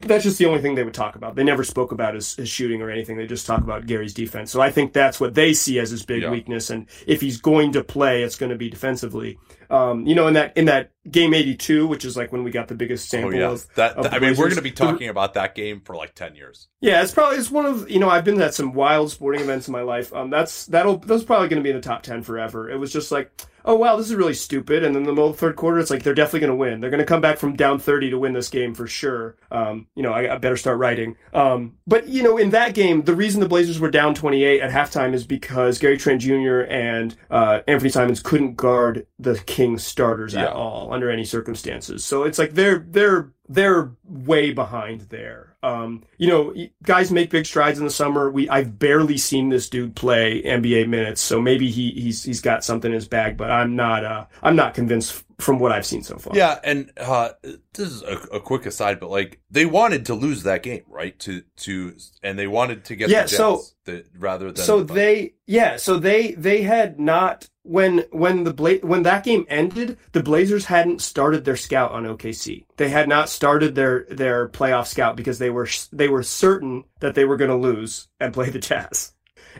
that's just the only thing they would talk about. They never spoke about his, his shooting or anything. They just talk about Gary's defense. So I think that's what they see as his big Yeah. weakness. And if he's going to play, it's going to be defensively. Um, you know, in that in that game eighty two, which is like when we got the biggest sample Oh yeah, of that, of the I mean, we're going to be talking about that game for like ten years. Yeah, it's probably it's one of you know I've been at some wild sporting events in my life. Um, that's that'll that's probably going to be in the top ten forever. It was just like, oh wow, this is really stupid. And then the middle of the third quarter, it's like they're definitely going to win. They're going to come back from down thirty to win this game for sure. Um, you know, I, I better start writing. Um, but you know, in that game, the reason the Blazers were down twenty eight at halftime is because Gary Trent Jr. and uh, Anthony Simons couldn't guard the Kings starters Yeah. at all under any circumstances. So it's like they're they're they're way behind there. Um, you know, guys make big strides in the summer. We I've barely seen this dude play NBA minutes, so maybe he he's he's got something in his bag, but I'm not uh I'm not convinced from what I've seen so far. Yeah, and uh, this is a, a quick aside, but like they wanted to lose that game, right? To to and they wanted to get Yeah, the Jets so- the, rather than so the- they yeah so they they had not when when the Bla- when that game ended the blazers hadn't started their scout on okc they had not started their their playoff scout because they were they were certain that they were going to lose and play the jazz.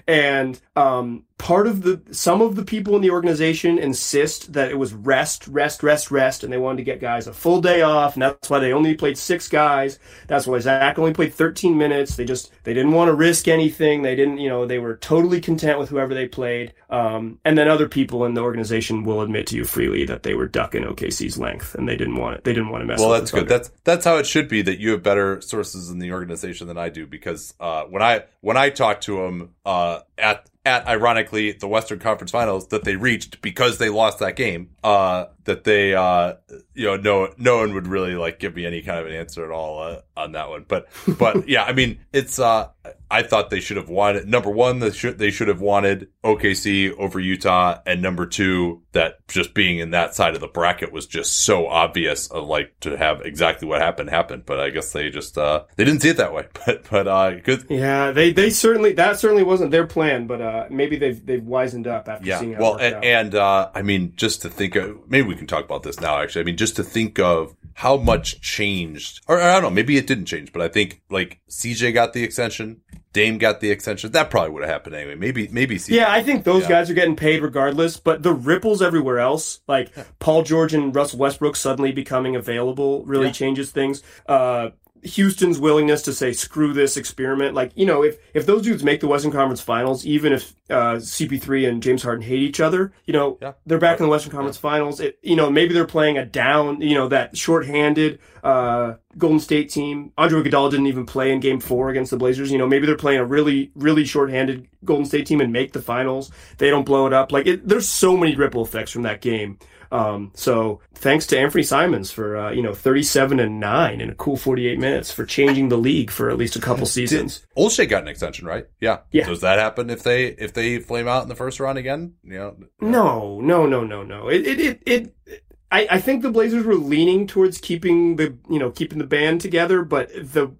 And um, part of the some of the people in the organization insist that it was rest rest rest rest and they wanted to get guys a full day off and that's why they only played six guys that's why zach only played 13 minutes they just they didn't want to risk anything they didn't you know they were totally content with whoever they played um, and then other people in the organization will admit to you freely that they were ducking okc's length and they didn't want it they didn't want to mess Well, that's good. That's that's how it should be. That you have better sources in the organization than I do, because uh, when I when I talked to them uh, at at ironically the Western Conference Finals that they reached because they lost that game, uh, that they uh, you know no no one would really like give me any kind of an answer at all uh, on that one. But but yeah, I mean it's uh, I thought they should have wanted number one they should they should have wanted OKC over Utah, and number two that just being in that side of the bracket was just so obvious of like to have exactly what happened happened. But I guess they just uh they didn't see it that way. But but uh good yeah they they certainly that certainly wasn't their plan but uh, maybe they've they've wisened up after yeah. seeing how Well, and, and uh I mean just to think of maybe we can talk about this now. Actually, I mean just to think of how much changed, or I don't know, maybe it didn't change, but I think like CJ got the extension, Dame got the extension. That probably would have happened anyway. Maybe maybe CJ. Yeah, I think those Yeah. guys are getting paid regardless, but the ripples everywhere else, like Paul George and Russell Westbrook suddenly becoming available, really Yeah. changes things. Uh, Houston's willingness to say screw this experiment, like you know, if if those dudes make the Western Conference Finals, even if uh, CP3 and James Harden hate each other, you know, Yeah. they're back in the Western Conference Finals. It, you know, maybe they're playing a down, you know, that shorthanded uh, Golden State team. Andre Iguodala didn't even play in Game Four against the Blazers. You know, maybe they're playing a really, really shorthanded Golden State team and make the finals. They don't blow it up. Like, it, there's so many ripple effects from that game. Um, so thanks to Anthony Simons for uh, you know 37 and nine in a cool 48 minutes for changing the league for at least a couple seasons. Olshey got an extension, right? Yeah. Yeah. Does that happen if they if they flame out in the first round again? You know. No, no, no, no, no. It, it, it, it I, I think the Blazers were leaning towards keeping the, you know, keeping the band together, but the,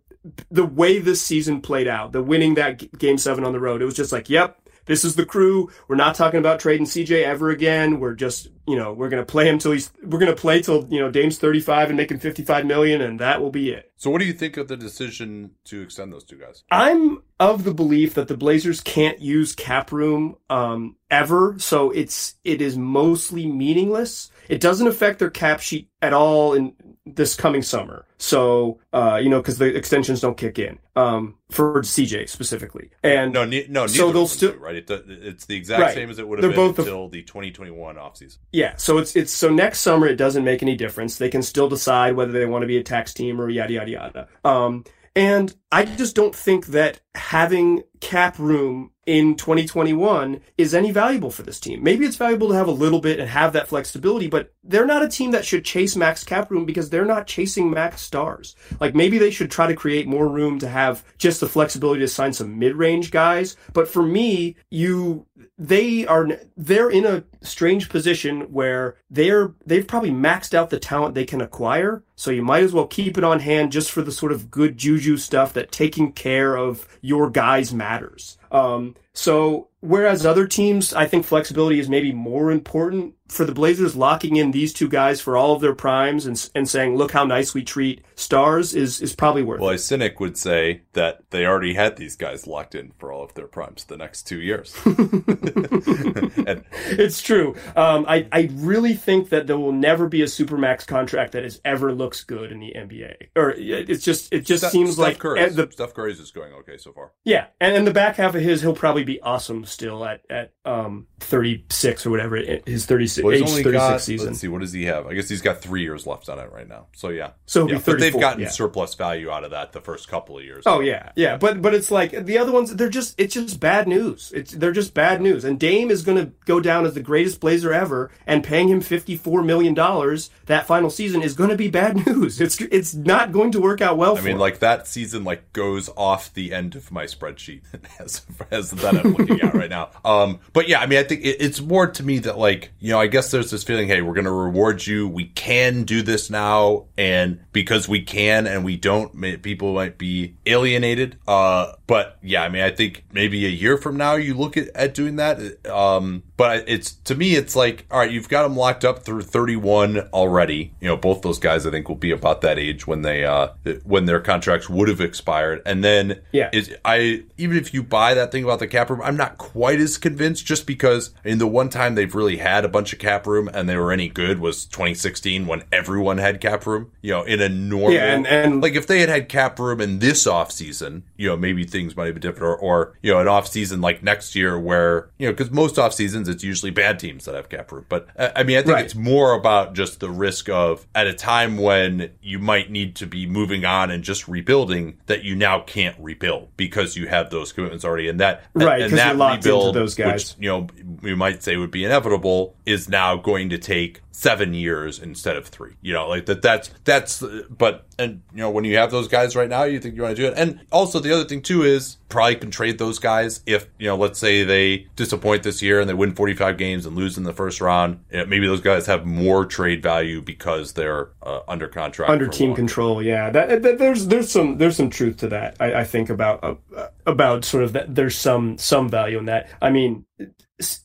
the way this season played out, the winning that g- game seven on the road, it was just like, yep, this is the crew. We're not talking about trading CJ ever again. We're just, you know, we're going to play him till he's, we're going to play till, you know, Dame's 35 and making 55 million and that will be it. So what do you think of the decision to extend those two guys? I'm of the belief that the Blazers can't use cap room um, ever, so it's it is mostly meaningless. It doesn't affect their cap sheet at all in this coming summer. So uh, you know, because the extensions don't kick in um, for CJ specifically, and No, ne- no. So they'll still- right. It, it's the exact Right. same as it would have They're been both the- the 2021 offseason. Yeah, so it's it's so next summer it doesn't make any difference. They can still decide whether they want to be a tax team or yada yada yada. Um, and I just don't think that having cap room in 2021 is any valuable for this team. Maybe it's valuable to have a little bit and have that flexibility, but they're not a team that should chase max cap room because they're not chasing max stars. Like maybe they should try to create more room to have just the flexibility to sign some mid-range guys. But for me, you they are they're in a strange position where they're they've probably maxed out the talent they can acquire so you might as well keep it on hand just for the sort of good juju stuff that taking care of your guys matters. Um, so whereas other teams, I think flexibility is maybe more important for the Blazers locking in these two guys for all of their primes and, and saying, look how nice we treat stars is, is probably worth well, it. a cynic would say that they already had these guys locked in for all of their primes the next two years. and, it's true. Um, I, I really think that there will never be a supermax contract that is ever looks good in the NBA. Or it's just, it just seems Steph like Curry's, the, Steph Curry's is going okay so far. Yeah. And in the back half of his, he'll probably be awesome still at, at, um, 36 or whatever, his 36, well, age 36 got, season. Let's see, what does he have? I guess he's got three years left on it right now. So yeah. So yeah, but they've gotten yeah. surplus value out of that the first couple of years. Oh yeah, yeah. But but it's like the other ones. They're just it's just bad news. It's they're just bad news. And Dame is going to go down as the greatest Blazer ever, and paying him fifty four million dollars that final season is going to be bad news. It's it's not going to work out well. I mean, him. like that season like goes off the end of my spreadsheet as as that I'm looking at right now. Um, but yeah, I mean, I think it, it's more to me that like you know, I guess there's this feeling, hey, we're going to reward you. We can do this now, and because we can and we don't, people might be alienated. Uh, but yeah, I mean, I think maybe a year from now you look at, at doing that. Um, but it's to me, it's like, all right, you've got them locked up through 31 already. You know, both those guys I think will be about that age when they uh when their contracts would have expired. And then yeah, is I even if you buy that thing about the cap room, I'm not quite as convinced just because in the one time they've really had a bunch of cap room and they were any good was 2016 when everyone had cap room. You know, in a normal yeah, and, and like if they had had cap room in this off season, you know, maybe things might have been different, or, or you know, an off season like next year where you know, because most off seasons it's usually bad teams that have cap room. But uh, I mean, I think right. it's more about just the risk of at a time when you might need to be moving on and just rebuilding that you now can't rebuild because you have those commitments already, and that right and that rebuild those guys, which you know, we might say would be inevitable, is now going to take seven years instead of three. You know, like that. That's that's. But and you know, when you have those guys right now, you think you want to do it. And also the other thing too is probably can trade those guys if you know, let's say they disappoint this year and they win 45 games and lose in the first round. Maybe those guys have more trade value because they're uh, under contract, under team control. Yeah, that, that, there's there's some there's some truth to that. I, I think about uh, about sort of that. There's some some value in that. I mean.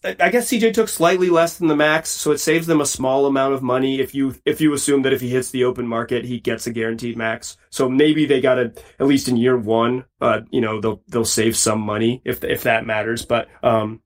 I guess CJ took slightly less than the max, so it saves them a small amount of money if you if you assume that if he hits the open market, he gets a guaranteed max. So maybe they got to at least in year one, uh, you know, they'll they'll save some money if if that matters. But um,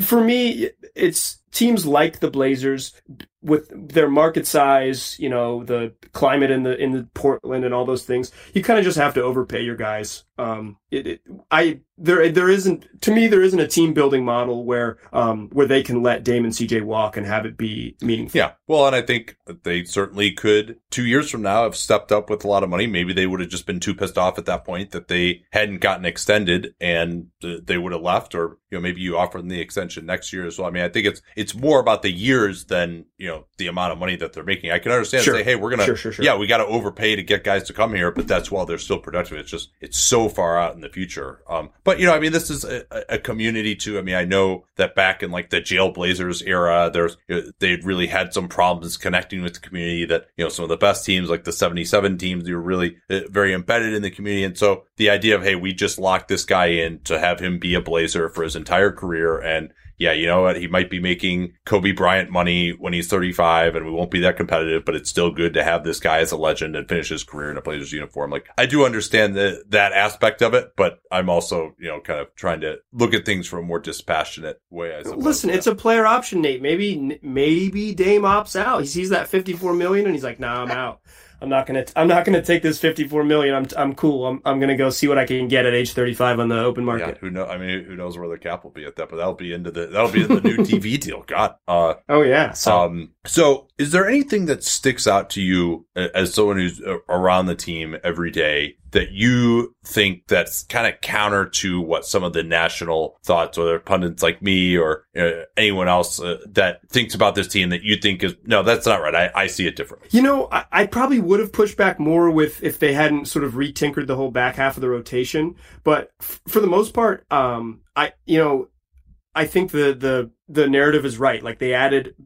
for me, it's teams like the Blazers with their market size, you know, the climate in the in the Portland and all those things. You kind of just have to overpay your guys. Um, it, it, I there there isn't to me there isn't a team building model where um where they can let Dame and CJ walk and have it be meaningful. Yeah, well, and I think they certainly could two years from now have stepped up with a lot of money. Maybe they would have just been too pissed off at that point that they hadn't gotten extended and they would have left, or you know maybe you offer them the extension next year as well. I mean, I think it's it's more about the years than you know the amount of money that they're making. I can understand sure. say, hey, we're gonna sure, sure, yeah, we got to overpay to get guys to come here, but that's while they're still productive. It's just it's so far out in the future. Um, but you know, I mean, this is a, a community too. I mean, I know that back in like the jail Blazers era, there's they really had some problems connecting with the community. That you know, some of the best teams like the '77 teams, they were really uh, very embedded in the community, and so the idea of hey, we just locked this guy in to have him be a Blazer for his entire career and yeah, you know what? He might be making Kobe Bryant money when he's 35 and we won't be that competitive, but it's still good to have this guy as a legend and finish his career in a Blazers uniform. Like, I do understand the, that aspect of it, but I'm also, you know, kind of trying to look at things from a more dispassionate way. I. Listen, it's a player option, Nate. Maybe, maybe Dame opts out. He sees that 54 million and he's like, nah, I'm out. I'm not gonna I'm not gonna take this 54 million. I'm I'm cool. I'm I'm gonna go see what I can get at age 35 on the open market. Yeah, who know? I mean, who knows where the cap will be at that? But that'll be into the that'll be in the new TV deal. God. Uh, oh yeah. So. Um. So, is there anything that sticks out to you as someone who's around the team every day that you think that's kind of counter to what some of the national thoughts, whether pundits like me or uh, anyone else uh, that thinks about this team that you think is no, that's not right. I, I see it differently. You know, I, I, probably would have pushed back more with if they hadn't sort of retinkered the whole back half of the rotation, but f- for the most part, um, I you know, I think the the the narrative is right. Like they added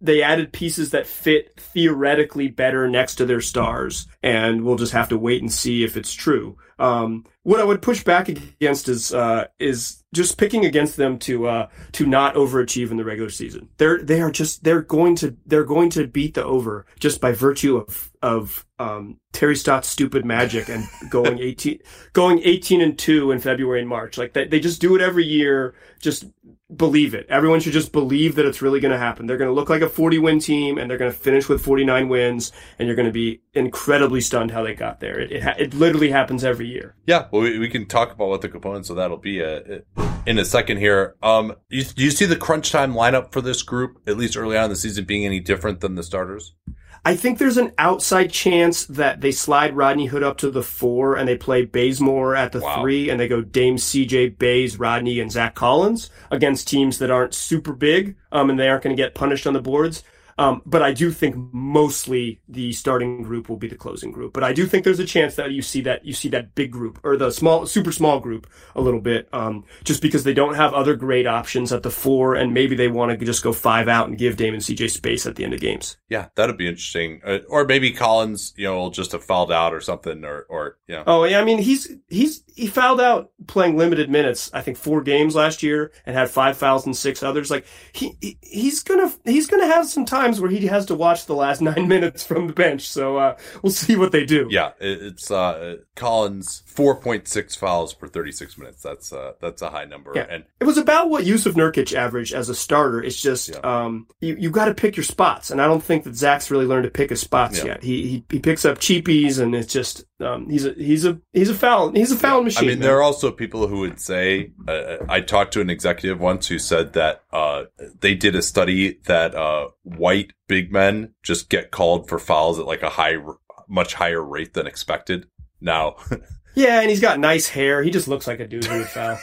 they added pieces that fit theoretically better next to their stars, and we'll just have to wait and see if it's true. Um, what I would push back against is uh, is just picking against them to uh, to not overachieve in the regular season. They're they are just they're going to they're going to beat the over just by virtue of of um, Terry Stotts' stupid magic and going eighteen going eighteen and two in February and March. Like they, they just do it every year. Just believe it. Everyone should just believe that it's really going to happen. They're going to look like a 40 win team and they're going to finish with 49 wins and you're going to be incredibly stunned how they got there. It, it, it literally happens every year. Yeah. Well, we, we, can talk about what the components of that'll be uh, in a second here. Um, you, do you see the crunch time lineup for this group, at least early on in the season, being any different than the starters? I think there's an outside chance that they slide Rodney Hood up to the four and they play Bazemore at the wow. three and they go Dame CJ Baze, Rodney, and Zach Collins against teams that aren't super big um, and they aren't going to get punished on the boards. Um, but I do think mostly the starting group will be the closing group. But I do think there's a chance that you see that you see that big group or the small, super small group a little bit, um, just because they don't have other great options at the four, and maybe they want to just go five out and give Damon CJ space at the end of games. Yeah, that'd be interesting. Uh, or maybe Collins, you know, will just have fouled out or something, or or you know. Oh yeah, I mean he's he's he fouled out playing limited minutes. I think four games last year and had five fouls and six others. Like he, he he's gonna he's gonna have some time times where he has to watch the last nine minutes from the bench. So uh, we'll see what they do. Yeah, it's uh, Collins four point six fouls per thirty six minutes. That's uh, that's a high number. Yeah. and it was about what Jusuf Nurkic averaged as a starter. It's just yeah. um, you you got to pick your spots, and I don't think that Zach's really learned to pick his spots yeah. yet. He, he he picks up cheapies, and it's just um, he's a he's a he's a foul he's a foul yeah. machine. I mean, man. there are also people who would say uh, I talked to an executive once who said that uh, they did a study that uh, white big men just get called for fouls at like a high, much higher rate than expected. Now, yeah, and he's got nice hair. He just looks like a dude who would foul.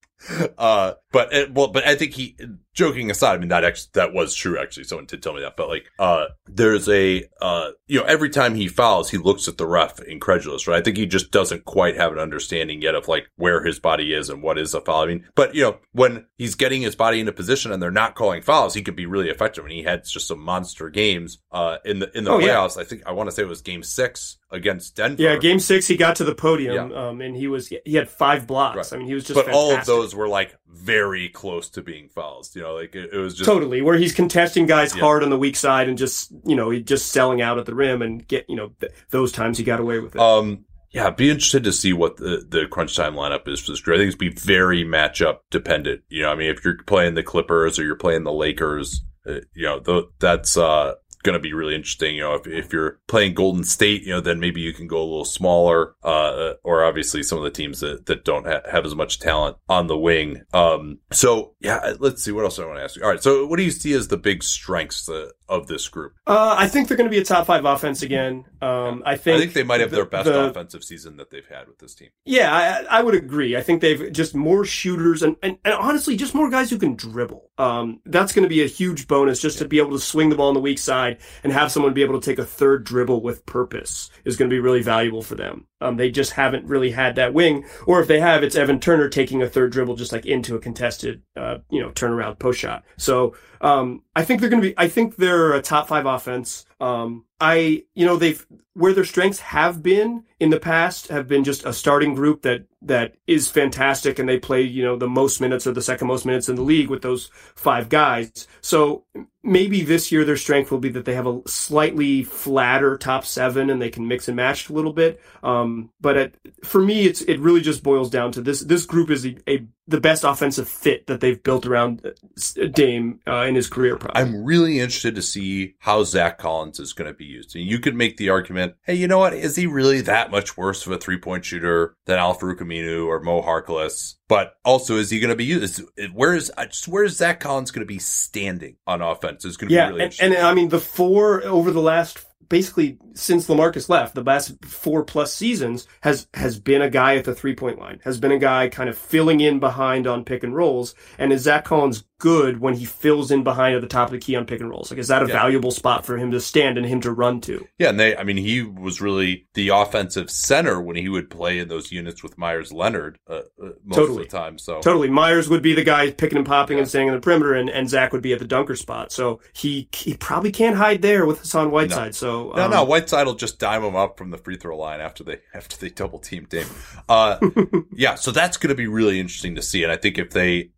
uh, but it, well, but I think he, joking aside, I mean that actually that was true. Actually, someone did tell me that. But like, uh, there's a, uh, you know, every time he fouls, he looks at the ref incredulous, right? I think he just doesn't quite have an understanding yet of like where his body is and what is a foul. I mean, but you know, when he's getting his body into position and they're not calling fouls, he could be really effective. And he had just some monster games, uh, in the in the oh, playoffs. Yeah. I think I want to say it was Game Six against Denver. Yeah, Game Six, he got to the podium, yeah. um, and he was he had five blocks. Right. I mean, he was just. But fantastic. all of those were like very close to being fouls. You know, like it, it was just totally where he's contesting guys yeah. hard on the weak side and just you know he just selling out at the rim and get you know th- those times he got away with it. Um, yeah, be interested to see what the, the crunch time lineup is for this group. I think it's be very matchup dependent. You know, I mean, if you're playing the Clippers or you're playing the Lakers, uh, you know, th- that's uh, going to be really interesting. You know, if, if you're playing Golden State, you know, then maybe you can go a little smaller, uh, or obviously some of the teams that, that don't ha- have as much talent on the wing. Um, so yeah, let's see what else I want to ask you. All right. So what do you see as the big strengths uh, of this group? Uh, I think they're going to be a top five offense again. Um, I think I think they might have the, their best the, offensive season that they've had with this team. Yeah, I, I would agree. I think they've just more shooters and, and, and honestly, just more guys who can dribble. Um, that's going to be a huge bonus just yeah. to be able to swing the ball on the weak side and have someone be able to take a third dribble with purpose is going to be really valuable for them. Um, they just haven't really had that wing, or if they have, it's Evan Turner taking a third dribble just like into a contested, uh, you know, turnaround post shot. So um, I think they're going to be. I think they're a top five offense. Um, I, you know, they've where their strengths have been in the past have been just a starting group that that is fantastic, and they play, you know, the most minutes or the second most minutes in the league with those five guys. So maybe this year their strength will be that they have a slightly flatter top seven and they can mix and match a little bit. Um, but at, for me, it's it really just boils down to this. This group is a, a the best offensive fit that they've built around uh, Dame uh, in his career. Probably. I'm really interested to see how Zach Collins is going to be used. And you could make the argument, hey, you know what? Is he really that much worse of a three point shooter than Al-Farouq Aminu or Mo Harkless? But also, is he going to be used? Where is just where is Zach Collins going to be standing on offense? Is going to yeah, be really and, and I mean the four over the last basically since LaMarcus left, the last four plus seasons has has been a guy at the three point line, has been a guy kind of filling in behind on pick and rolls. And is Zach Collins good when he fills in behind at the top of the key on pick and rolls? Like, is that a yeah. valuable spot for him to stand and him to run to? Yeah, and they, I mean, he was really the offensive center when he would play in those units with Meyers Leonard uh, uh, most totally. of the time. So totally, Meyers would be the guy picking and popping yeah. and staying in the perimeter, and, and Zach would be at the dunker spot. So he he probably can't hide there with Hassan Whiteside. No. So no, um, no, Whiteside will just dime him up from the free throw line after they after they double team Dame. Uh, yeah, so that's going to be really interesting to see, and I think if they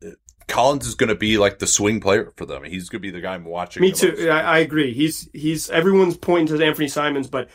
Collins is going to be like the swing player for them. He's going to be the guy I'm watching. Me too. I, I, agree. He's he's everyone's pointing to Anthony Simons, but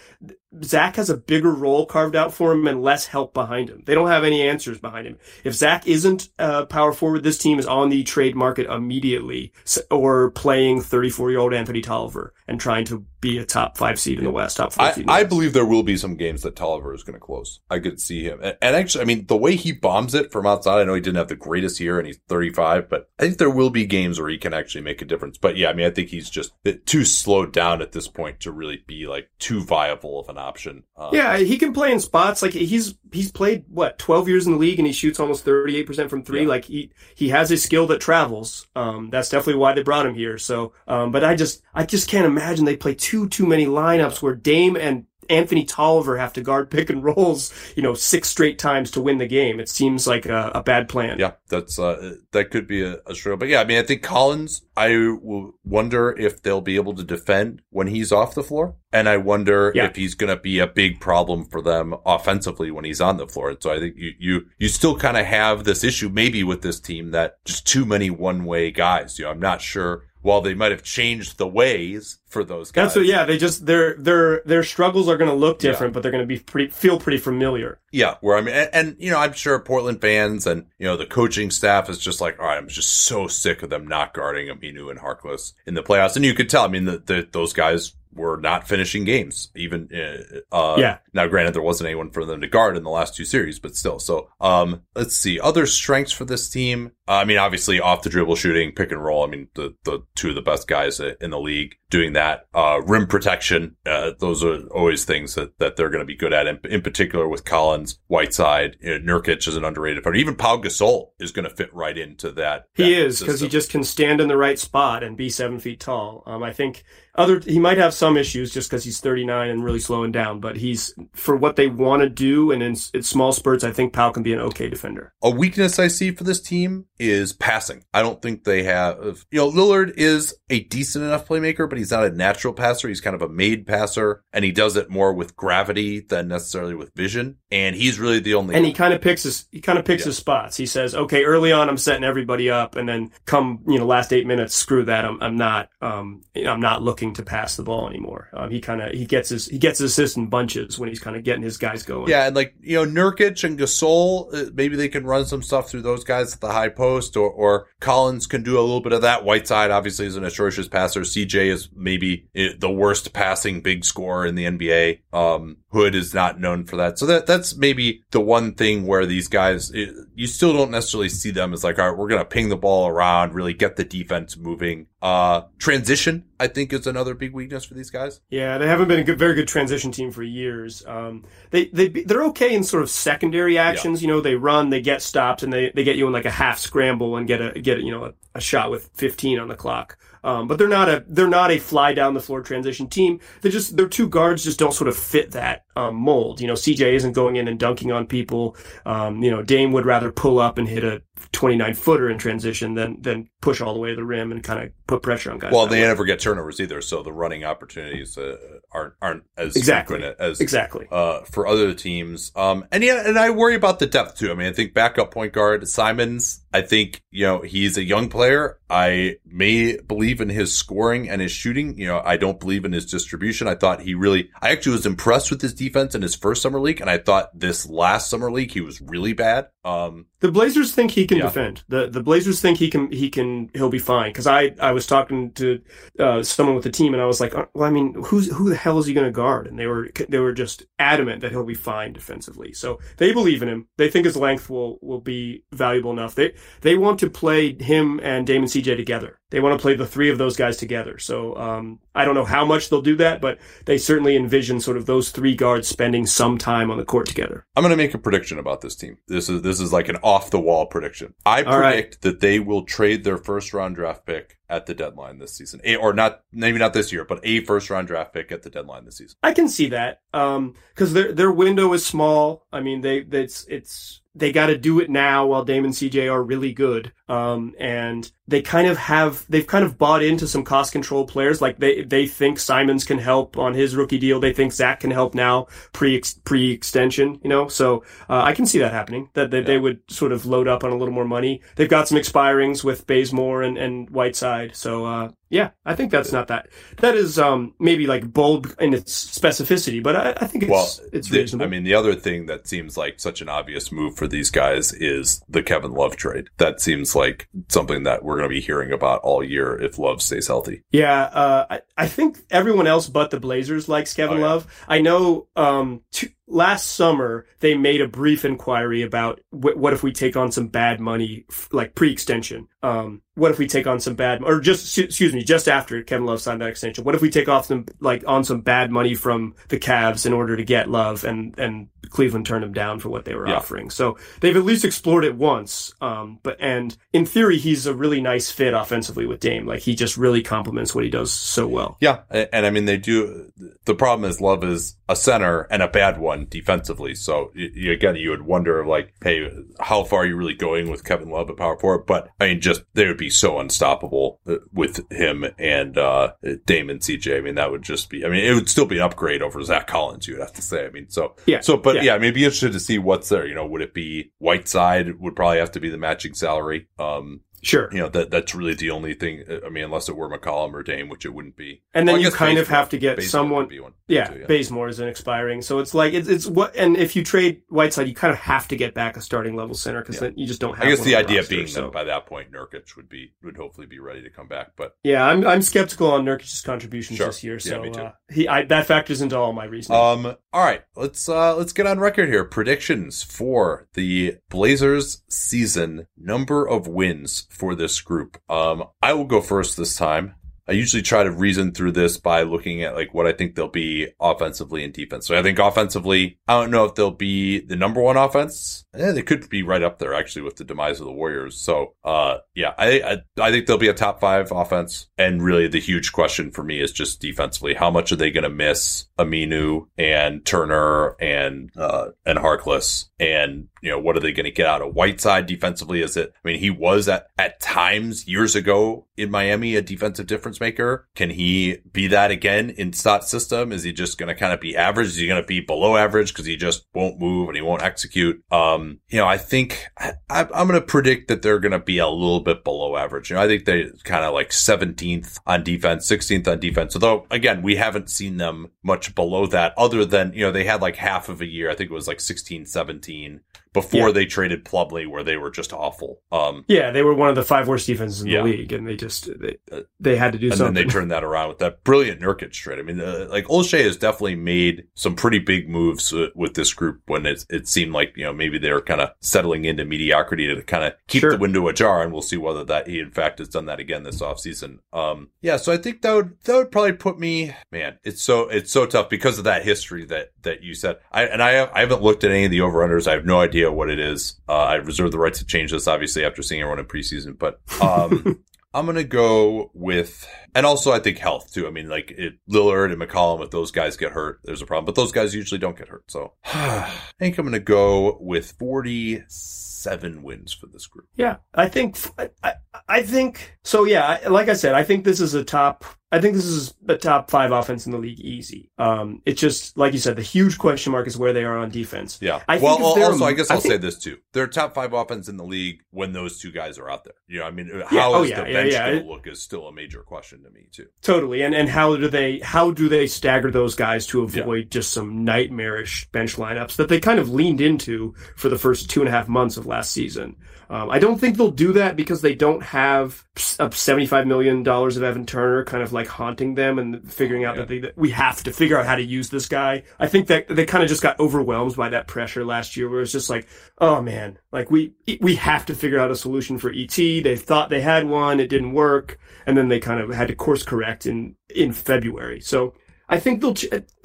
Zach has a bigger role carved out for him and less help behind him. They don't have any answers behind him. If Zach isn't a power forward, this team is on the trade market immediately or playing 34 year old Anthony Tolliver and trying to be a top five seed in the West, top four I, I believe there will be some games that Tolliver is going to close. I could see him. And, and actually, I mean, the way he bombs it from outside, I know he didn't have the greatest year and he's 35, but I think there will be games where he can actually make a difference. But yeah, I mean, I think he's just too slowed down at this point to really be like too viable of an option. Um, yeah, he can play in spots. Like he's he's played what twelve years in the league, and he shoots almost thirty eight percent from three. Yeah. Like he he has a skill that travels. Um, that's definitely why they brought him here. So, um, but I just I just can't imagine they play too too many lineups where Dame and Anthony Tolliver have to guard pick and rolls, you know, six straight times to win the game. It seems like a, a bad plan. Yeah, that's uh, that could be a, a struggle. But yeah, I mean, I think Collins. I will wonder if they'll be able to defend when he's off the floor, and I wonder yeah. if he's going to be a big problem for them offensively when he's on the floor. And so I think you you you still kind of have this issue maybe with this team that just too many one way guys. You know, I'm not sure while they might have changed the ways for those guys. That's what, yeah, they just their their their struggles are going to look different, yeah. but they're going to be pretty feel pretty familiar. Yeah, where I mean, and, and, you know, I'm sure Portland fans and you know the coaching staff is just like, all right, I'm just so sick of them not guarding Aminu and Harkless in the playoffs, and you could tell. I mean, the, those guys were not finishing games. Even uh, uh, yeah. Now, granted, there wasn't anyone for them to guard in the last two series, but still. So, um, let's see other strengths for this team. Uh, I mean, obviously, off the dribble shooting, pick and roll. I mean, the the two of the best guys in the league doing that. Uh, rim protection. Uh, those are always things that, that they're going to be good at. In, in particular, with Collins, Whiteside, you know, Nurkic is an underrated player. Even Pau Gasol is going to fit right into that. He is because he just can stand in the right spot and be seven feet tall. Um, I think other he might have some issues just because he's 39 and really slowing down, but he's for what they want to do and in, in, small spurts. I think Pau can be an okay defender. A weakness I see for this team is passing. I don't think they have. You know, Lillard is a decent enough playmaker, but he's not a natural passer. He's kind of a made passer, and he does it more with gravity than necessarily with vision. And he's really the only. And he kind of picks his he kind of picks yeah. his spots. He says, "Okay, early on, I'm setting everybody up, and then come you know last eight minutes, screw that. I'm I'm not um I'm not looking to pass the ball anymore. Um, he kind of he gets his he gets his assists in bunches when he's kind of getting his guys going. Yeah, and like you know Nurkic and Gasol, uh, maybe they can run some stuff through those guys at the high post, or or Collins can do a little bit of that. Whiteside obviously is an atrocious passer. CJ is maybe uh, the worst passing big scorer in the NBA. Um, Hood is not known for that. So that that's maybe the one thing where these guys it, you still don't necessarily see them as like, all right, we're gonna ping the ball around, really get the defense moving. Uh, transition, I think, is another big weakness for these guys. Yeah, they haven't been a good, very good transition team for years. Um, they they they're okay in sort of secondary actions. Yeah. You know, they run, they get stopped, and they, they get you in like a half scramble and get a get you know a, a shot with 15 on the clock. Um, but they're not a they're not a fly down the floor transition team. They just their two guards just don't sort of fit that um, mold. You know, CJ isn't going in and dunking on people. Um, you know, Dame would rather pull up and hit a 29 footer in transition than than push all the way to the rim and kind of put pressure on guys. Well, they way. never get turnovers either, so the running opportunities uh, aren't aren't as exactly as exactly uh, for other teams. Um, and yeah, and I worry about the depth too. I mean, I think backup point guard Simons. I think you know he's a young player. I may believe believe in his scoring and his shooting. You know, I don't believe in his distribution. I thought he really, I actually was impressed with his defense in his first summer league. And I thought this last summer league, he was really bad. Um, the Blazers think he can yeah. defend. The the Blazers think he can he can he'll be fine. Because I I was talking to uh, someone with the team and I was like, uh, well, I mean, who's who the hell is he going to guard? And they were they were just adamant that he'll be fine defensively. So they believe in him. They think his length will will be valuable enough. They they want to play him and Damon CJ together. They want to play the three of those guys together. So um, I don't know how much they'll do that, but they certainly envision sort of those three guards spending some time on the court together. I'm going to make a prediction about this team. This is this is like an off the wall prediction. I All predict right. that they will trade their first round draft pick at the deadline this season, a, or not maybe not this year, but a first round draft pick at the deadline this season. I can see that because um, their their window is small. I mean, they it's it's they got to do it now while Damon CJ are really good. Um, and they kind of have, they've kind of bought into some cost control players. Like they, they think Simons can help on his rookie deal. They think Zach can help now pre, pre extension, you know? So, uh, I can see that happening, that, that yeah. they would sort of load up on a little more money. They've got some expirings with Bazemore and, and Whiteside. So, uh, yeah, I think that's not that. That is um, maybe like bold in its specificity, but I, I think it's well, it's reasonable. I mean, the other thing that seems like such an obvious move for these guys is the Kevin Love trade. That seems like something that we're going to be hearing about all year if Love stays healthy. Yeah, uh, I, I think everyone else but the Blazers likes Kevin oh, yeah. Love. I know um, two, last summer they made a brief inquiry about what if we take on some bad money, like pre-extension. Um, what if we take on some bad, or just excuse me, just after Kevin Love signed that extension? What if we take off some like on some bad money from the Cavs in order to get Love, and and Cleveland turned him down for what they were yeah. offering. So they've at least explored it once. Um, but and in theory, he's a really nice fit offensively with Dame. Like he just really complements what he does so well. Yeah, and I mean they do. The problem is Love is a center and a bad one defensively. So you, again, you would wonder like, hey, how far are you really going with Kevin Love at power forward? But I mean, just they would be so unstoppable uh, with him and uh, Damon CJ. I mean, that would just be. I mean, it would still be an upgrade over Zach Collins. You would have to say. I mean, so yeah. So, but yeah, yeah I mean, be interested to see what's there. You know, would it be Whiteside? Would probably have to be the matching salary. Um, Sure. You know, that that's really the only thing. Uh, I mean, unless it were McCollum or Dame, which it wouldn't be. And then well, you kind of have to get Bazemore someone. yeah, too, yeah. Bazemore is an expiring. So it's like, it's, it's what, and if you trade Whiteside, you kind of have to get back a starting level center because yeah. then you just don't have I guess the idea roster, being so. that by that point, Nurkic would be, would hopefully be ready to come back. But yeah, I'm, I'm skeptical on Nurkic's contributions sure. this year. So yeah. Uh, he, I, that factors into all my reasoning. Um, all right, let's, uh, let's get on record here. Predictions for the Blazers season number of wins for this group. Um, I will go first this time. I usually try to reason through this by looking at like what I think they'll be offensively and defense. So I think offensively, I don't know if they'll be the number one offense. Yeah, they could be right up there actually with the demise of the Warriors. So, uh, yeah, I, I, I think they'll be a top five offense. And really the huge question for me is just defensively. How much are they going to miss Aminu and Turner and, uh, and Harkless? And, you know, what are they going to get out of Whiteside defensively? Is it, I mean, he was at, at times years ago in Miami a defensive difference maker. Can he be that again in Stotts' system? Is he just going to kind of be average? Is he going to be below average because he just won't move and he won't execute? Um, you know, I think I, am going to predict that they're going to be a little bit below average. You know, I think they kind of like 17th on defense, 16th on defense. Although again, we haven't seen them much below that other than, you know, they had like half of a year. I think it was like 16, 17 2017 before yeah. they traded Plumlee, where they were just awful. Um, yeah, they were one of the five worst defenses in yeah. the league, and they just they, they had to do and something. And then they turned that around with that brilliant Nurkic trade. I mean, uh, like Olshey has definitely made some pretty big moves uh, with this group when it it seemed like you know maybe they're kind of settling into mediocrity to kind of keep sure. the window ajar, and we'll see whether that he in fact has done that again this offseason. Um, yeah, so I think that would that would probably put me, man, it's so it's so tough because of that history that that you said. I and I I haven't looked at any of the over unders. I have no idea what it is. Uh, I reserve the right to change this, obviously, after seeing everyone in preseason. But um, I'm gonna go with, and also I think health too. I mean, like it, Lillard and McCollum, if those guys get hurt, there's a problem. But those guys usually don't get hurt, so I think I'm gonna go with 47 wins for this group. Yeah, I think I, I think so. Yeah, like I said, I think this is a top I think this is a top five offense in the league, easy. Um, it's just like you said, the huge question mark is where they are on defense. Yeah. I well, also, I guess I I'll think- say this too: they're top five offense in the league when those two guys are out there. You know, I mean, Yeah, how oh, is yeah, the bench yeah. going to look is still a major question to me too. Totally. And and how do they how do they stagger those guys to avoid just some nightmarish bench lineups that they kind of leaned into for the first two and a half months of last season? Um, I don't think they'll do that because they don't have up seventy-five million dollars of Evan Turner kind of like haunting them and figuring out that they that we have to figure out how to use this guy. I think that they kind of just got overwhelmed by that pressure last year, where it's just like, oh man, like we we have to figure out a solution for ET. They thought they had one, it didn't work, and then they kind of had to course correct in in February. So I think they'll.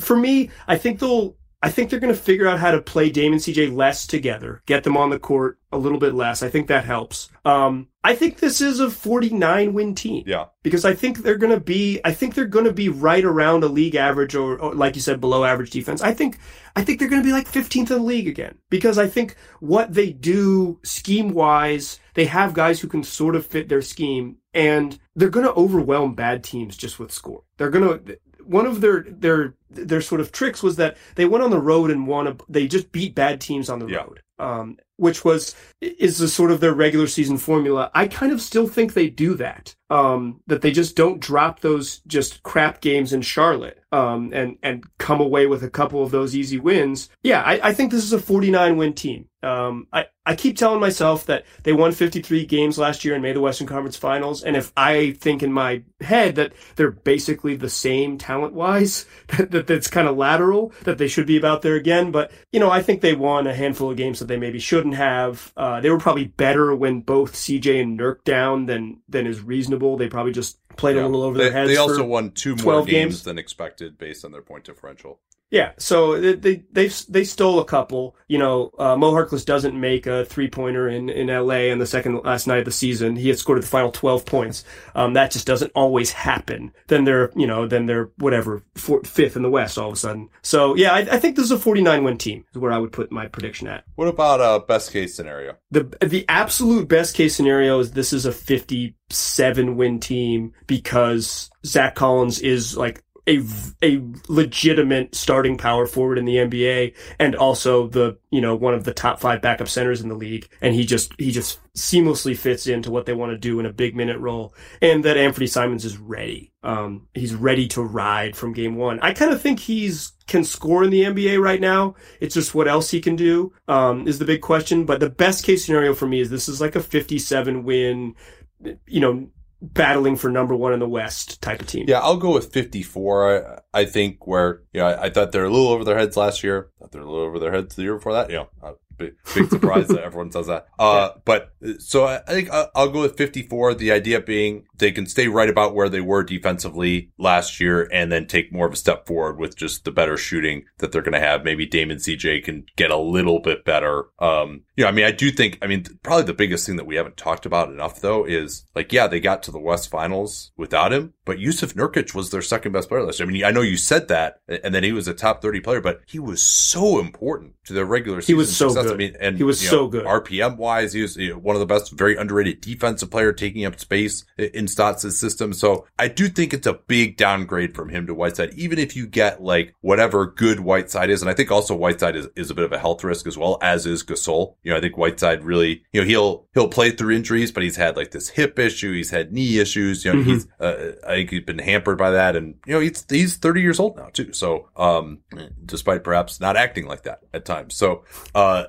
For me, I think they'll. I think they're going to figure out how to play Dame and CJ less together, get them on the court a little bit less. I think that helps. Um, I think this is a 49 win team Yeah, because I think they're going to be, I think they're going to be right around a league average or, or, like you said, below average defense. I think, I think they're going to be like 15th in the league again because I think what they do scheme wise, they have guys who can sort of fit their scheme and they're going to overwhelm bad teams just with score. They're going to, one of their, their, their sort of tricks was that they went on the road and won a, they just beat bad teams on the Yeah. road. Um, which was is the sort of their regular season formula. I kind of still think they do that. Um, that they just don't drop those just crap games in Charlotte. Um, and and come away with a couple of those easy wins. Yeah, I, I think this is a 49 win team. Um, I I keep telling myself that they won 53 games last year and made the Western Conference Finals. And if I think in my head that they're basically the same talent wise, that, that that's kind of lateral, that they should be about there again. But you know, I think they won a handful of games that they maybe shouldn't have. Uh, they were probably better when both CJ and Nurk down than than is reasonable. They probably just played a little over they, their heads. they also won two more games, games. than expected based on their point differential. Yeah, so they they they, they stole a couple. You know, uh, Mo Harkless doesn't make a three pointer in in L.A. on the second last night of the season. He had scored the final twelve points. Um, that just doesn't always happen. Then they're you know then they're whatever four, fifth in the West all of a sudden. So yeah, I, I think this is a forty nine win team is where I would put my prediction at. What about uh best case scenario? The the absolute best case scenario is this is a 57 win team because Zach Collins is like a a legitimate starting power forward in the NBA and also the you know one of the top 5 backup centers in the league and he just he just seamlessly fits into what they want to do in a big minute role and that Anthony Simons is ready. Um he's ready to ride from game 1. I kind of think he's can score in the NBA right now. It's just what else he can do um, is the big question. But the best case scenario for me is this is like a 57 win, you know, battling for number one in the West type of team. Yeah, I'll go with 54. I, I think where, you know, I, I thought they're a little over their heads last year. Thought they're a little over their heads the year before that. You know, big, big surprise that everyone says that. Uh, but uh, so I, I think I- I'll go with 54. The idea being they can stay right about where they were defensively last year and then take more of a step forward with just the better shooting that they're going to have. Maybe Damon CJ can get a little bit better. Um, you know, I mean, I do think, I mean, probably the biggest thing that we haven't talked about enough though is like, yeah, they got to the West finals without him, but Jusuf Nurkic was their second best player last year. I mean, I know you said that and then he was a top 30 player, but he was so important to their regular season. He was so success. Good. I mean, and He was so know, good. RPM wise, he was you know, one of the best, very underrated defensive player taking up space in Stotts' system. So I do think it's a big downgrade from him to Whiteside, even if you get like whatever good Whiteside is. And I think also Whiteside is, is a bit of a health risk as well, as is Gasol. You know, I think Whiteside really, you know, he'll, he'll play through injuries, but he's had like this hip issue. He's had knee issues. You know, Mhm. he's, uh, I think he's been hampered by that. And, you know, he's, he's 30 years old now too. So, um, despite perhaps not acting like that at times. So, uh,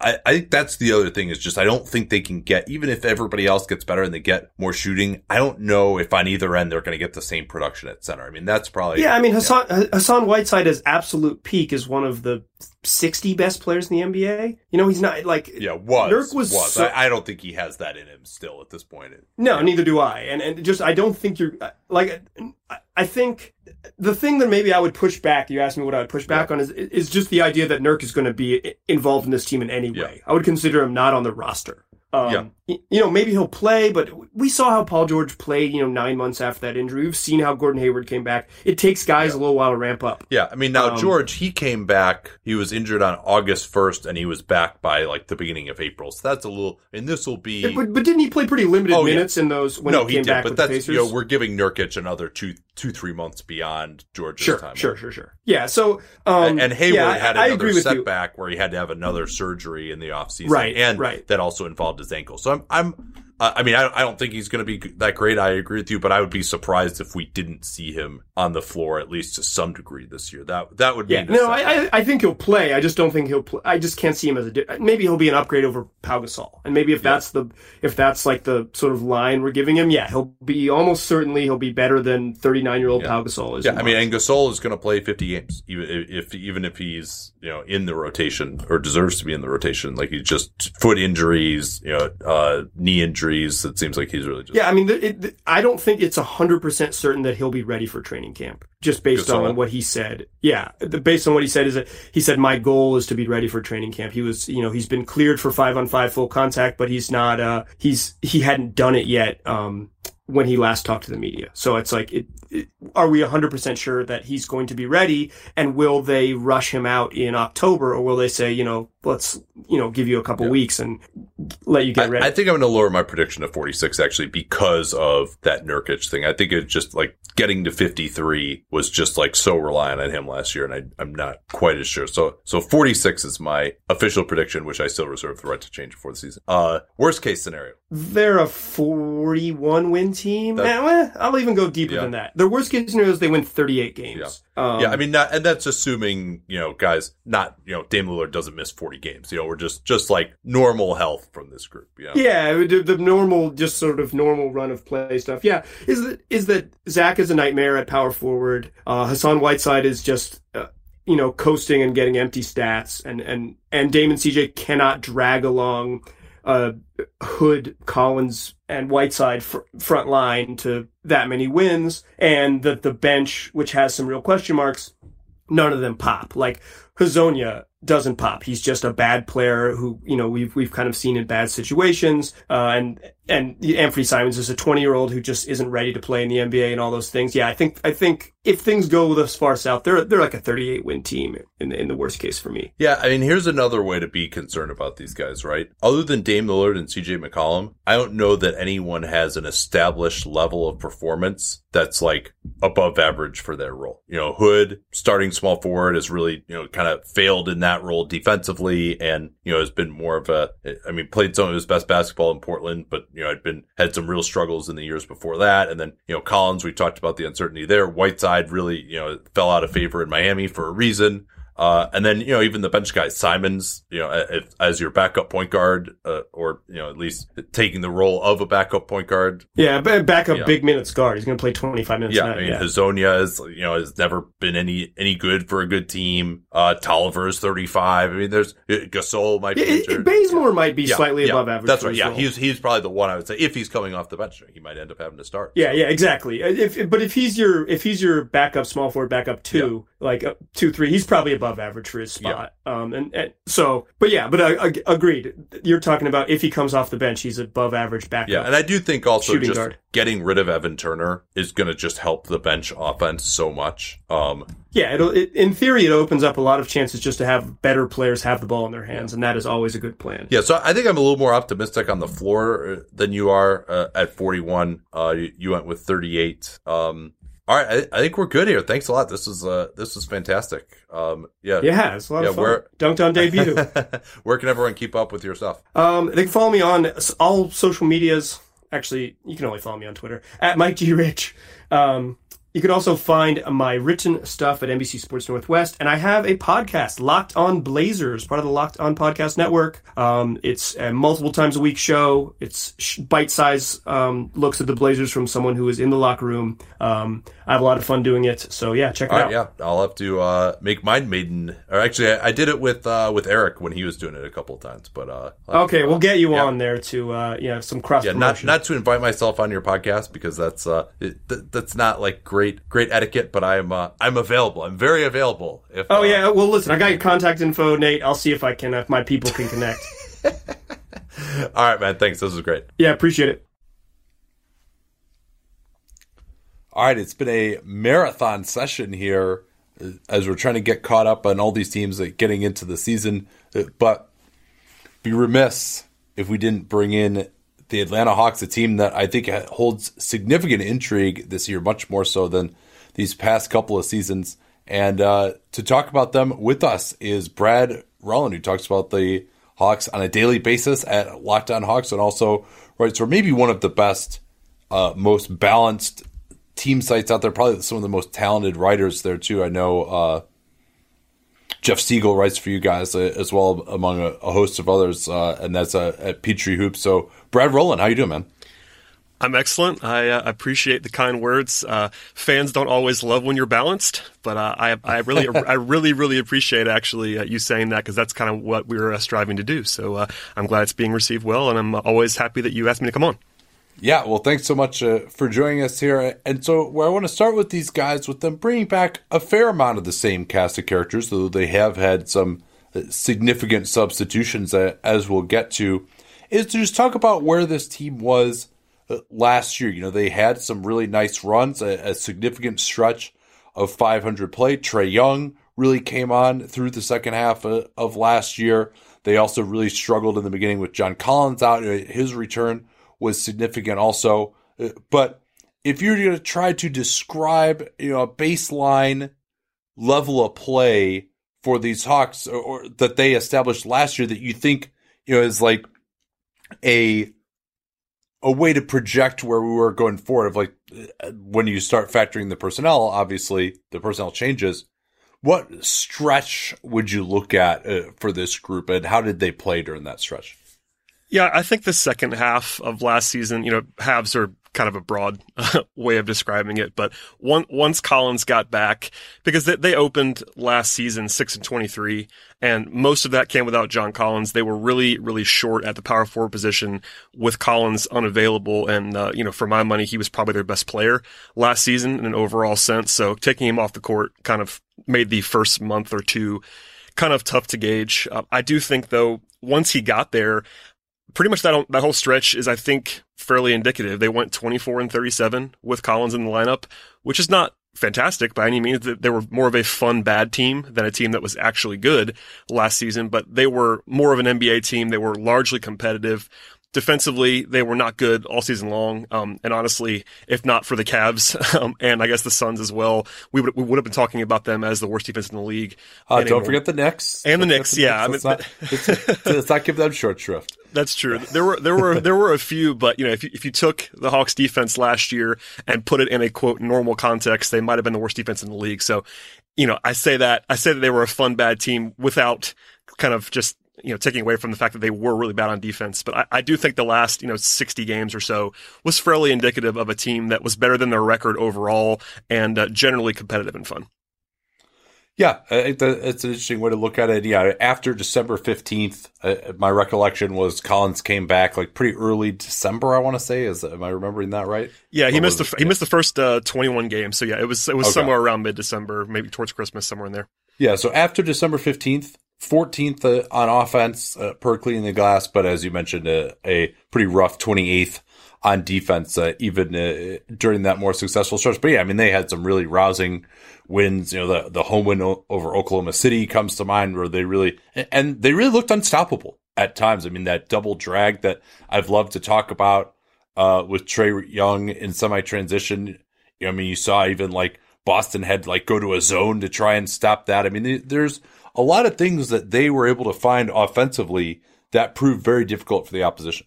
I, I think that's the other thing is just I don't think they can get even if everybody else gets better and they get more shooting. I don't know if on either end they're going to get the same production at center. I mean, that's probably Yeah, I mean Hassan Hassan Whiteside is absolute peak is one of the 60 best players in the NBA. You know, he's not like Yeah, was Nurk was was. so- I, I don't think he has that in him still at this point. No, neither do I. And and just I don't think you're uh, like I- I think the thing that maybe I would push back. You asked me what I would push back on is is just the idea that Nurk is going to be involved in this team in any Yeah. way. I would consider him not on the roster. Um, Yeah. You know, maybe he'll play, but we saw how Paul George played. You know, nine months after that injury, we've seen how Gordon Hayward came back. It takes guys a little while to ramp up. Yeah, I mean now Um, George he came back. He was injured on August first, and he was back by like the beginning of April. So that's a little, and this will be But, but didn't he play pretty limited Oh, yeah. minutes in those when no, he came did, back but that's you know we're giving Nurkic another two two three months beyond George's sure, time. Sure, sure, sure. Yeah. So um, and, and Hayward yeah, had another setback where he had to have another surgery in the offseason. Right, and right. that also involved his ankle. So I'm I'm uh, I mean, I, I don't think he's going to be that great. I agree with you, but I would be surprised if we didn't see him on the floor at least to some degree this year. That that would be yeah. No, I, I think he'll play. I just don't think he'll play. I just can't see him as a. Maybe he'll be an upgrade over Pau Gasol, and maybe if that's the if that's like the sort of line we're giving him, yeah, he'll be almost certainly he'll be better than thirty nine year old Pau Gasol is. Yeah, I mean, and Gasol is going to play 50 games, even if even if he's you know in the rotation or deserves to be in the rotation. Like he's just foot injuries, you know, uh, knee injuries. It seems like he's really just Yeah, I mean, it, it, I don't think it's hundred percent certain that he'll be ready for training camp, just based on what he said. Yeah, the, based on what he said is that he said my goal is to be ready for training camp. He was, you know, he's been cleared for five on five full contact, but he's not. Uh, he's he hadn't done it yet. Um, when he last talked to the media. So it's like, it, it, are we 100% sure that he's going to be ready? And will they rush him out in October or will they say, you know, let's, you know, give you a couple weeks and let you get I, ready? I think I'm going to lower my prediction to 46 actually because of that Nurkic thing. I think it's just like getting to 53 was just like so reliant on him last year, and I, I'm not quite as sure. So so 46 is my official prediction, which I still reserve the right to change before the season. Uh, worst case scenario. They're a 41 win team. That- Eh, I'll even go deeper Yeah. than that. Their worst case scenario is they win 38 games. Um, yeah, I mean, not, and that's assuming you know, guys, not you know, Dame Lillard doesn't miss 40 games. You know, we're just just like normal health from this group. Yeah, the, the normal, just sort of normal run of play stuff. Yeah, is that is that Zach is a nightmare at power forward. Uh, Hassan Whiteside is just uh, you know coasting and getting empty stats, and and and Damon CJ cannot drag along uh, Hood, Collins, and Whiteside fr- front line to that many wins, and that the bench, which has some real question marks, none of them pop. Like Hezonja doesn't pop. He's just a bad player who, you know, we've, we've kind of seen in bad situations. Uh, and, and Anthony Simons is a 20 year old who just isn't ready to play in the NBA and all those things. Yeah, I think, I think if things go this far south, they're, they're like a 38 win team in the, in the worst case for me. Yeah, I mean, here's another way to be concerned about these guys, right? Other than Dame Lillard and CJ McCollum, I don't know that anyone has an established level of performance that's like above average for their role. You know, Hood, starting small forward, has really, you know, kind of failed in that role defensively and, you know, has been more of a, I mean, played some of his best basketball in Portland, but, you know, had been, had some real struggles in the years before that. And then, you know, Collins, we talked about the uncertainty there. Whiteside really, you know, fell out of favor in Miami for a reason. Uh, and then, you know, even the bench guys, Simons, you know, if, as your backup point guard, uh, or, you know, at least taking the role of a backup point guard. Yeah, ba- back up Yeah. big minutes guard. He's going to play 25 minutes. Yeah. I mean, yeah. Hezonja is, you know, has never been any, any good for a good team. Uh, Tolliver is 35. I mean, there's Gasol might be Yeah, it-. Bazemore might be Yeah, slightly above average. That's right. Yeah. role. He's, he's probably the one I would say if he's coming off the bench, he might end up having to start. Yeah, yeah, exactly. If, if- but if he's your if he's your backup small forward, backup two, like uh, two three, he's probably above average for his spot. Um, and, and so, but yeah, but I, I agreed. You're talking about if he comes off the bench, he's above average backup. Yeah, and I do think also just guard. getting rid of Evan Turner is going to just help the bench offense so much. Um, yeah. It'll it, in theory, it opens up a lot of chances just to have better players have the ball in their hands, and that is always a good plan. yeah, so I think I'm a little more optimistic on the floor uh, than you are uh, at 41. Uh, you, you went with 38. Um, all right, I, I think we're good here. Thanks a lot. This is uh, this was fantastic. Um, yeah, Yeah, it's a lot Yeah, of fun. we're- Dunc'd On debut. Where can everyone keep up with your stuff? Um, they can follow me on all social medias. Actually, you can only follow me on Twitter at Mike G Rich. Um, you can also find my written stuff at NBC Sports Northwest, and I have a podcast, Locked On Blazers, part of the Locked On Podcast Network. Um, it's a multiple times a week show. It's sh- bite size um, looks at the Blazers from someone who is in the locker room. Um, I have a lot of fun doing it, so yeah, check it All out. right, yeah, I'll have to uh, make mine maiden. Or actually, I, I did it with uh, with Eric when he was doing it a couple of times. But uh, Okay, to, we'll get you yeah. on there to uh, yeah some cross Yeah, not not to invite myself on your podcast because that's uh it, th- that's not like great great etiquette. But I'm uh, I'm available. I'm very available. If Oh uh, yeah, well listen, I got your contact info, Nate. I'll see if I can, if my people can connect. All right, man. Thanks. This was great. yeah, appreciate it. All right, it's been a marathon session here uh, as we're trying to get caught up on all these teams getting into the season. Uh, But be remiss if we didn't bring in the Atlanta Hawks, a team that I think holds significant intrigue this year, much more so than these past couple of seasons. And uh, to talk about them with us is Brad Rowland, who talks about the Hawks on a daily basis at Locked On Hawks, and also writes for maybe one of the best, uh, most balanced team sites out there. Probably some of the most talented writers there too. I know uh, Jeff Siegel writes for you guys uh, as well, among a, a host of others, uh, and that's uh, at Peachtree Hoops. So, Brad Rowland, how you doing, man? I'm excellent. I uh, appreciate the kind words. Uh, fans don't always love when you're balanced, but uh, I, I really, I really, really appreciate actually uh, you saying that because that's kind of what we are striving to do. So uh, I'm glad it's being received well, and I'm always happy that you asked me to come on. Yeah, well, thanks so much uh, for joining us here. And so, where I want to start with these guys, with them bringing back a fair amount of the same cast of characters, though they have had some uh, significant substitutions, uh, as we'll get to, is to just talk about where this team was uh, last year. You know, they had some really nice runs, a, a significant stretch of 500 play. Trae Young really came on through the second half of, of last year. They also really struggled in the beginning with John Collins out. His return was significant also. But if you're going to try to describe, you know, a baseline level of play for these Hawks or, or that they established last year that you think, you know, is like a a way to project where we were going forward of like when you start factoring the personnel obviously the personnel changes what stretch would you look at uh, for this group and how did they play during that stretch yeah i think the second half of last season you know halves are kind of a broad way of describing it. But one, once Collins got back, because they, they opened last season six and twenty three, and most of that came without John Collins. They were really, really short at the power forward position with Collins unavailable. And uh, you know, for my money, he was probably their best player last season in an overall sense. So taking him off the court kind of made the first month or two kind of tough to gauge. Uh, I do think though, once he got there, pretty much that that whole stretch is, I think, fairly indicative. They went 24 and 37 with Collins in the lineup, which is not fantastic by any means. They were more of a fun bad team than a team that was actually good last season, but they were more of an NBA team. They were largely competitive. Defensively, they were not good all season long. Um, and honestly, if not for the Cavs um, and I guess the Suns as well, we would we would have been talking about them as the worst defense in the league. Uh, don't forget the Knicks and the Knicks. The yeah, Knicks. I mean, let's, not, let's, not, give them short shrift. That's true. There were there were there were a few, but you know, if you, if you took the Hawks defense last year and put it in a quote normal context, they might have been the worst defense in the league. So, you know, I say that I say that they were a fun bad team without kind of just you know, taking away from the fact that they were really bad on defense. But I, I, do think the last, you know, 60 games or so was fairly indicative of a team that was better than their record overall and uh, generally competitive and fun. Yeah, think that it's an interesting way to look at it. Yeah, after December 15th, uh, my recollection was Collins came back like pretty early December, I want to say. Is Am I remembering that right? Yeah, he or missed the, he missed the first uh, 21 games. So yeah, it was, it was okay. somewhere around mid December, maybe towards Christmas, somewhere in there. Yeah, so after December 15th, 14th uh, on offense uh, per cleaning the glass, but as you mentioned, uh, a pretty rough 28th on defense, uh, even uh, during that more successful stretch. But yeah, I mean, they had some really rousing wins. You know, the, the home win over Oklahoma City comes to mind where they really, and they really looked unstoppable at times. I mean, that double drag that I've loved to talk about, uh, with Trae Young in semi transition. I mean, you saw even like Boston had like go to a zone to try and stop that. I mean, there's a lot of things that they were able to find offensively that proved very difficult for the opposition.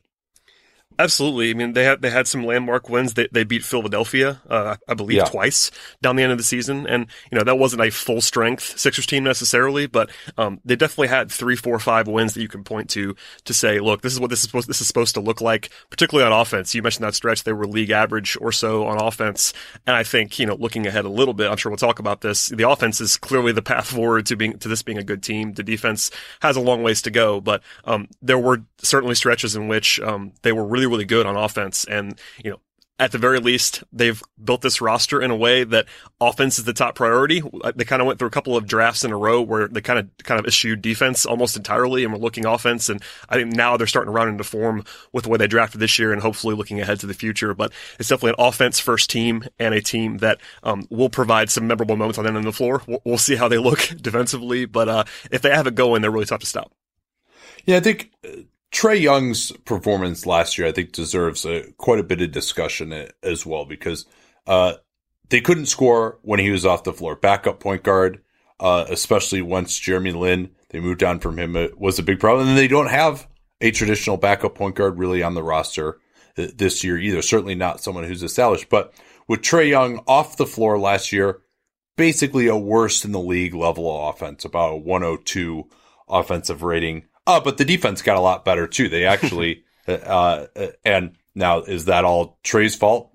Absolutely. I mean, they had they had some landmark wins. They they beat Philadelphia, uh, I believe, yeah. twice down the end of the season, and you know that wasn't a full strength Sixers team necessarily, but um, they definitely had three, four, five wins that you can point to to say, look, this is what this is supposed this is supposed to look like, particularly on offense. You mentioned that stretch; they were league average or so on offense, and I think you know looking ahead a little bit, I'm sure we'll talk about this. The offense is clearly the path forward to being to this being a good team. The defense has a long ways to go, but um, there were certainly stretches in which um, they were really really good on offense. And, you know, at the very least, they've built this roster in a way that offense is the top priority. They kind of went through a couple of drafts in a row where they kind of kind of issued defense almost entirely and were looking offense. And I think now they're starting to run into form with the way they drafted this year and hopefully looking ahead to the future. But it's definitely an offense first team and a team that um, will provide some memorable moments on the end of the floor. We'll, we'll see how they look defensively, but uh, if they have it going, they're really tough to stop. Yeah, I think Trae Young's performance last year, I think, deserves a, quite a bit of discussion as well because uh, they couldn't score when he was off the floor. Backup point guard, uh, especially once Jeremy Lin, they moved on from him, it was a big problem. And they don't have a traditional backup point guard really on the roster uh, this year either. Certainly not someone who's established. But with Trae Young off the floor last year, basically a worst in the league level of offense, about a 102 offensive rating. Uh, but the defense got a lot better too. They actually, uh, uh, and now is that all Trae's fault?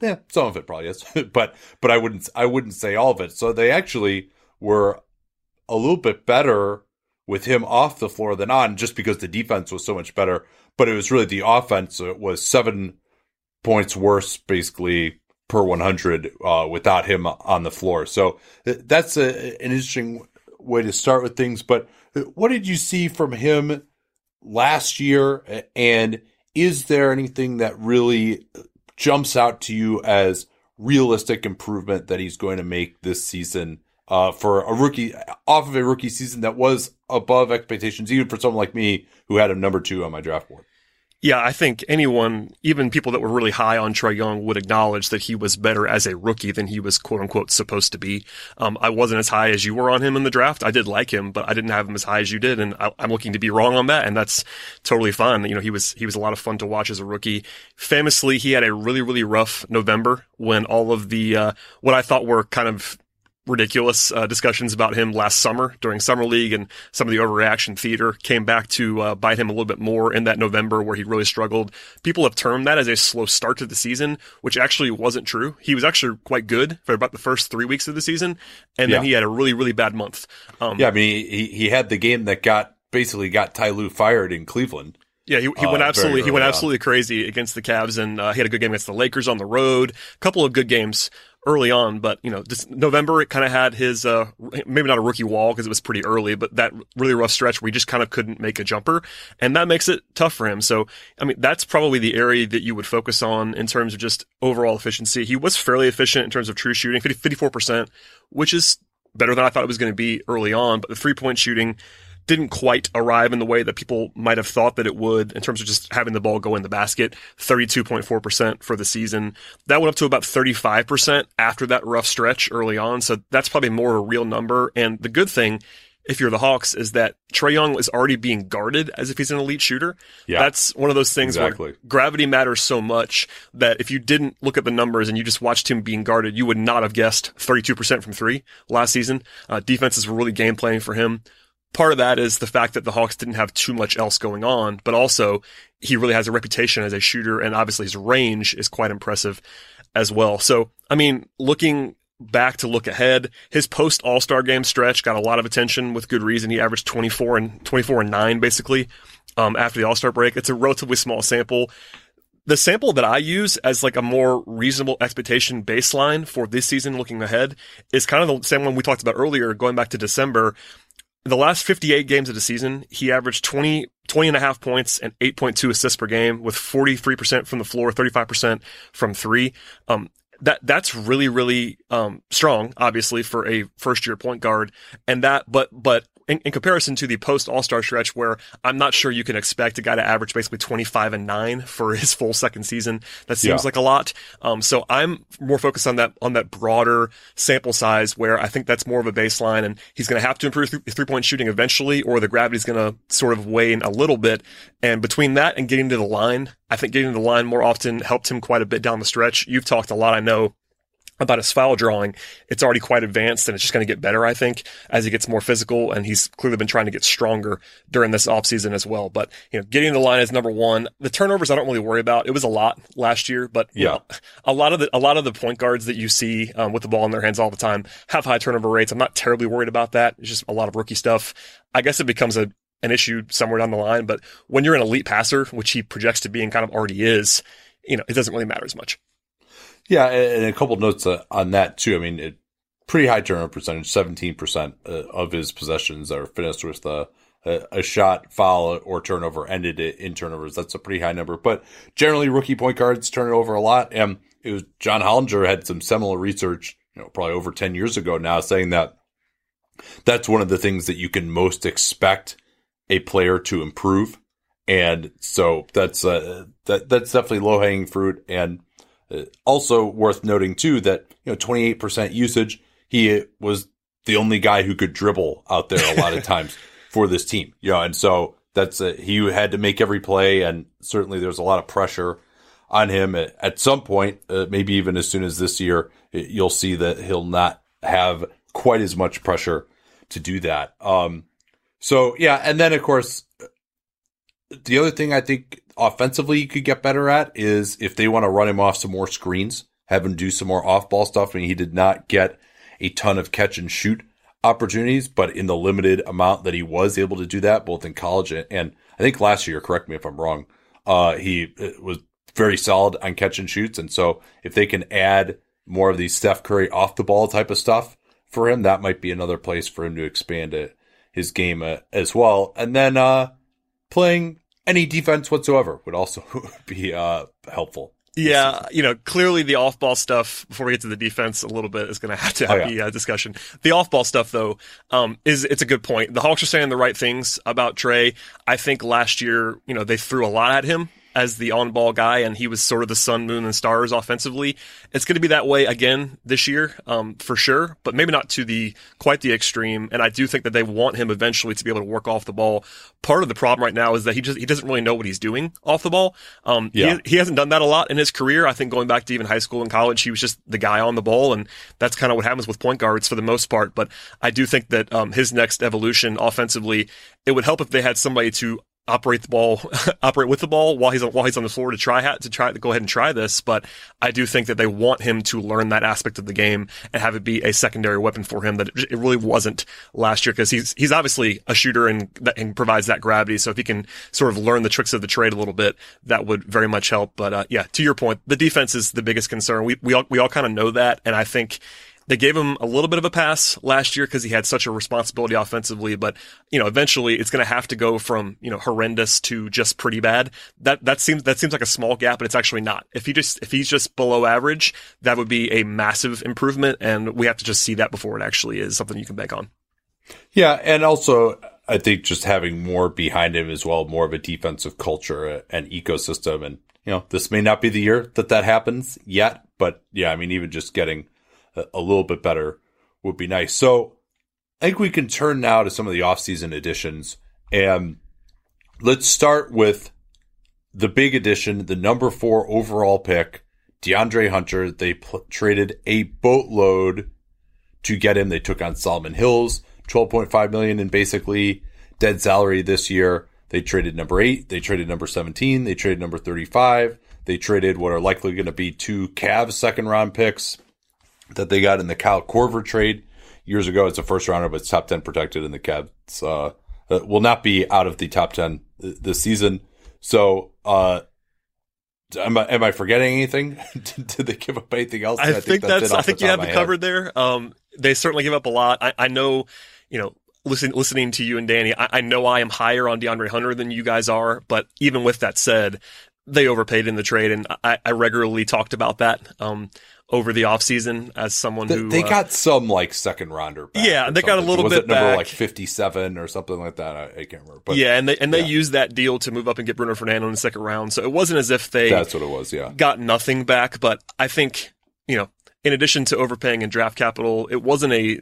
Yeah, some of it probably is, but but I wouldn't I wouldn't say all of it. So they actually were a little bit better with him off the floor than on, just because the defense was so much better. But it was really the offense. It was seven points worse, basically per 100 uh, without him on the floor. So that's a, an interesting way to start with things. But what did you see from him last year? And is there anything that really jumps out to you as realistic improvement that he's going to make this season uh, for a rookie off of a rookie season that was above expectations, even for someone like me who had him number two on my draft board. Yeah, I think anyone, even people that were really high on Trae Young, would acknowledge that he was better as a rookie than he was quote unquote supposed to be. Um, I wasn't as high as you were on him in the draft. I did like him, but I didn't have him as high as you did, and I, am looking to be wrong on that, and that's totally fine. You know, he was he was a lot of fun to watch as a rookie. Famously, he had a really really rough November when all of the uh, what I thought were kind of ridiculous uh, discussions about him last summer during summer league and some of the overreaction theater came back to uh, bite him a little bit more in that November where he really struggled. People have termed that as a slow start to the season, which actually wasn't true. He was actually quite good for about the first three weeks of the season, and yeah. then he had a really really bad month. Um, yeah, I mean he he had the game that got basically got Ty Lue fired in Cleveland. Yeah, he, he went uh, absolutely he went absolutely crazy against the Cavs, and uh, he had a good game against the Lakers on the road. A couple of good games early on, but you know, this November it kind of had his uh maybe not a rookie wall because it was pretty early, but that really rough stretch where he just kind of couldn't make a jumper, and that makes it tough for him. So, I mean, that's probably the area that you would focus on in terms of just overall efficiency. He was fairly efficient in terms of true shooting, 54 percent, which is better than I thought it was going to be early on, but the three point shooting didn't quite arrive in the way that people might have thought that it would in terms of just having the ball go in the basket. 32.4% for the season. That went up to about 35% after that rough stretch early on. So that's probably more of a real number. And the good thing, if you're the Hawks, is that Trae Young is already being guarded as if he's an elite shooter. Yeah, That's one of those things exactly. where gravity matters so much that if you didn't look at the numbers and you just watched him being guarded, you would not have guessed 32% from three last season. Uh, defenses were really game playing for him part of that is the fact that the Hawks didn't have too much else going on, but also he really has a reputation as a shooter and obviously his range is quite impressive as well. So, I mean, looking back to look ahead, his post All-Star game stretch got a lot of attention with good reason. He averaged 24 and 24 and 9 basically um, after the All-Star break. It's a relatively small sample. The sample that I use as like a more reasonable expectation baseline for this season looking ahead is kind of the same one we talked about earlier, going back to December the last 58 games of the season, he averaged 20, 20 and a half points and 8.2 assists per game with 43% from the floor, 35% from three. Um, that, that's really, really, um, strong, obviously, for a first year point guard. And that, but, but in, in comparison to the post All Star stretch, where I'm not sure you can expect a guy to average basically 25 and nine for his full second season. That seems yeah. like a lot. Um, so I'm more focused on that on that broader sample size, where I think that's more of a baseline, and he's going to have to improve th- three point shooting eventually, or the gravity's going to sort of wane a little bit. And between that and getting to the line, I think getting to the line more often helped him quite a bit down the stretch. You've talked a lot, I know, about his foul drawing, it's already quite advanced and it's just going to get better, I think, as he gets more physical. And he's clearly been trying to get stronger during this offseason as well. But, you know, getting the line is number one. The turnovers I don't really worry about. It was a lot last year, but yeah, know, a lot of the, a lot of the point guards that you see um, with the ball in their hands all the time have high turnover rates. I'm not terribly worried about that. It's just a lot of rookie stuff. I guess it becomes a, an issue somewhere down the line, but when you're an elite passer, which he projects to be and kind of already is, you know, it doesn't really matter as much. Yeah, and a couple notes uh, on that too. I mean, it, pretty high turnover percentage. Seventeen percent uh, of his possessions are finished with a, a shot, foul, or turnover ended in turnovers. That's a pretty high number. But generally, rookie point guards turn it over a lot. And it was John Hollinger had some seminal research, you know, probably over ten years ago now, saying that that's one of the things that you can most expect a player to improve. And so that's uh, that that's definitely low hanging fruit and Uh, also worth noting too that you know 28% usage. He was the only guy who could dribble out there a lot of times for this team. You know, and so that's a, he had to make every play, and certainly there's a lot of pressure on him at, at some point. Uh, maybe even as soon as this year, you'll see that he'll not have quite as much pressure to do that. Um, so yeah, and then of course, the other thing I think offensively you could get better at is if they want to run him off some more screens, have him do some more off ball stuff. I mean, he did not get a ton of catch and shoot opportunities, but in the limited amount that he was able to do that, both in college and, I think last year, correct me if I'm wrong, uh, he uh, was very solid on catch and shoots. And so if they can add more of these Steph Curry off the ball type of stuff for him, that might be another place for him to expand it, his game uh, as well. And then, uh, playing any defense whatsoever would also be, uh, helpful. Yeah, you know, clearly the off ball stuff, before we get to the defense a little bit, is going to have to have oh, yeah. a discussion. The off ball stuff, though, um, is, it's a good point. The Hawks are saying the right things about Trae. I think last year, you know, they threw a lot at him as the on ball guy, and he was sort of the sun, moon, and stars offensively. It's going to be that way again this year, um, for sure, but maybe not to the quite the extreme. And I do think that they want him eventually to be able to work off the ball. Part of the problem right now is that he just he doesn't really know what he's doing off the ball. Um, yeah. he, he hasn't done that a lot in his career. I think going back to even high school and college, he was just the guy on the ball, and that's kind of what happens with point guards for the most part. But I do think that um, his next evolution offensively, it would help if they had somebody to operate the ball, operate with the ball while he's on, while he's on the floor to try hat to try to go ahead and try this. But I do think that they want him to learn that aspect of the game and have it be a secondary weapon for him that it really wasn't last year because he's he's obviously a shooter and and provides that gravity. So if he can sort of learn the tricks of the trade a little bit, that would very much help. But uh, yeah, to your point, the defense is the biggest concern. We we all we all kind of know that, and I think they gave him a little bit of a pass last year because he had such a responsibility offensively, but you know, eventually it's going to have to go from, you know, horrendous to just pretty bad. That, that seems, that seems like a small gap, but it's actually not. If he just, if he's just below average, that would be a massive improvement. And we have to just see that before it actually is something you can bank on. Yeah. And also, I think just having more behind him as well, more of a defensive culture uh, and ecosystem. And, you know, this may not be the year that that happens yet, but yeah, I mean, even just getting a little bit better would be nice. So I think we can turn now to some of the offseason additions. And let's start with the big addition, the number four overall pick, De'Andre Hunter. They pl- traded a boatload to get him. They took on Solomon Hill's, 12.5 million in basically dead salary this year. They traded number eight. They traded number 17. They traded number 35. They traded what are likely going to be two Cavs second round picks that they got in the Kyle Korver trade years ago. It's a first rounder, but it's top 10 protected in the Cavs. Uh, uh, will not be out of the top 10 this season. So, uh, Am I, am I forgetting anything? Did they give up anything else? I, I think, think, that's. I think you have it covered there. Um, they certainly give up a lot. I, I know, you know, listen, listening to you and Danny, I, I, know I am higher on De'Andre Hunter than you guys are, but even with that said, they overpaid in the trade, and I, I regularly talked about that. Um, over the offseason as someone who they uh, got some like second rounder. yeah, they got a little was bit it number back. like fifty seven or something like that. I, I, can't remember. But yeah, and they and they yeah. used that deal to move up and get Bruno Fernando in the second round. So it wasn't as if they that's what it was. Yeah, got nothing back. But I think you know, in addition to overpaying in draft capital, it wasn't a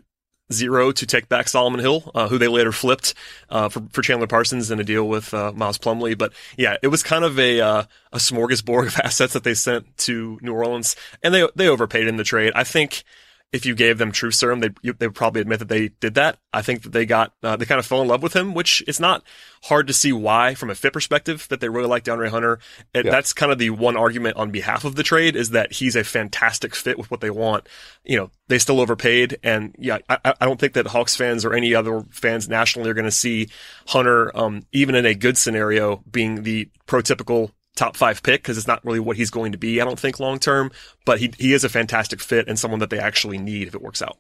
zero to take back Solomon Hill, uh, who they later flipped uh, for, for Chandler Parsons in a deal with uh, Miles Plumlee. But yeah, it was kind of a uh, a smorgasbord of assets that they sent to New Orleans, and they they overpaid in the trade. I think if you gave them true serum, they they would probably admit that they did that. I think that they got uh, they kind of fell in love with him, which it's not hard to see why from a fit perspective that they really like De'Andre Hunter. It, yeah. That's kind of the one argument on behalf of the trade is that he's a fantastic fit with what they want. You know, they still overpaid, and yeah, I, I don't think that Hawks fans or any other fans nationally are going to see Hunter, um, even in a good scenario, being the prototypical top five pick because it's not really what he's going to be, I don't think, long term. But he, he is a fantastic fit and someone that they actually need if it works out.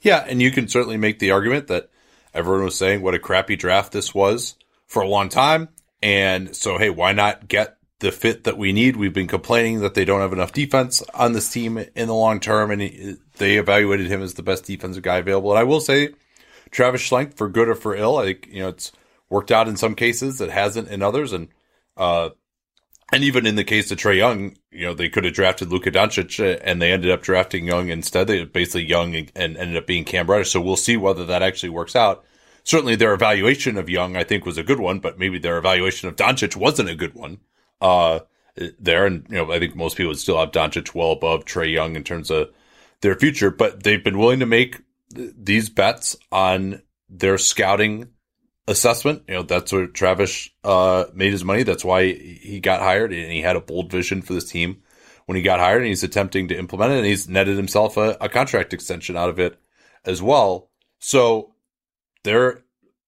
Yeah, and you can certainly make the argument that everyone was saying what a crappy draft this was for a long time. And so, hey, why not get the fit that we need? We've been complaining that they don't have enough defense on this team in the long term, and he, they evaluated him as the best defensive guy available. And I will say, Travis Schlenk, for good or for ill, I think, you know, it's worked out in some cases, it hasn't in others. And uh, and even in the case of Trae Young, you know, they could have drafted Luka Doncic uh, and they ended up drafting Young instead. They basically Young and, ended up being Cam Reddish. So we'll see whether that actually works out. Certainly their evaluation of Young, I think, was a good one, but maybe their evaluation of Doncic wasn't a good one. Uh, there. And, you know, I think most people would still have Doncic well above Trae Young in terms of their future, but they've been willing to make th- these bets on their scouting assessment. You know, that's where Travis uh, made his money. That's why he got hired, and he had a bold vision for this team when he got hired, and he's attempting to implement it, and he's netted himself a, a contract extension out of it as well. So their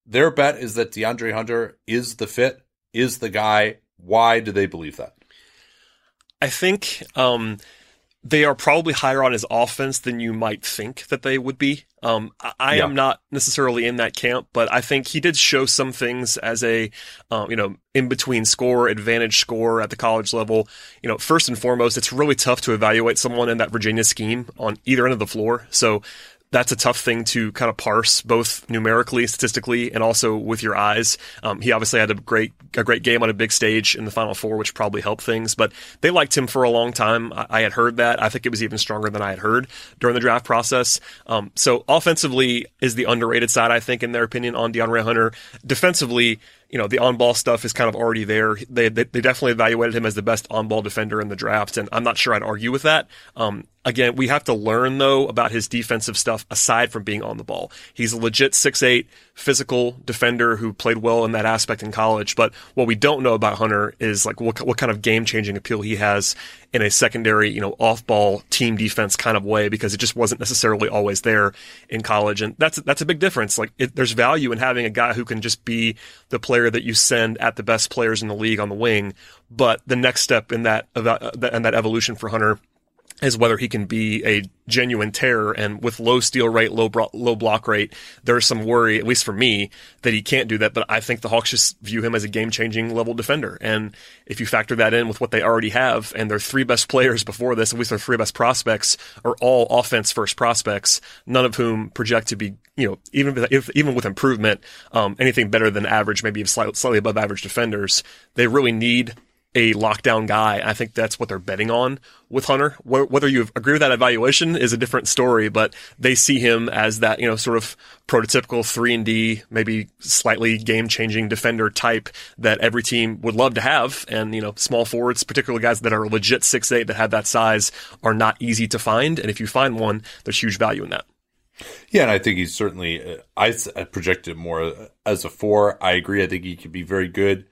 their bet is that De'Andre Hunter is the fit, is the guy. Why do they believe that? I think um, they are probably higher on his offense than you might think that they would be. Um, I, yeah. am not necessarily in that camp, but I think he did show some things as a, um, you know, in between score, advantage score at the college level. You know, first and foremost, it's really tough to evaluate someone in that Virginia scheme on either end of the floor. So that's a tough thing to kind of parse both numerically, statistically, and also with your eyes. Um, he obviously had a great a great game on a big stage in the Final Four, which probably helped things. But they liked him for a long time. I, I had heard that. I think it was even stronger than I had heard during the draft process. Um, so offensively is the underrated side, I think, in their opinion, on De'Andre Hunter. Defensively, you know, the on ball stuff is kind of already there. They, they, they, definitely evaluated him as the best on ball defender in the draft, and I'm not sure I'd argue with that. Um, again, we have to learn though about his defensive stuff aside from being on the ball. He's a legit six eight physical defender who played well in that aspect in college. But what we don't know about Hunter is like what, what kind of game changing appeal he has in a secondary, you know, off ball team defense kind of way because it just wasn't necessarily always there in college. And that's, that's a big difference. Like it, there's value in having a guy who can just be the player that you send at the best players in the league on the wing. But the next step in that, uh, in that evolution for Hunter is whether he can be a genuine terror. And with low steal rate, low bro- low block rate, there's some worry, at least for me, that he can't do that. But I think the Hawks just view him as a game changing level defender. And if you factor that in with what they already have, and their three best players before this, at least their three best prospects, are all offense first prospects, none of whom project to be, you know, even if, even with improvement, um, anything better than average, maybe slightly, slightly above average defenders. They really need a lockdown guy. I think that's what they're betting on with Hunter. Whether you agree with that evaluation is a different story, but they see him as that, you know, sort of prototypical three and D, maybe slightly game changing defender type that every team would love to have. And, you know, small forwards, particularly guys that are legit six eight that have that size are not easy to find. And if you find one, there's huge value in that. Yeah, and I think he's certainly, uh, I, projected more as a four. I agree. I think he could be very good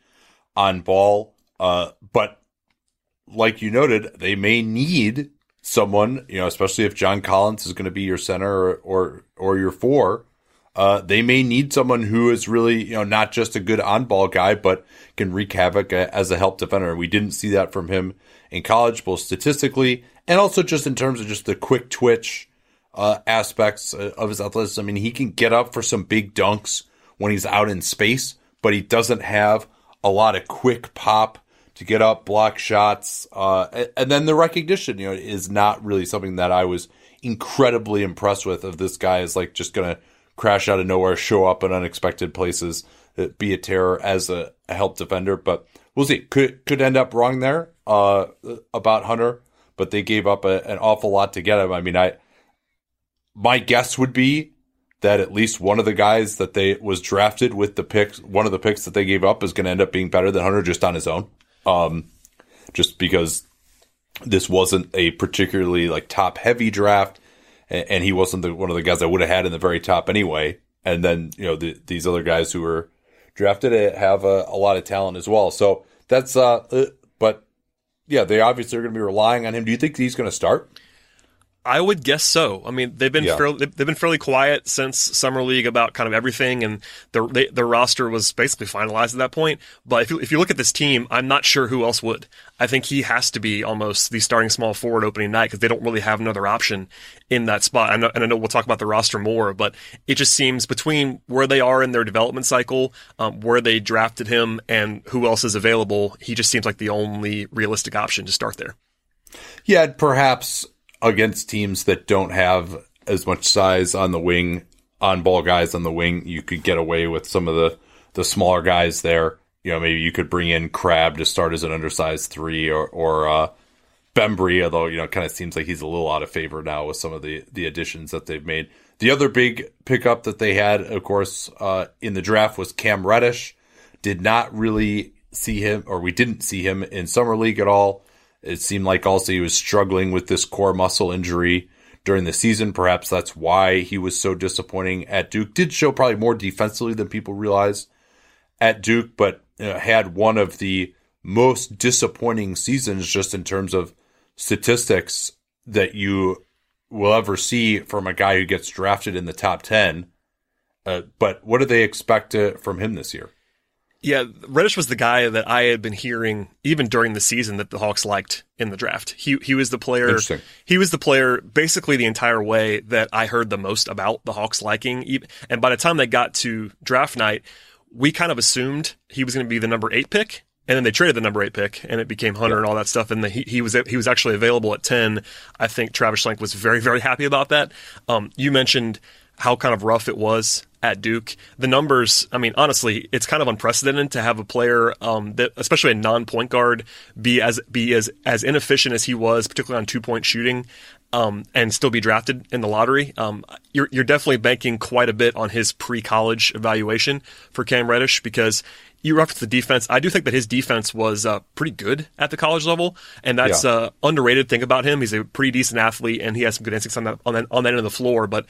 on ball. Uh, but like you noted, they may need someone, you know, especially if John Collins is going to be your center or, or, or your four. Uh, they may need someone who is really, you know, not just a good on ball guy, but can wreak havoc as a help defender. We didn't see that from him in college, both statistically and also just in terms of just the quick twitch uh, aspects uh, of his athleticism. I mean, he can get up for some big dunks when he's out in space, but he doesn't have a lot of quick pop to get up, block shots, uh, and then the recognition, you know, is not really something that I was incredibly impressed with. Of this guy is like just gonna crash out of nowhere, show up in unexpected places, uh, be a terror as a, a help defender. But we'll see. Could could end up wrong there uh, about Hunter, but they gave up a, an awful lot to get him. I mean, I my guess would be that at least one of the guys that they was drafted with the picks, one of the picks that they gave up is going to end up being better than Hunter just on his own. Um, just because this wasn't a particularly like top heavy draft, and, and he wasn't the, one of the guys I would have had in the very top anyway. And then you know the, these other guys who were drafted have a, a, lot of talent as well. So that's uh, uh but yeah, they obviously are going to be relying on him. Do you think he's going to start? I would guess so. I mean, they've been yeah. fairly, they've been fairly quiet since summer league about kind of everything, and their they, their roster was basically finalized at that point. But if you, if you look at this team, I'm not sure who else would. I think he has to be almost the starting small forward opening night because they don't really have another option in that spot. I know, and I know we'll talk about the roster more, but it just seems between where they are in their development cycle, um, where they drafted him, and who else is available, he just seems like the only realistic option to start there. Yeah, perhaps against teams that don't have as much size on the wing, on ball guys on the wing, you could get away with some of the the smaller guys there. you know, maybe you could bring in Crabbe to start as an undersized three or, or, uh, Bembry, although, you know, kind of seems like he's a little out of favor now with some of the, the additions that they've made. The other big pickup that they had, of course, uh, in the draft was Cam Reddish. Did not really see him, or we didn't see him in summer league at all. It seemed like also he was struggling with this core muscle injury during the season. Perhaps that's why he was so disappointing at Duke. Did show probably more defensively than people realize at Duke, but you know, had one of the most disappointing seasons just in terms of statistics that you will ever see from a guy who gets drafted in the top 10. Uh, but what do they expect to, from him this year? Yeah, Reddish was the guy that I had been hearing even during the season that the Hawks liked in the draft. He he was the player. He was the player basically the entire way that I heard the most about the Hawks liking. And by the time they got to draft night, we kind of assumed he was going to be the number eight pick, and then they traded the number eight pick, and it became Hunter and all that stuff. And the, he, he was he was actually available at ten. I think Travis Schlenk was very very happy about that. Um, you mentioned how kind of rough it was at Duke. The numbers, I mean, honestly, it's kind of unprecedented to have a player um, that, especially a non-point guard, be as be as as inefficient as he was, particularly on two-point shooting. Um, and still be drafted in the lottery. Um, you're, you're definitely banking quite a bit on his pre-college evaluation for Cam Reddish because you referenced the defense. I do think that his defense was uh, pretty good at the college level, and that's yeah. uh, underrated thing about him. He's a pretty decent athlete, and he has some good instincts on that on that, on that end of the floor. But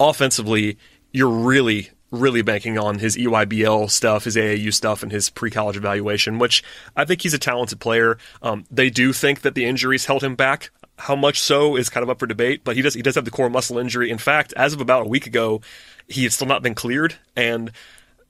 offensively, you're really really banking on his EYBL stuff, his AAU stuff, and his pre-college evaluation, which I think he's a talented player. Um, they do think that the injuries held him back. How much so is kind of up for debate, but he does he does have the core muscle injury. In fact, as of about a week ago, he had still not been cleared, and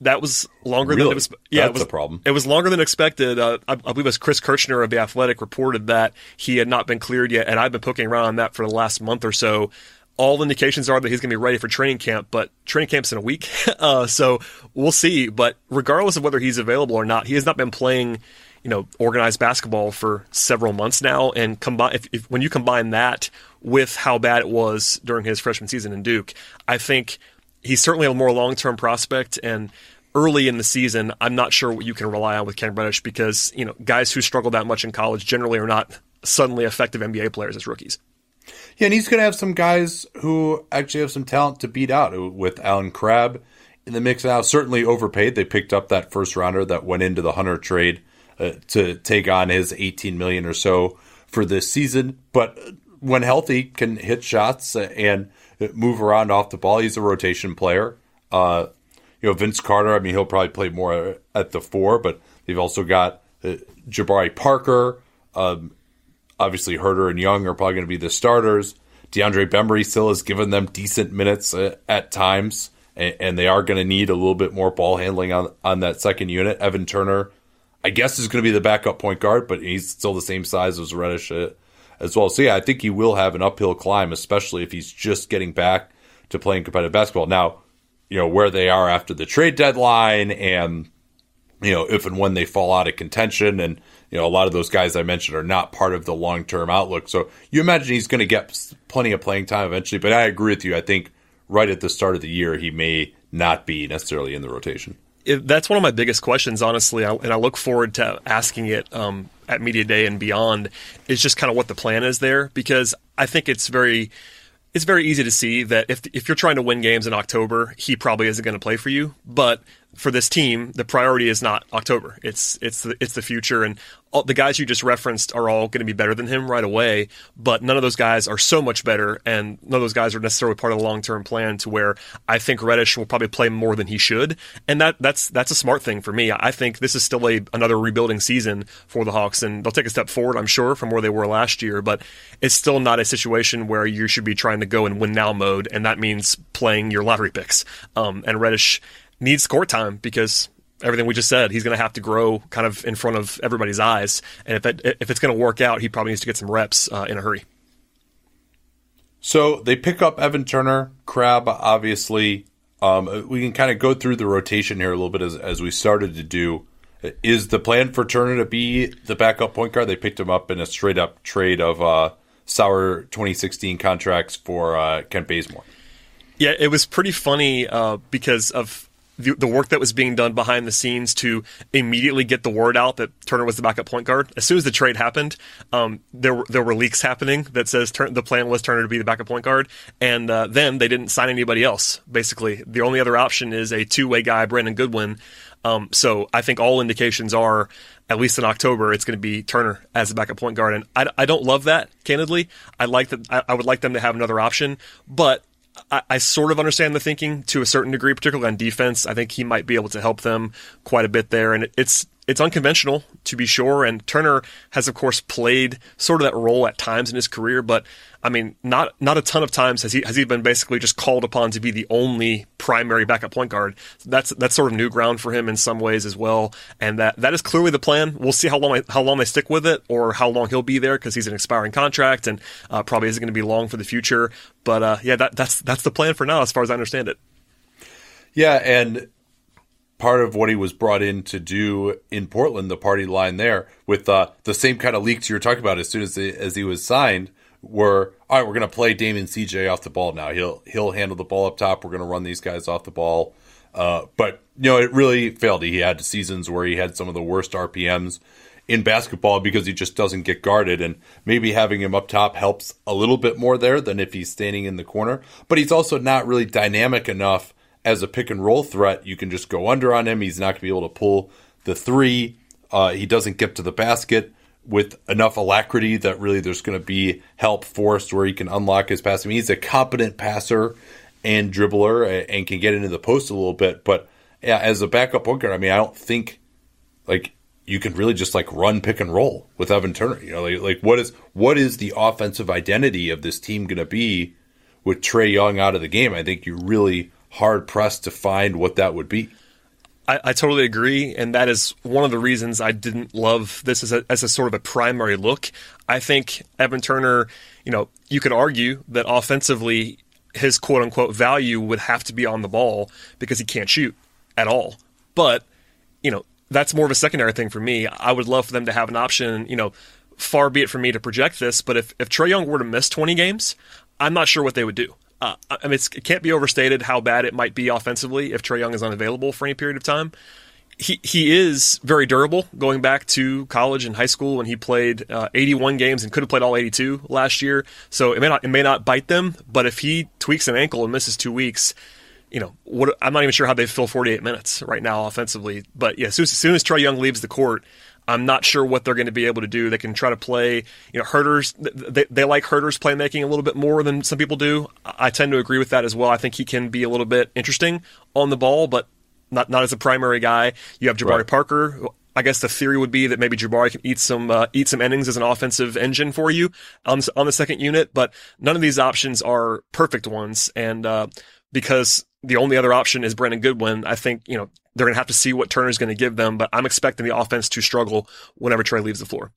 that was longer really? than it was. Yeah, That's it was a problem. It was longer than expected. Uh, I, I, believe it was Chris Kirschner of the Athletic reported that he had not been cleared yet, and I've been poking around on that for the last month or so. All indications are that he's going to be ready for training camp, but training camp's in a week, uh, so we'll see. But regardless of whether he's available or not, he has not been playing, you know, organized basketball for several months now. And combine if, if when you combine that with how bad it was during his freshman season in Duke, I think he's certainly a more long term prospect and early in the season, I'm not sure what you can rely on with Cam Reddish because you know guys who struggle that much in college generally are not suddenly effective NBA players as rookies. Yeah, and he's going to have some guys who actually have some talent to beat out with Allen Crabbe in the mix now. Certainly overpaid. They picked up that first rounder that went into the Hunter trade uh, to take on his 18 million or so for this season, but when healthy, can hit shots and move around off the ball. He's a rotation player. Uh, you know, Vince Carter, I mean, he'll probably play more at the four, but they've also got uh, Jabari Parker. Um, obviously, Huerter and Young are probably going to be the starters. DeAndre Bembry still has given them decent minutes uh, at times, and, and they are going to need a little bit more ball handling on, on that second unit. Evan Turner, I guess, is going to be the backup point guard, but he's still the same size as Reddish uh, as well. So yeah, I think he will have an uphill climb, especially if he's just getting back to playing competitive basketball. Now, you know where they are after the trade deadline, and you know if and when they fall out of contention, and you know a lot of those guys I mentioned are not part of the long term outlook. So you imagine he's going to get plenty of playing time eventually. But I agree with you. I think right at the start of the year he may not be necessarily in the rotation. that's one of my biggest questions, honestly, and I look forward to asking it um, at media day and beyond is just kind of what the plan is there because I think it's very it's very easy to see that if if you're trying to win games in October, he probably isn't going to play for you. But for this team, the priority is not October. It's it's the it's the future, and all, the guys you just referenced are all going to be better than him right away. But none of those guys are so much better, and none of those guys are necessarily part of the long term plan. To where I think Reddish will probably play more than he should, and that that's that's a smart thing for me. I think this is still a another rebuilding season for the Hawks, and they'll take a step forward, I'm sure, from where they were last year. But it's still not a situation where you should be trying to go in win now mode, and that means playing your lottery picks. Um, and Reddish needs court time because everything we just said, he's going to have to grow kind of in front of everybody's eyes. And if that, if it's going to work out, he probably needs to get some reps uh, in a hurry. So they pick up Evan Turner, Crabbe, obviously. Um, we can kind of go through the rotation here a little bit as, as we started to do. Is the plan for Turner to be the backup point guard? They picked him up in a straight up trade of uh, sour 2016 contracts for uh, Kent Bazemore. Yeah, it was pretty funny uh, because of the, the work that was being done behind the scenes to immediately get the word out that Turner was the backup point guard. As soon as the trade happened, um, there were there were leaks happening that says the plan was Turner to be the backup point guard, and uh, then they didn't sign anybody else. Basically, the only other option is a two way guy, Brandon Goodwin. Um, so I think all indications are, at least in October, it's going to be Turner as the backup point guard, and I, I don't love that. Candidly, I like that. I, I would like them to have another option, but I, I, sort of understand the thinking to a certain degree, particularly on defense. I think he might be able to help them quite a bit there, and it's it's unconventional to be sure. And Turner has, of course, played sort of that role at times in his career, but I mean, not not a ton of times has he has he been basically just called upon to be the only primary backup point guard. That's that's sort of new ground for him in some ways as well, and that that is clearly the plan. We'll see how long how long they stick with it or how long he'll be there because he's an expiring contract and uh, probably isn't going to be long for the future. But uh, yeah, that, that's that's the plan for now, as far as I understand it. Yeah, and part of what he was brought in to do in Portland, the party line there, with uh, the same kind of leaks you were talking about as soon as, as he was signed, were all right. We're going to play Damon CJ off the ball now. He'll he'll handle the ball up top. We're going to run these guys off the ball. Uh, but you know, it really failed. He had seasons where he had some of the worst RPMs in basketball because he just doesn't get guarded. And maybe having him up top helps a little bit more there than if he's standing in the corner. But he's also not really dynamic enough as a pick and roll threat. You can just go under on him. He's not going to be able to pull the three. Uh, he doesn't get to the basket with enough alacrity that really there's going to be help forced where he can unlock his passing. He's a competent passer and dribbler and can get into the post a little bit. But yeah, as a backup point I mean, I don't think like you can really just like run pick and roll with Evan Turner. You know, like, like what is what is the offensive identity of this team going to be with Trae Young out of the game? I think you're really hard pressed to find what that would be. I, I, totally agree, and that is one of the reasons I didn't love this as a, as a sort of a primary look. I think Evan Turner, you know, you could argue that offensively his quote unquote value would have to be on the ball because he can't shoot at all. But, you know, that's more of a secondary thing for me. I would love for them to have an option, you know, far be it for me to project this, but if, if Trae Young were to miss 20 games, I'm not sure what they would do. Uh, I mean, it can't be overstated how bad it might be offensively if Trae Young is unavailable for any period of time. He he is very durable. Going back to college and high school when he played uh, 81 games and could have played all 82 last year, so it may not it may not bite them. But if he tweaks an ankle and misses two weeks, you know, what, I'm not even sure how they fill 48 minutes right now offensively. But yeah, as soon as, as soon as Trae Young leaves the court, I'm not sure what they're going to be able to do. They can try to play, you know, Huerter's. They, they like Huerter's playmaking a little bit more than some people do. I tend to agree with that as well. I think he can be a little bit interesting on the ball, but not not as a primary guy. You have Jabari right. Parker. I guess the theory would be that maybe Jabari can eat some uh, eat some innings as an offensive engine for you on on the second unit, but none of these options are perfect ones, and uh, because the only other option is Brandon Goodwin. I think, you know, they're going to have to see what Turner's going to give them, but I'm expecting the offense to struggle whenever Trae leaves the floor.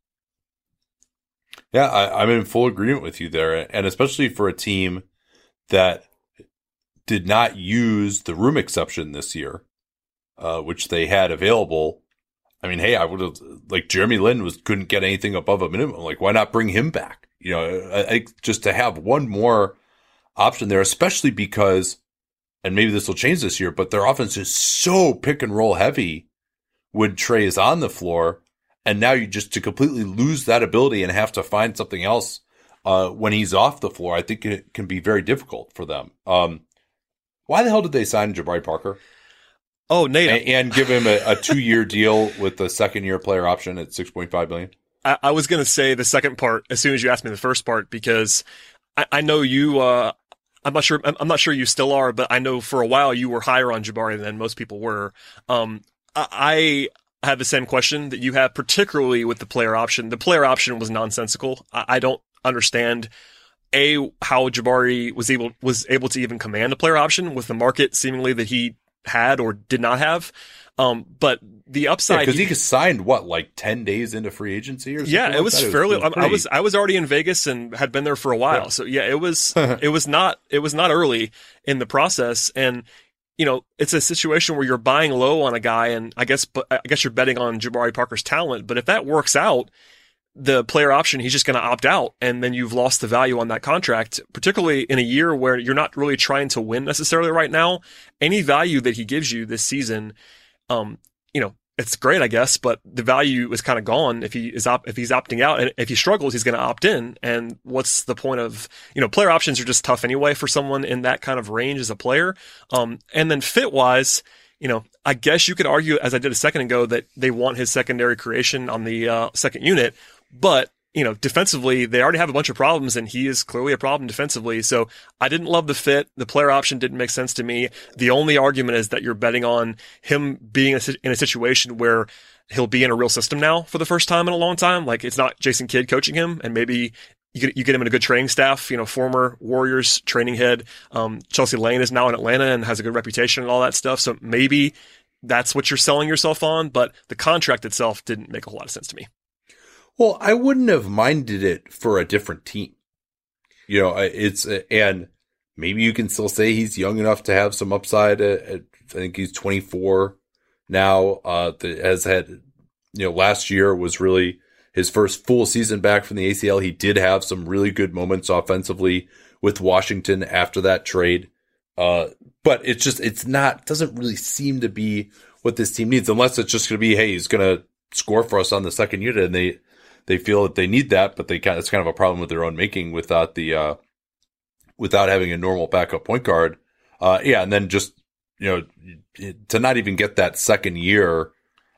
Yeah, I, am in full agreement with you there. And especially for a team that did not use the room exception this year, uh, which they had available. I mean, hey, I would have, like, Jeremy Lin was, couldn't get anything above a minimum. Like, why not bring him back? You know, I, I, just to have one more option there, especially because and maybe this will change this year, but their offense is so pick and roll heavy when Trae is on the floor. And now you just to completely lose that ability and have to find something else uh, when he's off the floor, I think it can be very difficult for them. Um, why the hell did they sign Jabari Parker? Oh, Nate, and, and give him a, a two-year deal with the second-year player option at six point five million. I, I was going to say the second part as soon as you asked me the first part because I, I know you. Uh, I'm not sure. I'm not sure you still are, but I know for a while you were higher on Jabari than most people were. Um, I, have the same question that you have, particularly with the player option. The player option was nonsensical. I don't understand a how Jabari was able was able to even command a player option with the market seemingly that he had or did not have. Um, but the upside because yeah, he signed what like ten days into free agency or something yeah, it was fairly. It was, I was I was already in Vegas and had been there for a while, yeah. so yeah, it was it was not it was not early in the process, and you know it's a situation where you're buying low on a guy, and I guess but I guess you're betting on Jabari Parker's talent, but if that works out, the player option, he's just going to opt out. And then you've lost the value on that contract, particularly in a year where you're not really trying to win necessarily right now. Any value that he gives you this season, um, you know, it's great, I guess, but the value is kind of gone if he is op- if he's opting out, and if he struggles, he's going to opt in. And what's the point of you know player options are just tough anyway for someone in that kind of range as a player. Um, and then fit wise, you know, I guess you could argue, as I did a second ago, that they want his secondary creation on the uh, second unit, but you know, defensively, they already have a bunch of problems, and he is clearly a problem defensively. So I didn't love the fit. The player option didn't make sense to me. The only argument is that you're betting on him being in a situation where he'll be in a real system now for the first time in a long time. Like it's not Jason Kidd coaching him, and maybe you get, you get him in a good training staff. You know, former Warriors training head um, Chelsea Lane is now in Atlanta and has a good reputation and all that stuff. So maybe that's what you're selling yourself on. But the contract itself didn't make a whole lot of sense to me. Well, I wouldn't have minded it for a different team. You know, it's, and maybe you can still say he's young enough to have some upside. At, at, I think he's 24 now, uh, has had, you know, last year was really his first full season back from the ACL. He did have some really good moments offensively with Washington after that trade. Uh, but it's just, it's not, doesn't really seem to be what this team needs unless it's just going to be, hey, he's going to score for us on the second unit. And they, they feel that they need that, but they kind of, it's kind of a problem with their own making without the, uh, without having a normal backup point guard. Uh, yeah. And then just, you know, to not even get that second year,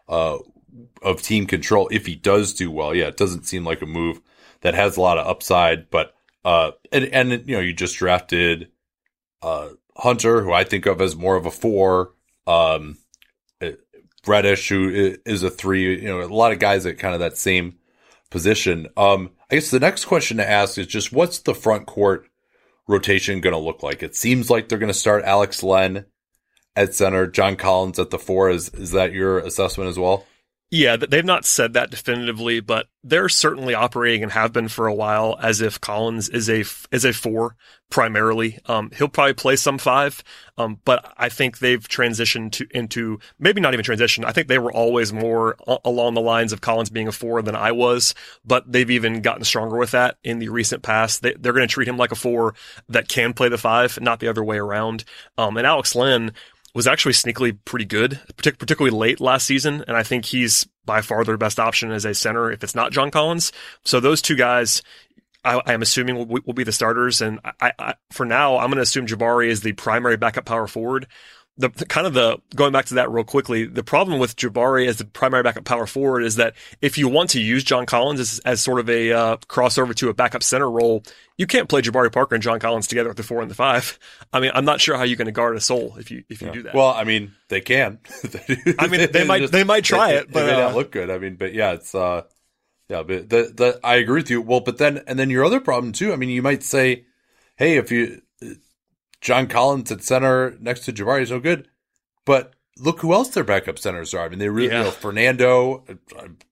uh, of team control if he does do well. Yeah. It doesn't seem like a move that has a lot of upside, but, uh, and, and, you know, you just drafted, uh, Hunter, who I think of as more of a four, um, Reddish, who is a three, you know, a lot of guys at kind of that same position. Um, I guess the next question to ask is just what's the front court rotation going to look like? It seems like they're going to start Alex Len at center, John Collins at the four. Is is that your assessment as well? Yeah, they've not said that definitively, but they're certainly operating and have been for a while as if Collins is a is a four primarily. Um, he'll probably play some five, um, but I think they've transitioned to into maybe not even transition. I think they were always more along the lines of Collins being a four than I was, but they've even gotten stronger with that in the recent past. They, are going to treat him like a four that can play the five, not the other way around. Um, and Alex Len was actually sneakily pretty good, particularly late last season. And I think he's by far their best option as a center if it's not John Collins. So those two guys, I, am assuming will, will, be the starters. And I, I, for now, I'm going to assume Jabari is the primary backup power forward the, the, kind of the going back to that real quickly, the problem with Jabari as the primary backup power forward is that if you want to use John Collins as, as sort of a uh, crossover to a backup center role, you can't play Jabari Parker and John Collins together at the four and the five. I mean, I'm not sure how you're going to guard a soul if you if you yeah. do that. Well, I mean, they can. I mean, they might just, they might try it, but it may uh, not look good. I mean, but yeah, it's uh, yeah, but the the I agree with you. Well, but then and then your other problem too. I mean, you might say, hey, if you John Collins at center next to Jabari is no good but look who else their backup centers are. I mean, they really, yeah. you know, Fernando,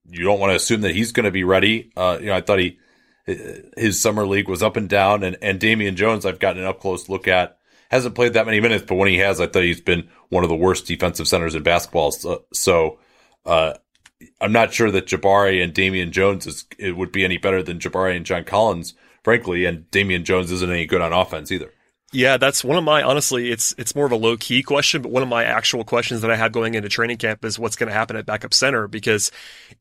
you don't want to assume that he's going to be ready. Uh, you know, I thought he, his summer league was up and down and, and Damian Jones, I've gotten an up close look at hasn't played that many minutes, but when he has, I thought he's been one of the worst defensive centers in basketball. So, so uh, I'm not sure that Jabari and Damian Jones is, it would be any better than Jabari and John Collins, frankly, and Damian Jones isn't any good on offense either. Yeah, that's one of my honestly, it's it's more of a low key question, but one of my actual questions that I had going into training camp is what's going to happen at backup center because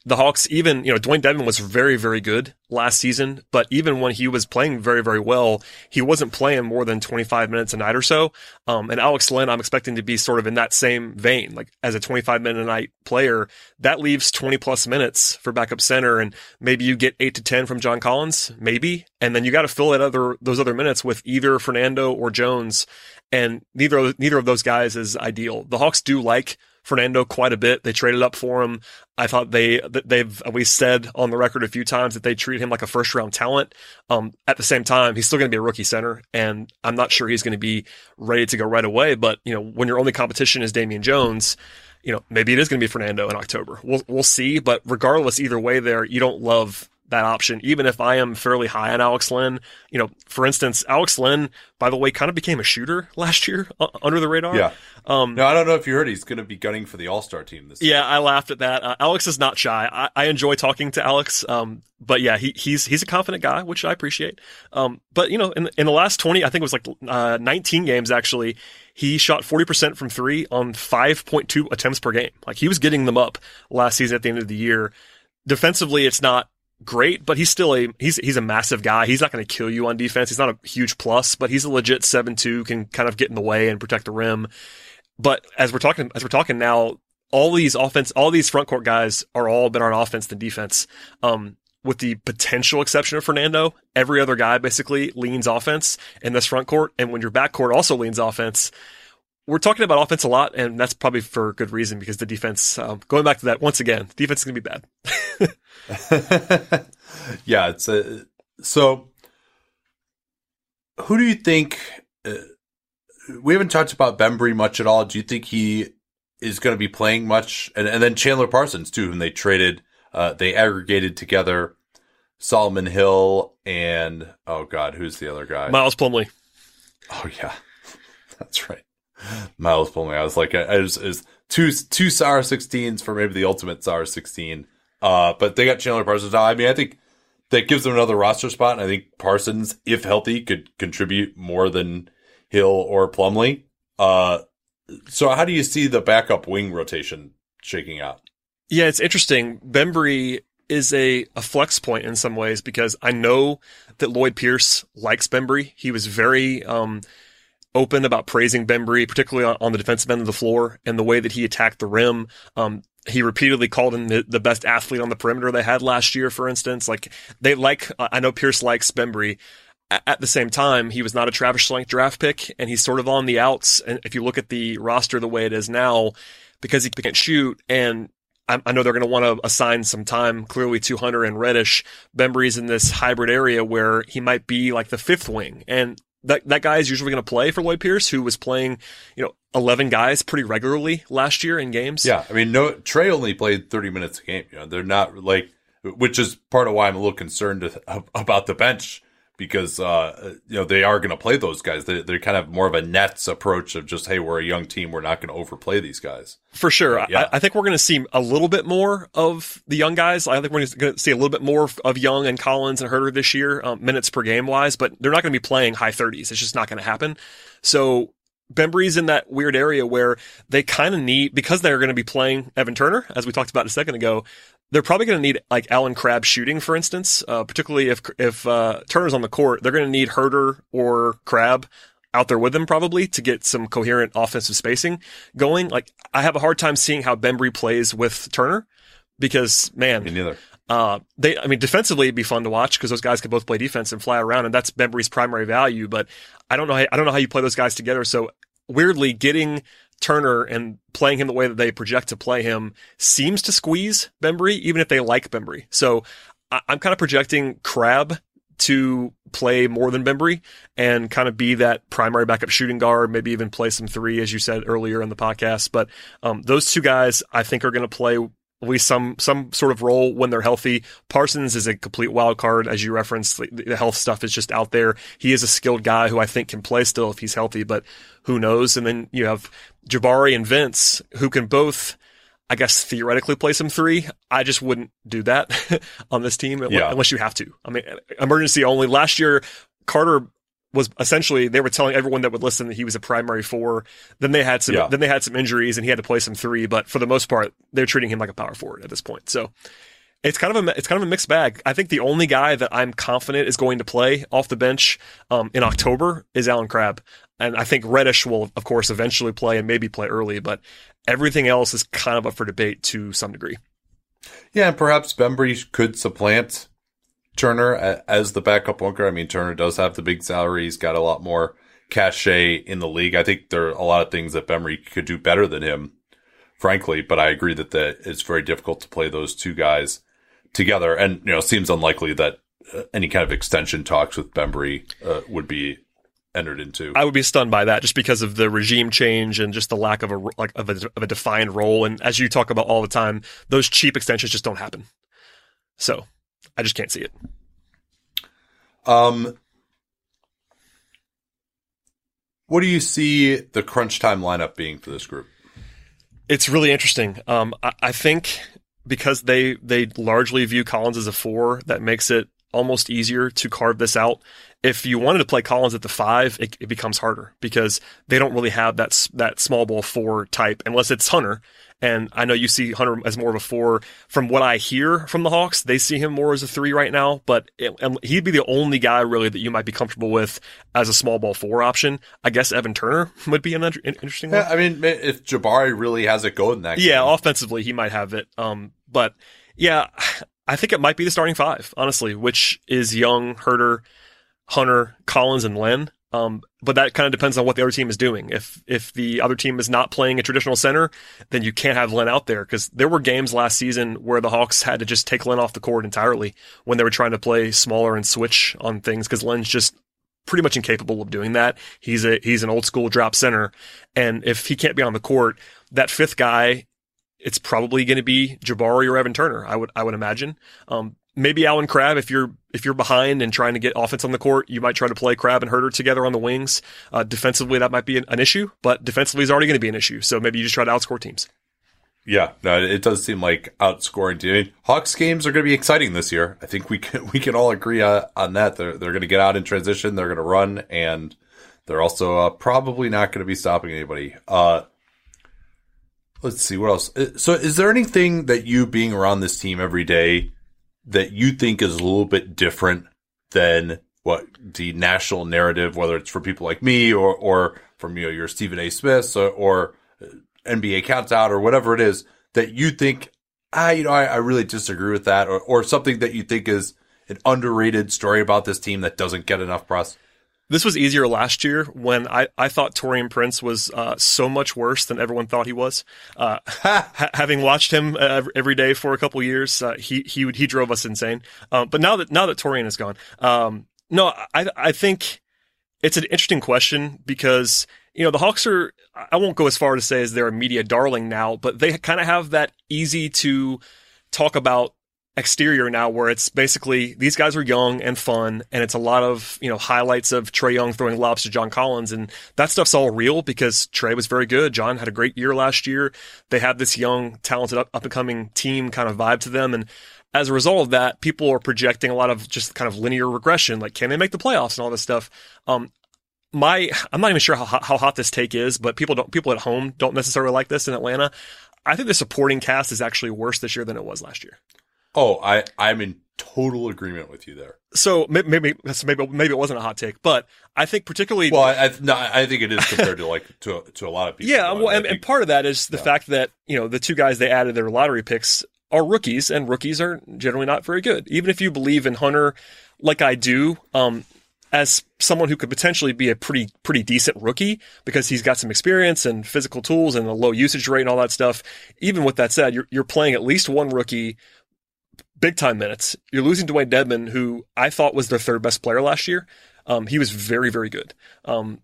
the Hawks even, you know, Dewayne Dedmon was very very good last season, but even when he was playing very very well, he wasn't playing more than 25 minutes a night or so. Um, and Alex Len, I'm expecting to be sort of in that same vein, like as a 25 minute a night player, that leaves 20 plus minutes for backup center and maybe you get 8 to 10 from John Collins, maybe, and then you got to fill that other those other minutes with either Fernando or Jones, and neither neither of those guys is ideal. The Hawks do like Fernando quite a bit. They traded up for him. I thought they they've we said on the record a few times that they treat him like a first round talent. Um, at the same time, he's still going to be a rookie center, and I'm not sure he's going to be ready to go right away. But you know, when your only competition is Damian Jones, you know maybe it is going to be Fernando in October. We'll we'll see. But regardless, either way, there you don't love that option, even if I am fairly high on Alex Len. You know, for instance, Alex Len, by the way, kind of became a shooter last year uh, under the radar. Yeah. Um, no, I don't know if you heard he's going to be gunning for the All Star team this. Year. Yeah, I laughed at that. Uh, Alex is not shy. I, I enjoy talking to Alex. Um, but yeah, he, he's he's a confident guy, which I appreciate. Um, but you know, in in the last twenty, I think it was like uh, nineteen games actually. He shot 40% from three on 5.2 attempts per game. Like he was getting them up last season at the end of the year. Defensively, it's not great, but he's still a he's he's a massive guy. He's not going to kill you on defense. He's not a huge plus, but he's a legit seven two, can kind of get in the way and protect the rim. But as we're talking as we're talking now, all these offense, all these front court guys are all better on offense than defense. Um, with the potential exception of Fernando, every other guy basically leans offense in this front court. And when your back court also leans offense, we're talking about offense a lot, and that's probably for good reason because the defense, um, going back to that once again, the defense is going to be bad. yeah, it's a, so. Who do you think? Uh, we haven't talked about Bembry much at all. Do you think he is going to be playing much? And, and then Chandler Parsons too, whom they traded, uh, they aggregated together. Solomon Hill and oh god, who's the other guy? Miles Plumlee. Oh yeah, that's right. Miles Plumlee. I was like, I was, was two two SAR 16s for maybe the ultimate SAR 16. Uh, but they got Chandler Parsons. I mean, I think that gives them another roster spot. And I think Parsons, if healthy, could contribute more than Hill or Plumlee. Uh, so how do you see the backup wing rotation shaking out? Yeah, it's interesting. Bembry is a, a flex point in some ways because I know that Lloyd Pierce likes Bembry. He was very, um, open about praising Bembry, particularly on, on, the defensive end of the floor and the way that he attacked the rim. Um, he repeatedly called him the, the, best athlete on the perimeter they had last year, for instance. Like they like, I know Pierce likes Bembry. At the same time, he was not a Travis Schlenk draft pick, and he's sort of on the outs. And if you look at the roster the way it is now, because he can't shoot, and I know they're going to want to assign some time clearly to Hunter and Reddish. Bembry's in this hybrid area where he might be like the fifth wing. And that that guy is usually going to play for Lloyd Pierce, who was playing, you know, eleven guys pretty regularly last year in games. Yeah, I mean, no, Trae only played thirty minutes a game. You know, they're not like, which is part of why I'm a little concerned about the bench because uh, you know they are going to play those guys. They, they're kind of more of a Nets approach of just hey, we're a young team, we're not going to overplay these guys. For sure, yeah. I, I, think we're going to see a little bit more of the young guys. I think we're going to see a little bit more of Young and Collins and Huerter this year, um, minutes per game wise. But they're not going to be playing high thirties. It's just not going to happen. So Bembry's in that weird area where they kind of need because they're going to be playing Evan Turner, as we talked about a second ago they're probably going to need like Allen Crabbe shooting, for instance, uh, particularly if if uh, Turner's on the court. They're going to need Huerter or Crabbe out there with them probably to get some coherent offensive spacing going. Like I have a hard time seeing how Bembry plays with Turner because man, me neither. Uh, they, I mean, defensively it'd be fun to watch because those guys can both play defense and fly around, and that's Bembry's primary value. But I don't know, how, I don't know how you play those guys together. So weirdly, getting Turner and playing him the way that they project to play him seems to squeeze Bembry, even if they like Bembry. So I- am kind of projecting Crabbe to play more than Bembry and kind of be that primary backup shooting guard, maybe even play some three, as you said earlier in the podcast. But um, those two guys, I think, are going to play at least some some sort of role when they're healthy. Parsons is a complete wild card, as you referenced. The, health stuff is just out there. He is a skilled guy who I think can play still if he's healthy, but who knows? And then you have Jabari and Vince, who can both, I guess, theoretically play some three. I just wouldn't do that on this team yeah. unless you have to. I mean, emergency only. Last year, Carter was essentially they were telling everyone that would listen that he was a primary four. Then they had some yeah. then they had some injuries and he had to play some three, but for the most part, they're treating him like a power forward at this point. So it's kind of a it's kind of a mixed bag. I think the only guy that I'm confident is going to play off the bench um, in October is Allen Crabbe. And I think Reddish will, of course, eventually play and maybe play early, but everything else is kind of up for debate to some degree. Yeah, and perhaps Bembry could supplant Turner as the backup bunker. I mean, Turner does have the big salary. He's got a lot more cachet in the league. I think there are a lot of things that Bembry could do better than him, frankly, but I agree that, it's very difficult to play those two guys together. And, you know, seems unlikely that uh, any kind of extension talks with Bembry uh, would be entered into. I would be stunned by that just because of the regime change and just the lack of a like of a, of a defined role. And as you talk about all the time, those cheap extensions just don't happen. So I just can't see it. Um, what do you see the crunch time lineup being for this group? It's really interesting. Um, I, I think because they they largely view Collins as a four, that makes it almost easier to carve this out. If you wanted to play Collins at the five, it, it, becomes harder because they don't really have that that small ball four type unless it's Hunter. And I know you see Hunter as more of a four. From what I hear from the Hawks, they see him more as a three right now. But it, he'd be the only guy really that you might be comfortable with as a small ball four option. I guess Evan Turner would be an interesting one. yeah. I mean, if Jabari really has it going that yeah, game. offensively he might have it. Um, but yeah, I think it might be the starting five, honestly, which is Young, Huerter, Hunter, Collins, and Len. Um, but that kind of depends on what the other team is doing. If if the other team is not playing a traditional center, then you can't have Len out there because there were games last season where the Hawks had to just take Len off the court entirely when they were trying to play smaller and switch on things because Len's just pretty much incapable of doing that. He's a he's an old school drop center, and if he can't be on the court, that fifth guy it's probably going to be Jabari or Evan Turner. I would I would imagine. Um, maybe Allen Crabbe if you're if you're behind and trying to get offense on the court, you might try to play Crabbe and Huerter together on the wings. Uh, defensively, that might be an, an issue, but defensively is already going to be an issue. So maybe you just try to outscore teams. Yeah, no, it does seem like outscoring. I mean, Hawks games are going to be exciting this year. I think we can we can all agree uh, on that. They're they're going to get out in transition. They're going to run, and they're also uh, probably not going to be stopping anybody. Uh, let's see what else. Uh, so, is there anything that you being around this team every day that you think is a little bit different than what the national narrative, whether it's for people like me or or from you know your Stephen A. Smith or, or NBA Countdown or whatever it is that you think ah you know I, I really disagree with that or or something that you think is an underrated story about this team that doesn't get enough press. This was easier last year when I, I thought Taurean Prince was uh, so much worse than everyone thought he was. Uh, ha- having watched him uh, every day for a couple years, uh, he he would he drove us insane. Um, but now that now that Taurean is gone, um, no, I I think it's an interesting question because you know the Hawks are. I won't go as far to say as they're a media darling now, but they kind of have that easy to talk about exterior now where it's basically these guys are young and fun and it's a lot of you know highlights of Trae Young throwing lobs to John Collins and that stuff's all real because Trae was very good. John had a great year last year. They have this young, talented, up and coming team kind of vibe to them and as a result of that, people are projecting a lot of just kind of linear regression, like can they make the playoffs and all this stuff. Um, my I'm not even sure how, how hot this take is, but people don't people at home don't necessarily like this in Atlanta. I think the supporting cast is actually worse this year than it was last year. Oh, I I'm in total agreement with you there. So maybe maybe maybe it wasn't a hot take, but I think particularly well, I no, I think it is compared to like to to a lot of people. Yeah, well, and, and, part of that is the yeah. fact that you know the two guys they added their lottery picks are rookies, and rookies are generally not very good. Even if you believe in Hunter, like I do, um, as someone who could potentially be a pretty pretty decent rookie because he's got some experience and physical tools and a low usage rate and all that stuff. Even with that said, you're you're playing at least one rookie big time minutes. You're losing Dewayne Dedmon, who I thought was their third best player last year. Um, he was very, very good. Um,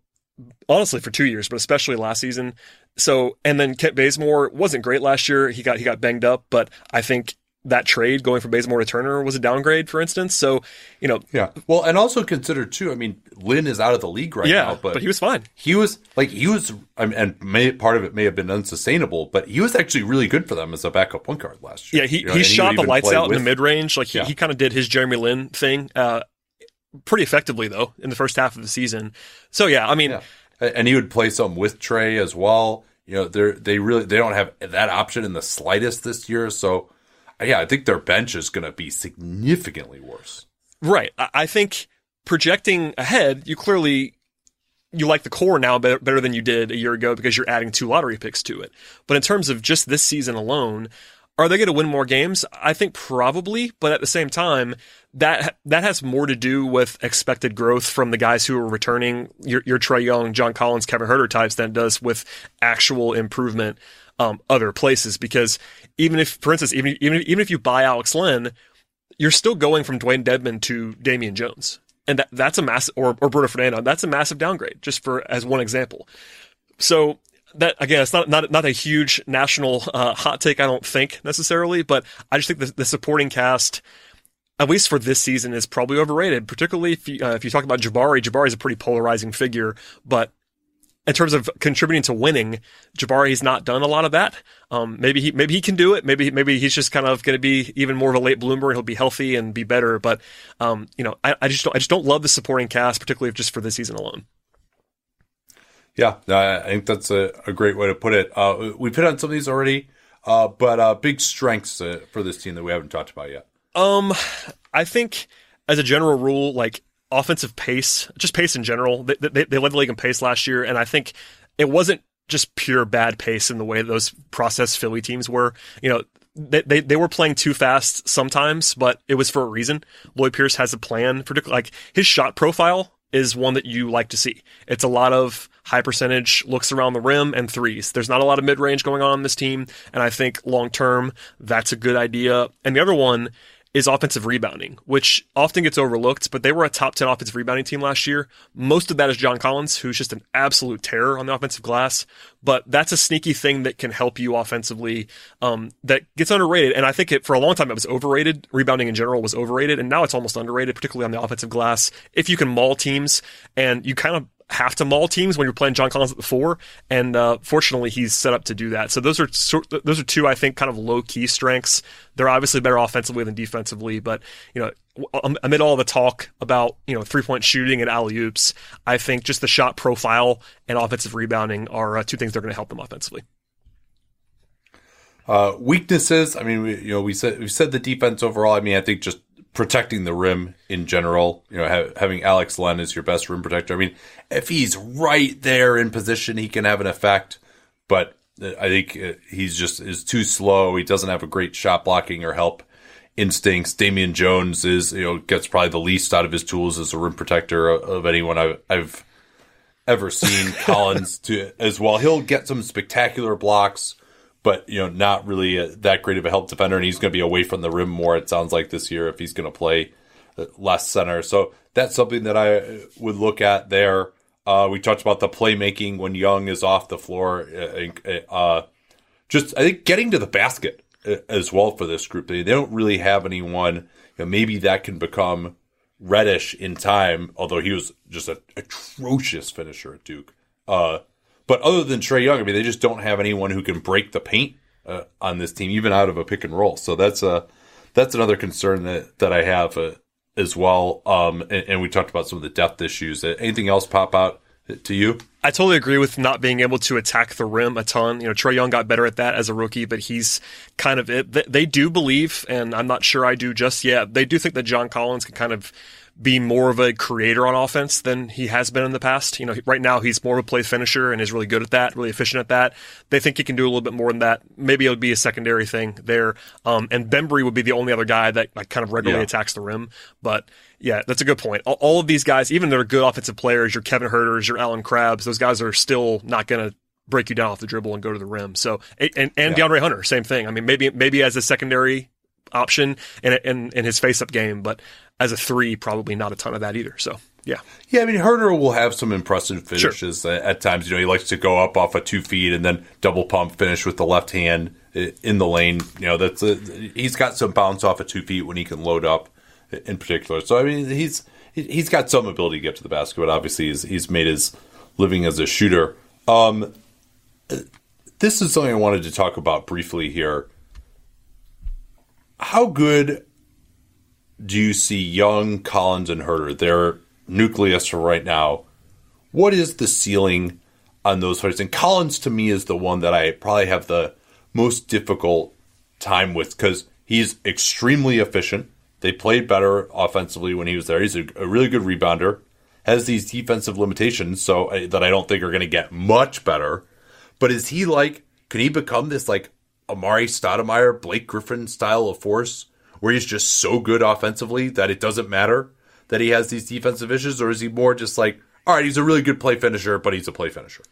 honestly, for two years, but especially last season. So, and then Kent Bazemore wasn't great last year. He got he got banged up, but I think that trade going from Bazemore to Turner was a downgrade, for instance. So, you know, yeah. Well, and also consider too. I mean, Lin is out of the league right yeah, now, but, but he was fine. He was like he was, I mean, and may, part of it may have been unsustainable, but he was actually really good for them as a backup point guard last year. Yeah, he, you know, he shot he the lights out with, in the mid range. Like he, yeah. he kind of did his Jeremy Lin thing, uh, pretty effectively though in the first half of the season. So yeah, I mean, yeah. and he would play some with Trae as well. You know, they they really they don't have that option in the slightest this year. So yeah, I think their bench is going to be significantly worse. Right. I think projecting ahead, you clearly you like the core now better, than you did a year ago because you're adding two lottery picks to it. But in terms of just this season alone, are they going to win more games? I think probably, but at the same time, that that has more to do with expected growth from the guys who are returning your, your Trae Young, John Collins, Kevin Huerter types than does with actual improvement um, other places. Because even if, for instance, even even even if you buy Alex Len, you're still going from Dewayne Dedmon to Damian Jones and that, that's a massive or, or Bruno Fernando. That's a massive downgrade, just for as one example. So that again, it's not not not a huge national uh, hot take, I don't think necessarily, but I just think the, the supporting cast at least for this season, is probably overrated. Particularly if you, uh, if you talk about Jabari. Jabari is a pretty polarizing figure, but in terms of contributing to winning, Jabari's not done a lot of that. Um, maybe he maybe he can do it. Maybe maybe he's just kind of going to be even more of a late bloomer. He'll be healthy and be better. But um, you know, I, I, just don't I just don't love the supporting cast, particularly just for this season alone. Yeah, I think that's a, a great way to put it. Uh, we've hit on some of these already, uh, but uh, big strengths uh, for this team that we haven't talked about yet. Um, I think as a general rule, like offensive pace, just pace in general. They, they, they led the league in pace last year, and I think it wasn't just pure bad pace in the way those process Philly teams were. You know, they, they, they were playing too fast sometimes, but it was for a reason. Lloyd Pierce has a plan, particularly like his shot profile is one that you like to see. It's a lot of high percentage looks around the rim and threes. There's not a lot of mid range going on in this team, and I think long term that's a good idea. And the other one is offensive rebounding, which often gets overlooked, but they were a top 10 offensive rebounding team last year. Most of that is John Collins, who's just an absolute terror on the offensive glass. But that's a sneaky thing that can help you offensively um, that gets underrated. And I think it, for a long time it was overrated. Rebounding in general was overrated, and now it's almost underrated, particularly on the offensive glass. If you can maul teams and you kind of have to maul teams when you're playing John Collins at the four, and uh, fortunately he's set up to do that. So those are those are two I think kind of low key strengths. They're obviously better offensively than defensively, but you know amid all the talk about you know three point shooting and alley oops, I think just the shot profile and offensive rebounding are uh, two things that are going to help them offensively. Uh, weaknesses. I mean, we, you know, we said we said the defense overall. I mean, I think just protecting the rim in general. You know, ha- having Alex Len as your best rim protector. I mean, if he's right there in position, he can have an effect. But I think uh, he's just is too slow. He doesn't have a great shot blocking or help instincts. Damian Jones is you know gets probably the least out of his tools as a rim protector of, of anyone I've, I've ever seen. Collins to as well. He'll get some spectacular blocks but you know, not really a, that great of a help defender, and he's going to be away from the rim more. It sounds like this year if he's going to play uh, less center. So that's something that I would look at there. Uh, we talked about the playmaking when Young is off the floor. Uh, uh just I think getting to the basket uh, as well for this group. They, they don't really have anyone. You know, maybe that can become Reddish in time, although he was just an atrocious finisher at Duke. Uh, but other than Trae Young, I mean, they just don't have anyone who can break the paint uh, on this team, even out of a pick and roll. So that's a uh, that's another concern that that I have uh, as well. Um, and, and, we talked about some of the depth issues. Uh, anything else pop out to you? I totally agree with not being able to attack the rim a ton. You know, Trae Young got better at that as a rookie, but he's kind of it. They do believe, and I'm not sure I do just yet. They do think that John Collins can kind of be more of a creator on offense than he has been in the past. You know, right now he's more of a play finisher and is really good at that, really efficient at that. They think he can do a little bit more than that. Maybe it would be a secondary thing there. Um, and Bembry would be the only other guy that like kind of regularly yeah. attacks the rim. But yeah, that's a good point. All, all of these guys, even though they're good offensive players, your Kevin Huerters, your Allen Crabbe's, those guys are still not going to break you down off the dribble and go to the rim. So and and yeah. DeAndre Hunter, same thing. I mean, maybe maybe as a secondary option in in, in his face up game, but as a three, probably not a ton of that either. So yeah, yeah. I mean, Huerter will have some impressive finishes sure. at times. You know, he likes to go up off of two feet and then double pump finish with the left hand in the lane. You know, that's a, he's got some bounce off of two feet when he can load up in particular. So I mean, he's he's got some ability to get to the basket, but obviously he's he's made his living as a shooter. Um, this is something I wanted to talk about briefly here. How good do you see Young, Collins, and Huerter, their nucleus for right now? What is the ceiling on those players? And Collins, to me, is the one that I probably have the most difficult time with because he's extremely efficient. They played better offensively when he was there. He's a, a really good rebounder. Has these defensive limitations, so uh, that I don't think are going to get much better. But is he like? Can he become this like Amar'e Stoudemire, Blake Griffin style of force where he's just so good offensively that it doesn't matter that he has these defensive issues, or is he more just like, all right, he's a really good play finisher, but he's a play finisher?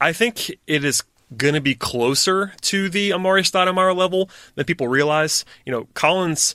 I think it is going to be closer to the Amar'e Stoudemire level than people realize. You know, Collins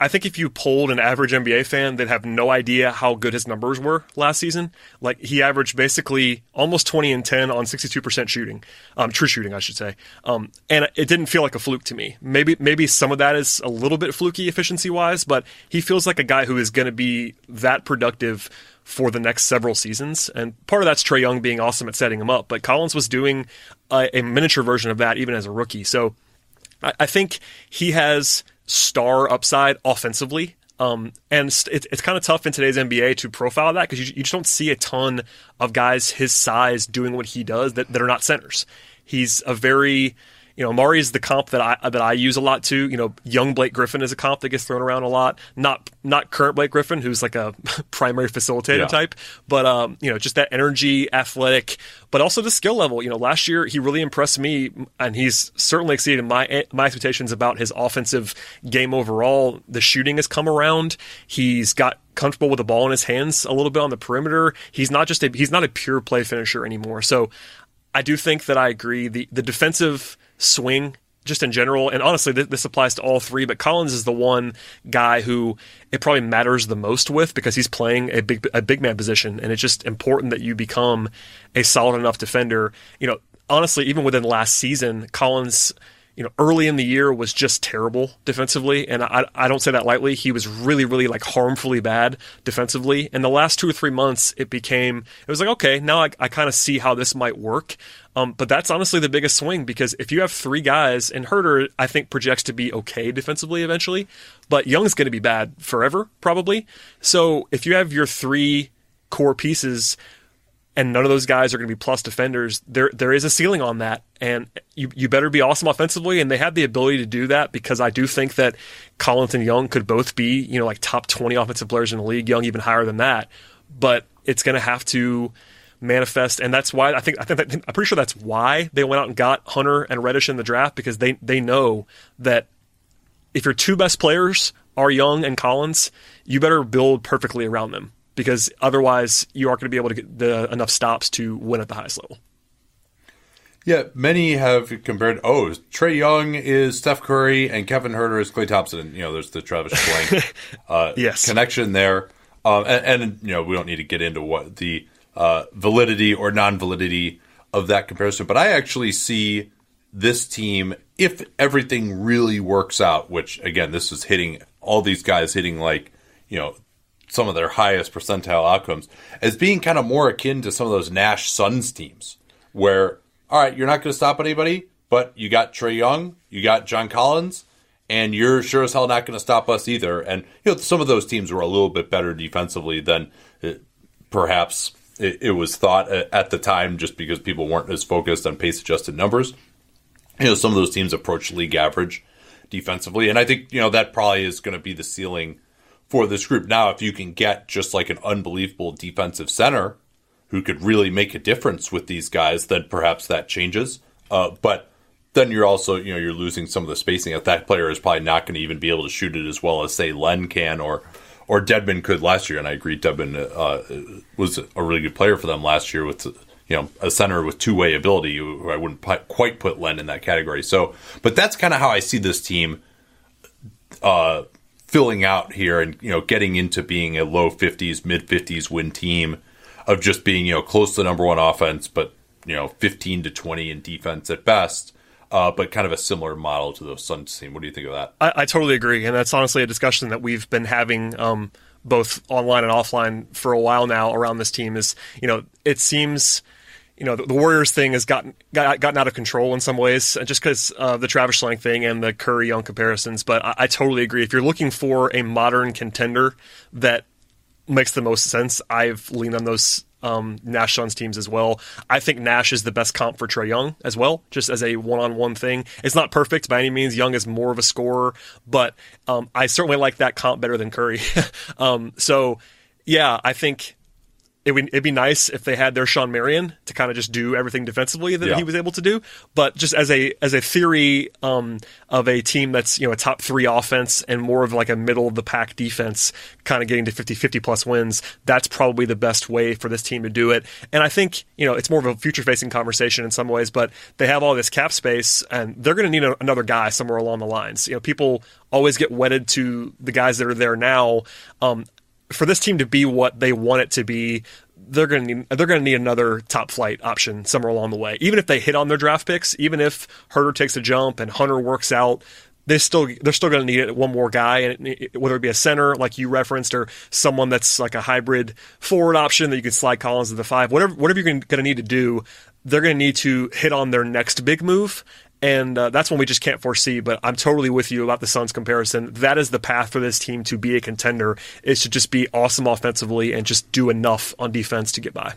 I think if you polled an average NBA fan, they'd have no idea how good his numbers were last season. Like he averaged basically almost 20 and 10 on 62% shooting, um, true shooting, I should say. Um, and it didn't feel like a fluke to me. Maybe maybe some of that is a little bit fluky efficiency wise, but he feels like a guy who is going to be that productive for the next several seasons. And part of that's Trae Young being awesome at setting him up, but Collins was doing a, a miniature version of that even as a rookie. So I, I think he has star upside offensively. Um, and it's, it's kind of tough in today's NBA to profile that because you, you just don't see a ton of guys his size doing what he does that, that are not centers. He's a very you know, Amar'e is the comp that I that I use a lot too. You know, young Blake Griffin is a comp that gets thrown around a lot. Not not current Blake Griffin, who's like a primary facilitator yeah. type, but um, you know, just that energy, athletic, but also the skill level. You know, last year he really impressed me, and he's certainly exceeded my my expectations about his offensive game overall. The shooting has come around. He's got comfortable with the ball in his hands a little bit on the perimeter. He's not just a he's not a pure play finisher anymore. So I do think that I agree. The the defensive swing just in general, and honestly, this applies to all three. But Collins is the one guy who it probably matters the most with because he's playing a big a big man position, and it's just important that you become a solid enough defender. You know, honestly, even within last season, Collins you know, early in the year was just terrible defensively, and I, I don't say that lightly. He was really, really like harmfully bad defensively. And the last two or three months, it became it was like okay, now I, I kind of see how this might work. Um, but that's honestly the biggest swing because if you have three guys, and Huerter I think projects to be okay defensively eventually, but Young's going to be bad forever probably. So if you have your three core pieces and none of those guys are going to be plus defenders, there there is a ceiling on that, and you you better be awesome offensively, and they have the ability to do that because I do think that Collins and Young could both be you know like top twenty offensive players in the league, Young even higher than that, but it's going to have to manifest, and that's why I think I think that, I'm pretty sure that's why they went out and got Hunter and Reddish in the draft because they they know that if your two best players are Young and Collins, you better build perfectly around them because otherwise you aren't going to be able to get the, enough stops to win at the highest level. Yeah, many have compared. Oh, Trae Young is Steph Curry and Kevin Huerter is Klay Thompson. You know, there's the Travis Schlenk uh, yes. connection there. Um, and, and, you know, we don't need to get into what the uh, validity or non-validity of that comparison, but I actually see this team if everything really works out. Which again, this is hitting all these guys hitting like you know some of their highest percentile outcomes as being kind of more akin to some of those Nash Suns teams, where all right, you're not going to stop anybody, but you got Trae Young, you got John Collins, and you're sure as hell not going to stop us either. And you know, some of those teams were a little bit better defensively than it, uh, perhaps it, it, was thought at the time, just because people weren't as focused on pace adjusted numbers. You know, some of those teams approached league average defensively, and I think you know that probably is going to be the ceiling for this group. Now, if you can get just like an unbelievable defensive center who could really make a difference with these guys, then perhaps that changes. Uh, but then you're also, you know, you're losing some of the spacing. If that player is probably not going to even be able to shoot it as well as say Len can or or Dedmon could last year. And I agree, Dedmon uh, was a really good player for them last year with you know a center with two way ability. I wouldn't quite put Len in that category. So, but that's kind of how I see this team. Uh, filling out here and you know getting into being a low 50s mid 50s win team of just being you know close to number one offense but you know 15 to 20 in defense at best uh, but kind of a similar model to the Suns team. What do you think of that? I, I totally agree, and that's honestly a discussion that we've been having um, both online and offline for a while now around this team. Is you know it seems you know, the, the, Warriors thing has gotten got, gotten out of control in some ways, uh, just because of the Travis Schlenk thing and the Curry Young comparisons. But I, I, totally agree. If you're looking for a modern contender that makes the most sense, I've leaned on those um, Nash Suns teams as well. I think Nash is the best comp for Trae Young as well, just as a one-on-one thing. It's not perfect by any means. Young is more of a scorer, but um, I certainly like that comp better than Curry. um, so, yeah, I think it would it'd be nice if they had their Shawn Marion to kind of just do everything defensively that yeah. he was able to do. But just as a as a theory um, of a team that's you know a top three offense and more of like a middle of the pack defense, kind of getting to 50 50 plus wins, that's probably the best way for this team to do it. And I think you know it's more of a future facing conversation in some ways, but they have all this cap space and they're going to need a, another guy somewhere along the lines. You know, people always get wedded to the guys that are there now. Um, for this team to be what they want it to be, they're going to need they're going to need another top flight option somewhere along the way. Even if they hit on their draft picks, even if Huerter takes a jump and Hunter works out, they still they're still going to need one more guy, and whether it be a center like you referenced or someone that's like a hybrid forward option that you can slide Collins to the five. Whatever whatever you're going to need to do, they're going to need to hit on their next big move, and uh, that's one we just can't foresee. But I'm totally with you about the Suns comparison. That is the path for this team to be a contender is to just be awesome offensively and just do enough on defense to get by.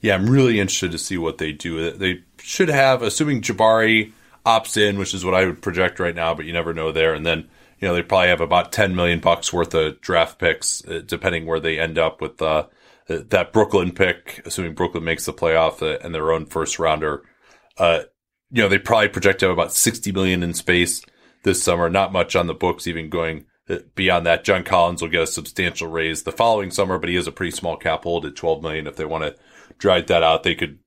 Yeah, I'm really interested to see what they do. They should have, assuming Jabari opts in, which is what I would project right now, but you never know there. And then you know they probably have about 10 million bucks worth of draft picks, uh, depending where they end up with uh, that Brooklyn pick, assuming Brooklyn makes the playoff uh, and their own first rounder. Uh, you know, they probably project to have about 60 million in space this summer. Not much on the books, even going uh, beyond that. John Collins will get a substantial raise the following summer, but he has a pretty small cap hold at 12 million. If they want to drag that out, they could,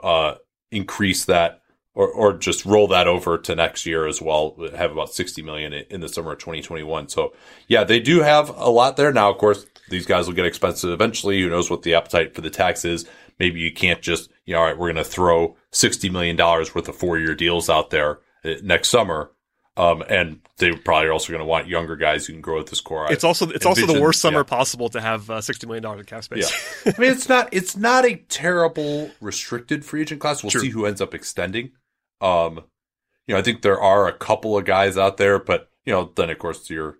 uh, increase that or, or just roll that over to next year as well. Have about 60 million in the summer of 2021. So yeah, they do have a lot there. Now, of course, these guys will get expensive eventually. Who knows what the appetite for the tax is? Maybe you can't just, you know, all right, we're going to throw $60 million worth of four year deals out there uh, next summer. Um, and they probably are also going to want younger guys who can grow at this core. It's also it's envision, also the worst summer yeah. possible to have uh, sixty million dollars in cap space. Yeah. I mean, it's not it's not a terrible restricted free agent class. We'll True. see who ends up extending. Um, you know, I think there are a couple of guys out there, but you know, then of course your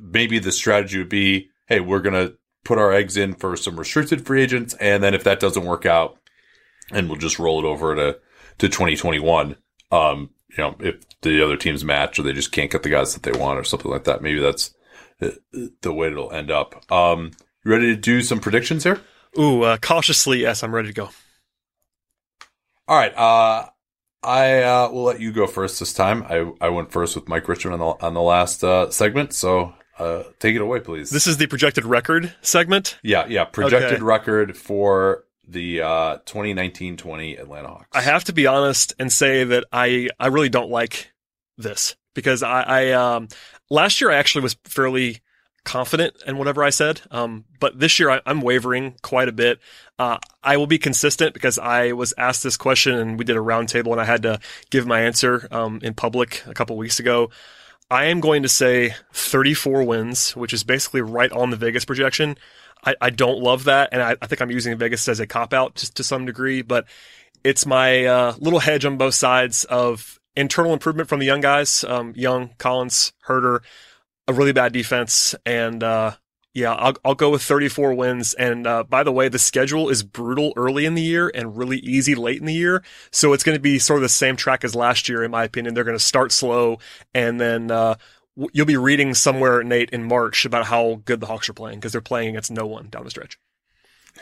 maybe the strategy would be, hey, we're gonna put our eggs in for some restricted free agents, and then if that doesn't work out, and we'll just roll it over to to 2021. Um, you know, if the other teams match or they just can't get the guys that they want or something like that, maybe that's the way it'll end up. Um, you ready to do some predictions here? Ooh, uh, cautiously, yes, I'm ready to go. All right. Uh, I uh, will let you go first this time. I, I went first with Mike Richmond on the on the last uh, segment, so uh, take it away, please. This is the projected record segment. Yeah, yeah, projected okay. record for the 2019-20 uh, Atlanta Hawks. I have to be honest and say that I I really don't like this because I, I um, last year I actually was fairly confident in whatever I said. Um, but this year I, am wavering quite a bit. Uh, I will be consistent because I was asked this question and we did a roundtable and I had to give my answer um, in public a couple weeks ago. I am going to say 34 wins, which is basically right on the Vegas projection. I, I don't love that, and I, I, think I'm using Vegas as a cop out to, to some degree, but it's my uh, little hedge on both sides of internal improvement from the young guys, um, Young, Collins, Huerter, a really bad defense, and uh, yeah, I'll, I'll go with 34 wins. And uh, by the way, the schedule is brutal early in the year and really easy late in the year, so it's going to be sort of the same track as last year, in my opinion. They're going to start slow, and then uh, you'll be reading somewhere, Nate, in March about how good the Hawks are playing because they're playing against no one down the stretch.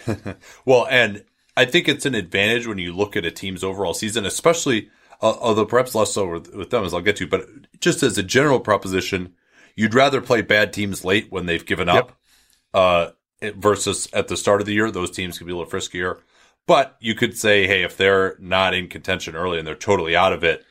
well, and I think it's an advantage when you look at a team's overall season, especially uh, although perhaps less so with, with them as I'll get to, but just as a general proposition You'd rather play bad teams late when they've given up, yep. uh, versus at the start of the year. Those teams can be a little friskier. But you could say, hey, if they're not in contention early and they're totally out of it,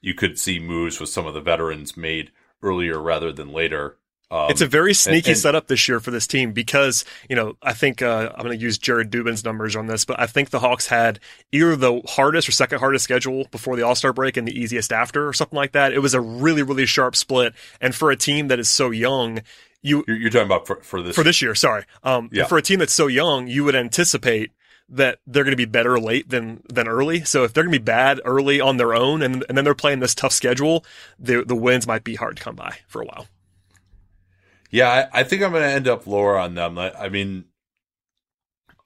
you could see moves with some of the veterans made earlier rather than later um, it's a very sneaky and, and, setup this year for this team because, you know, I think uh, I'm going to use Jared Dubin's numbers on this, but I think the Hawks had either the hardest or second hardest schedule before the All Star break and the easiest after or something like that. It was a really, really sharp split. And for a team that is so young, you, you're, you're talking about for, for this for this year. Sorry, um, yeah. for a team that's so young, you would anticipate that they're going to be better late than than early. So if they're going to be bad early on their own, and and then they're playing this tough schedule, the the wins might be hard to come by for a while. Yeah, I, I think I'm going to end up lower on them. I, mean,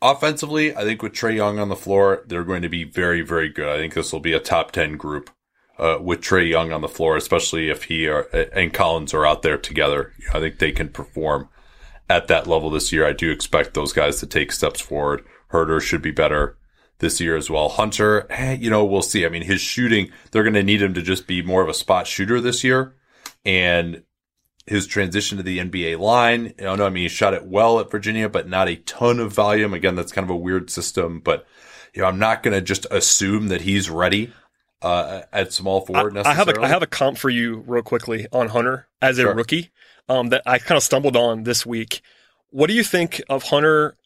offensively, I think with Trae Young on the floor, they're going to be very, very good. I think this will be a top 10 group uh, with Trae Young on the floor, especially if Huerter, and Collins are out there together. I think they can perform. at that level this year. I do expect those guys to take steps forward. Huerter should be better this year as well. Hunter, eh, you know, we'll see. I mean, his shooting, they're going to need him to just be more of a spot shooter this year. And his transition to the NBA line, you know, I mean, he shot it well at Virginia, but not a ton of volume. Again, that's kind of a weird system, but you know, I'm not going to just assume that he's ready uh, at small forward. I, I, have a I have a comp for you real quickly on Hunter as a sure. rookie um, that I kind of stumbled on this week. What do you think of Hunter?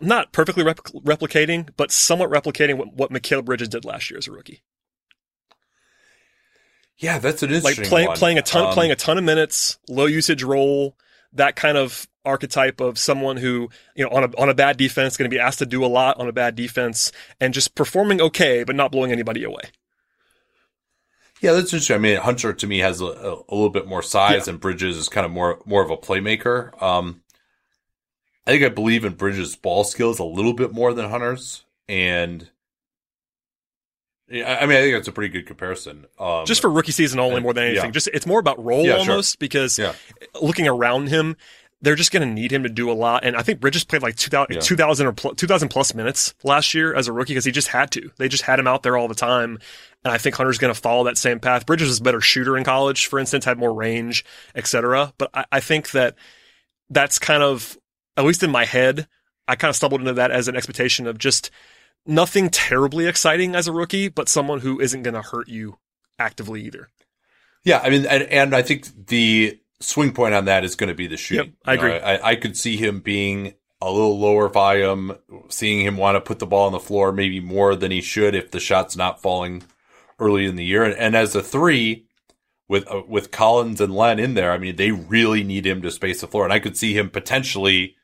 Not perfectly rep- replicating, but somewhat replicating what, what Mikal Bridges did last year as a rookie. Yeah, that's an interesting like play, one. playing a ton, um, playing a ton of minutes, low usage role, that kind of archetype of someone who, you know, on a on a bad defense, going to be asked to do a lot on a bad defense, and just performing okay, but not blowing anybody away. Yeah, that's interesting. I mean, Hunter to me has a, a, a little bit more size, yeah. and Bridges is kind of more more of a playmaker. Um, I think I believe in Bridges' ball skills a little bit more than Hunter's, and yeah, I mean, I think that's a pretty good comparison. Um, just for rookie season only, more than anything. Yeah. Just it's more about role yeah, almost sure. because looking around him, they're just going to need him to do a lot. And I think Bridges played like 2000, 2000 or 2000 plus minutes last year as a rookie because he just had to. They just had him out there all the time. And I think Hunter's going to follow that same path. Bridges was a better shooter in college, for instance, had more range, etc. But I, I think that that's kind of, at least in my head, I kind of stumbled into that as an expectation of just nothing terribly exciting as a rookie, but someone who isn't going to hurt you actively either. Yeah, I mean, and, and I think the swing point on that is going to be the shooting. Yep, I agree. know, I, I could see him being a little lower volume, seeing him want to put the ball on the floor maybe more than he should if the shot's not falling early in the year. And, and as a three, with uh, with Collins and Len in there, I mean, they really need him to space the floor, and I could see him potentially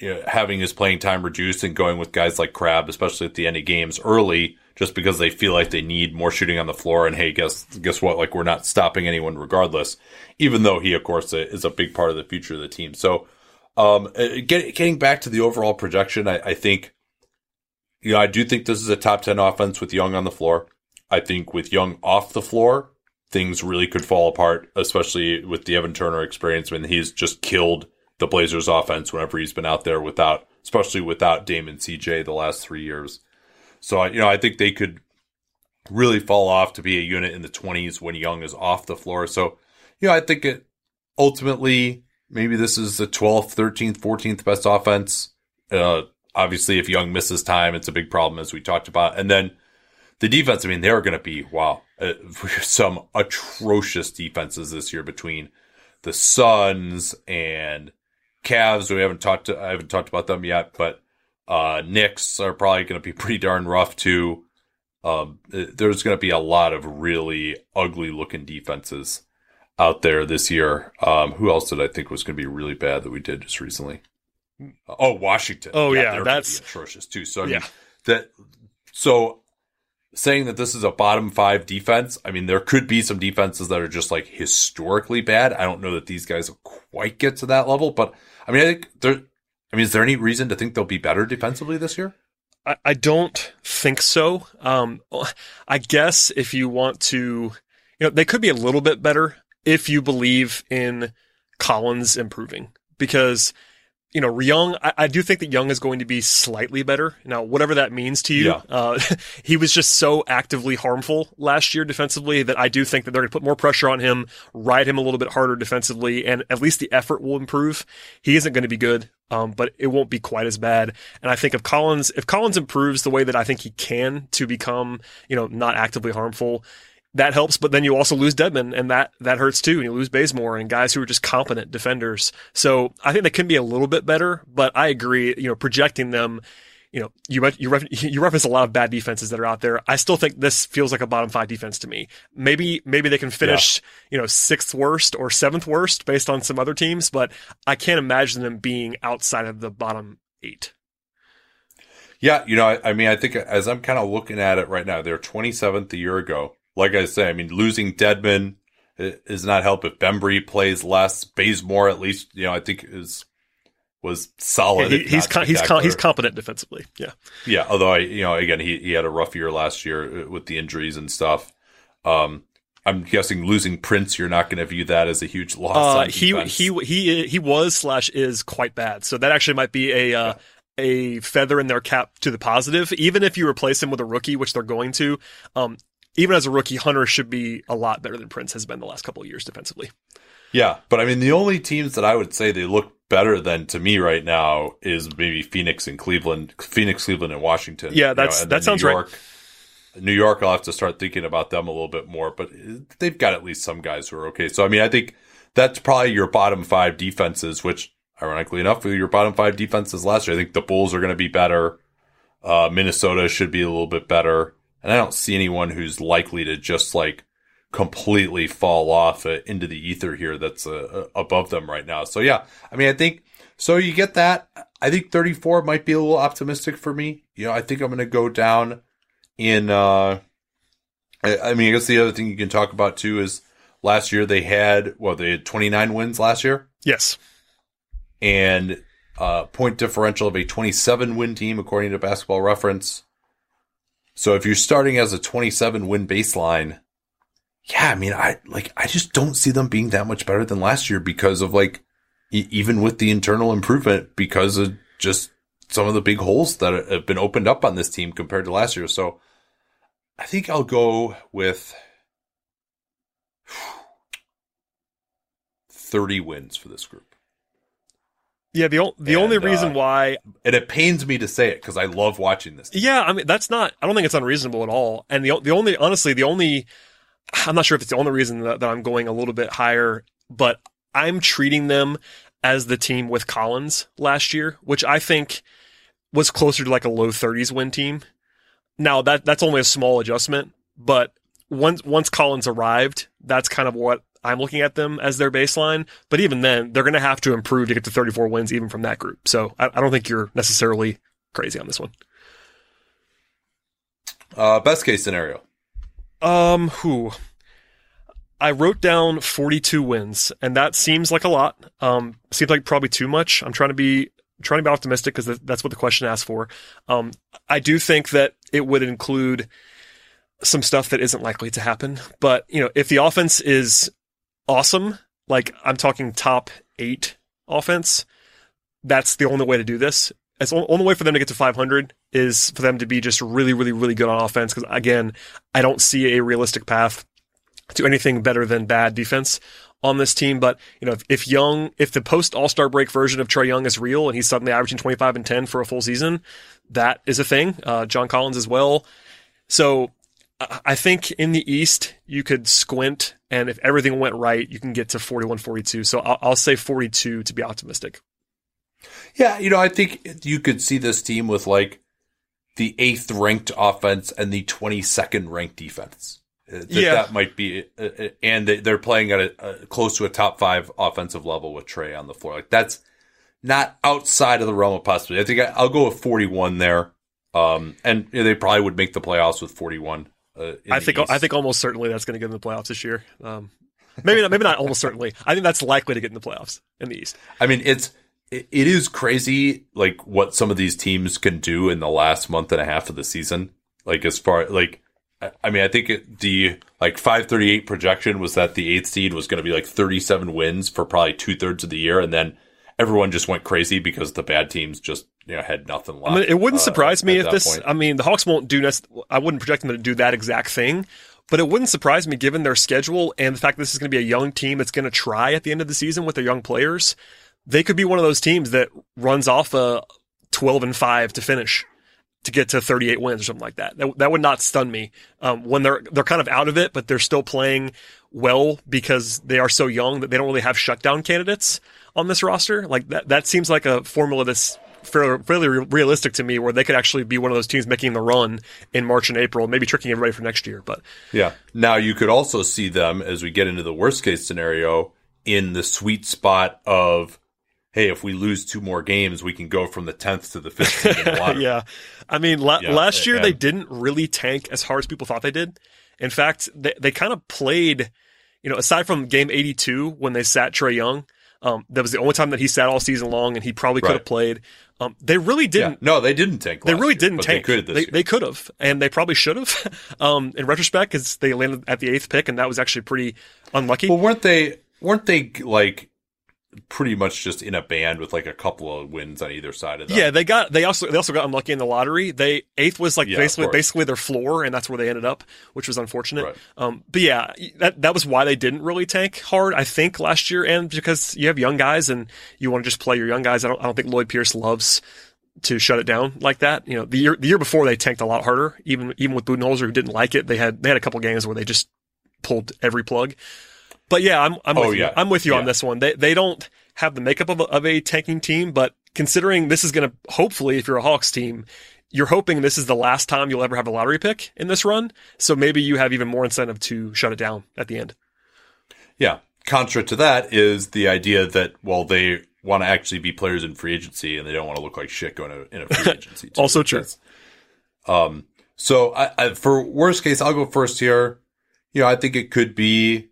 you know, having his playing time reduced and going with guys like Crabbe, especially at the end of games early, just because they feel like they need more shooting on the floor. And hey, guess guess what? Like we're not stopping anyone regardless, even though he, of course, is a big part of the future of the team. So, um, uh, get, getting back to the overall projection, I, I think, you know, I do think this is a top ten offense with Young on the floor. I think with Young off the floor, things really could fall apart, especially with the Evan Turner experience when he's just killed the Blazers offense whenever he's been out there without, especially without Damon CJ the last three years. So, you know, I think they could really fall off to be a unit in the 20s when Young is off the floor. So, you know, I think it ultimately, maybe this is the 12th, 13th, 14th best offense. Uh, obviously, if Young misses time, it's a big problem, as we talked about. And then the defense, I mean, they're going to be, wow, uh, some atrocious defenses this year between the Suns and Cavs, we haven't talked to, I haven't talked about them yet, but uh, Knicks are probably going to be pretty darn rough too. Um, there's going to be a lot of really ugly looking defenses out there this year. Um, who else did I think was going to be really bad that we did just recently? Oh, Washington. Oh yeah, yeah that's atrocious too. So I yeah. that. So saying that this is a bottom five defense, I mean there could be some defenses that are just like historically bad. I don't know that these guys will quite get to that level, but I mean I think there I mean, is there any reason to think they'll be better defensively this year? I, I don't think so. Um, I guess if you want to, you know, they could be a little bit better if you believe in Collins improving because you know, Young, I, I, do think that Young is going to be slightly better. Now, whatever that means to you, yeah. uh, he was just so actively harmful last year defensively that I do think that they're going to put more pressure on him, ride him a little bit harder defensively, and at least the effort will improve. He isn't going to be good, um, but it won't be quite as bad. And I think if Collins, if Collins improves the way that I think he can to become, you know, not actively harmful, that helps, but then you also lose Dedmon, and that that hurts too. And you lose Bazemore and guys who are just competent defenders. So I think they can be a little bit better, but I agree. You know, projecting them, you know, you you you reference a lot of bad defenses that are out there. I still think this feels like a bottom five defense to me. Maybe maybe they can finish, yeah. you know, sixth worst or seventh worst based on some other teams, but I can't imagine them being outside of the bottom eight. Yeah, you know, I, I mean, I think as I'm kind of looking at it right now, they're 27th a year ago like I say, I mean, losing Dedmon is not help if Bembry plays less. Bazemore, at least, you know, I think is was solid. Yeah, he, he's com- he's com- he's competent defensively. Yeah, yeah. Although I, you know, again, he he had a rough year last year uh, with the injuries and stuff. Um, I'm guessing losing Prince, you're not going to view that as a huge loss. Uh, he he he he was slash is quite bad. So that actually might be a uh, a feather in their cap to the positive. Even if you replace him with a rookie, which they're going to, um, even as a rookie, Hunter should be a lot better than Prince has been the last couple of years defensively. Yeah, but I mean, the only teams that I would say they look better than to me right now is maybe Phoenix and Cleveland, Phoenix, Cleveland, and Washington. Yeah, that's you know, that sounds New York, right. New York, I'll have to start thinking about them a little bit more, but they've got at least some guys who are okay. So I mean, I think that's probably your bottom five defenses, which ironically enough, your bottom five defenses last year. I think the Bulls are going to be better. Uh, Minnesota should be a little bit better. And I don't see anyone who's likely to just like completely fall off uh, into the ether here that's uh, above them right now. So yeah, I mean, I think so. You get that. I think 34 might be a little optimistic for me. You know, I think I'm going to go down in. uh I, I mean, I guess the other thing you can talk about too is last year they had well, they had 29 wins last year. Yes, and uh, point differential of a 27 win team according to Basketball Reference. So if you're starting as a 27 win baseline, yeah, I mean, I like, I just don't see them being that much better than last year because of like, e- even with the internal improvement, because of just some of the big holes that have been opened up on this team compared to last year. So I think I'll go with 30 wins for this group. Yeah, the the and, only reason uh, why, and it pains me to say it because I love watching this. Team. Yeah, I mean that's not. I don't think it's unreasonable at all. And the the only, honestly, the only, I'm not sure if it's the only reason that, that I'm going a little bit higher, but I'm treating them as the team with Collins last year, which I think was closer to like a low 30s win team. Now that that's only a small adjustment, but once once Collins arrived, that's kind of what I'm looking at them as their baseline. But even then, they're going to have to improve to get to 34 wins, even from that group. So I, I don't think you're necessarily crazy on this one. Uh, best case scenario. Um, who? I wrote down 42 wins, and that seems like a lot. Um, seems like probably too much. I'm trying to be trying to be optimistic because that's what the question asked for. Um, I do think that it would include some stuff that isn't likely to happen. But you know, if the offense is awesome, like I'm talking top eight offense, that's the only way to do this. It's the only way for them to get to 500 is for them to be just really, really, really good on offense. Because again, I don't see a realistic path to anything better than bad defense on this team. But you know, if, if Young, if the post All Star break version of Trae Young is real and he's suddenly averaging 25 and 10 for a full season, that is a thing. Uh, John Collins as well. So I think in the East, you could squint, and if everything went right, you can get to 41 42. So I'll, I'll, say 42 to be optimistic. Yeah, you know, I think you could see this team with like the eighth ranked offense and the 22nd ranked defense. Uh, that, yeah. that might be, uh, uh, and they're playing at a, a, close to a top five offensive level with Trae on the floor. Like that's not outside of the realm of possibility. I think I, will go with 41 there. Um, and they probably would make the playoffs with 41. Uh, I think East. I think almost certainly that's going to get in the playoffs this year. Um, maybe not, maybe not almost certainly. I think that's likely to get in the playoffs in the East. I mean, it's it, it is crazy like what some of these teams can do in the last month and a half of the season. Like as far like I mean, I think it, the like 538 projection was that the eighth seed was going to be like 37 wins for probably two thirds of the year, and then everyone just went crazy because the bad teams just you know had nothing left. I mean, it wouldn't uh, surprise me if this. Point. I mean, the Hawks won't do. This. I wouldn't project them to do that exact thing, but it wouldn't surprise me given their schedule and the fact this is going to be a young team that's going to try at the end of the season with their young players. They could be one of those teams that runs off a 12 and five to finish to get to 38 wins or something like that. That, that would not stun me. Um, when they're they're kind of out of it, but they're still playing well because they are so young that they don't really have shutdown candidates on this roster. Like that that seems like a formula that's fairly, fairly realistic to me, where they could actually be one of those teams making the run in March and April, maybe tricking everybody for next year. But yeah, now you could also see them as we get into the worst case scenario in the sweet spot of hey, if we lose two more games, we can go from the 10th to the 15th. yeah. I mean, la- yeah, last year and, they didn't really tank as hard as people thought they did. In fact, they, they kind of played, you know, aside from game 82 when they sat Trae Young, Um, that was the only time that he sat all season long, and he probably could Right. have played. Um, they really didn't. Yeah. No, they didn't tank. They really year, didn't tank. They could they, they could have, and they probably should have. um, in retrospect, because they landed at the eighth pick, and that was actually pretty unlucky. Well, weren't they? Weren't they like pretty much just in a band with like a couple of wins on either side of them? yeah, they got they also they also got unlucky in the lottery. They eighth was like Yeah, basically basically their floor, and that's where they ended up, which was unfortunate. Right. Um, but yeah, that that was why they didn't really tank hard, I think, last year, and because you have young guys and you want to just play your young guys. I don't I don't think Lloyd Pierce loves to shut it down like that. You know, the year the year before they tanked a lot harder, even even with Budenholzer who didn't like it. They had they had a couple games where they just pulled every plug. But yeah, I'm I'm Oh, with you. I'm with you on this one. They they don't have the makeup of a, of a tanking team, but considering this is going to hopefully, if you're a Hawks team, you're hoping this is the last time you'll ever have a lottery pick in this run. So maybe you have even more incentive to shut it down at the end. Yeah. Contra to that is the idea that well they want to actually be players in free agency and they don't want to look like shit going to, in a free agency. Also true. Um. So I, I for worst case, I'll go first here. You know, I think it could be.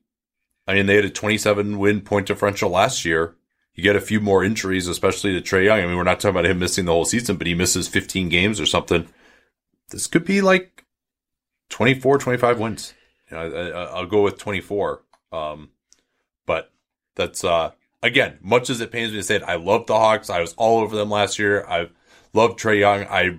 I mean, they had a 27 win point differential last year. You get a few more injuries, especially to Trae Young. I mean, we're not talking about him missing the whole season, but he misses 15 games or something. This could be like 24, 25 wins. You know, I, I, I'll go with 24. Um, but that's, uh, again, much as it pains me to say it, I love the Hawks. I was all over them last year. I love Trae Young. I,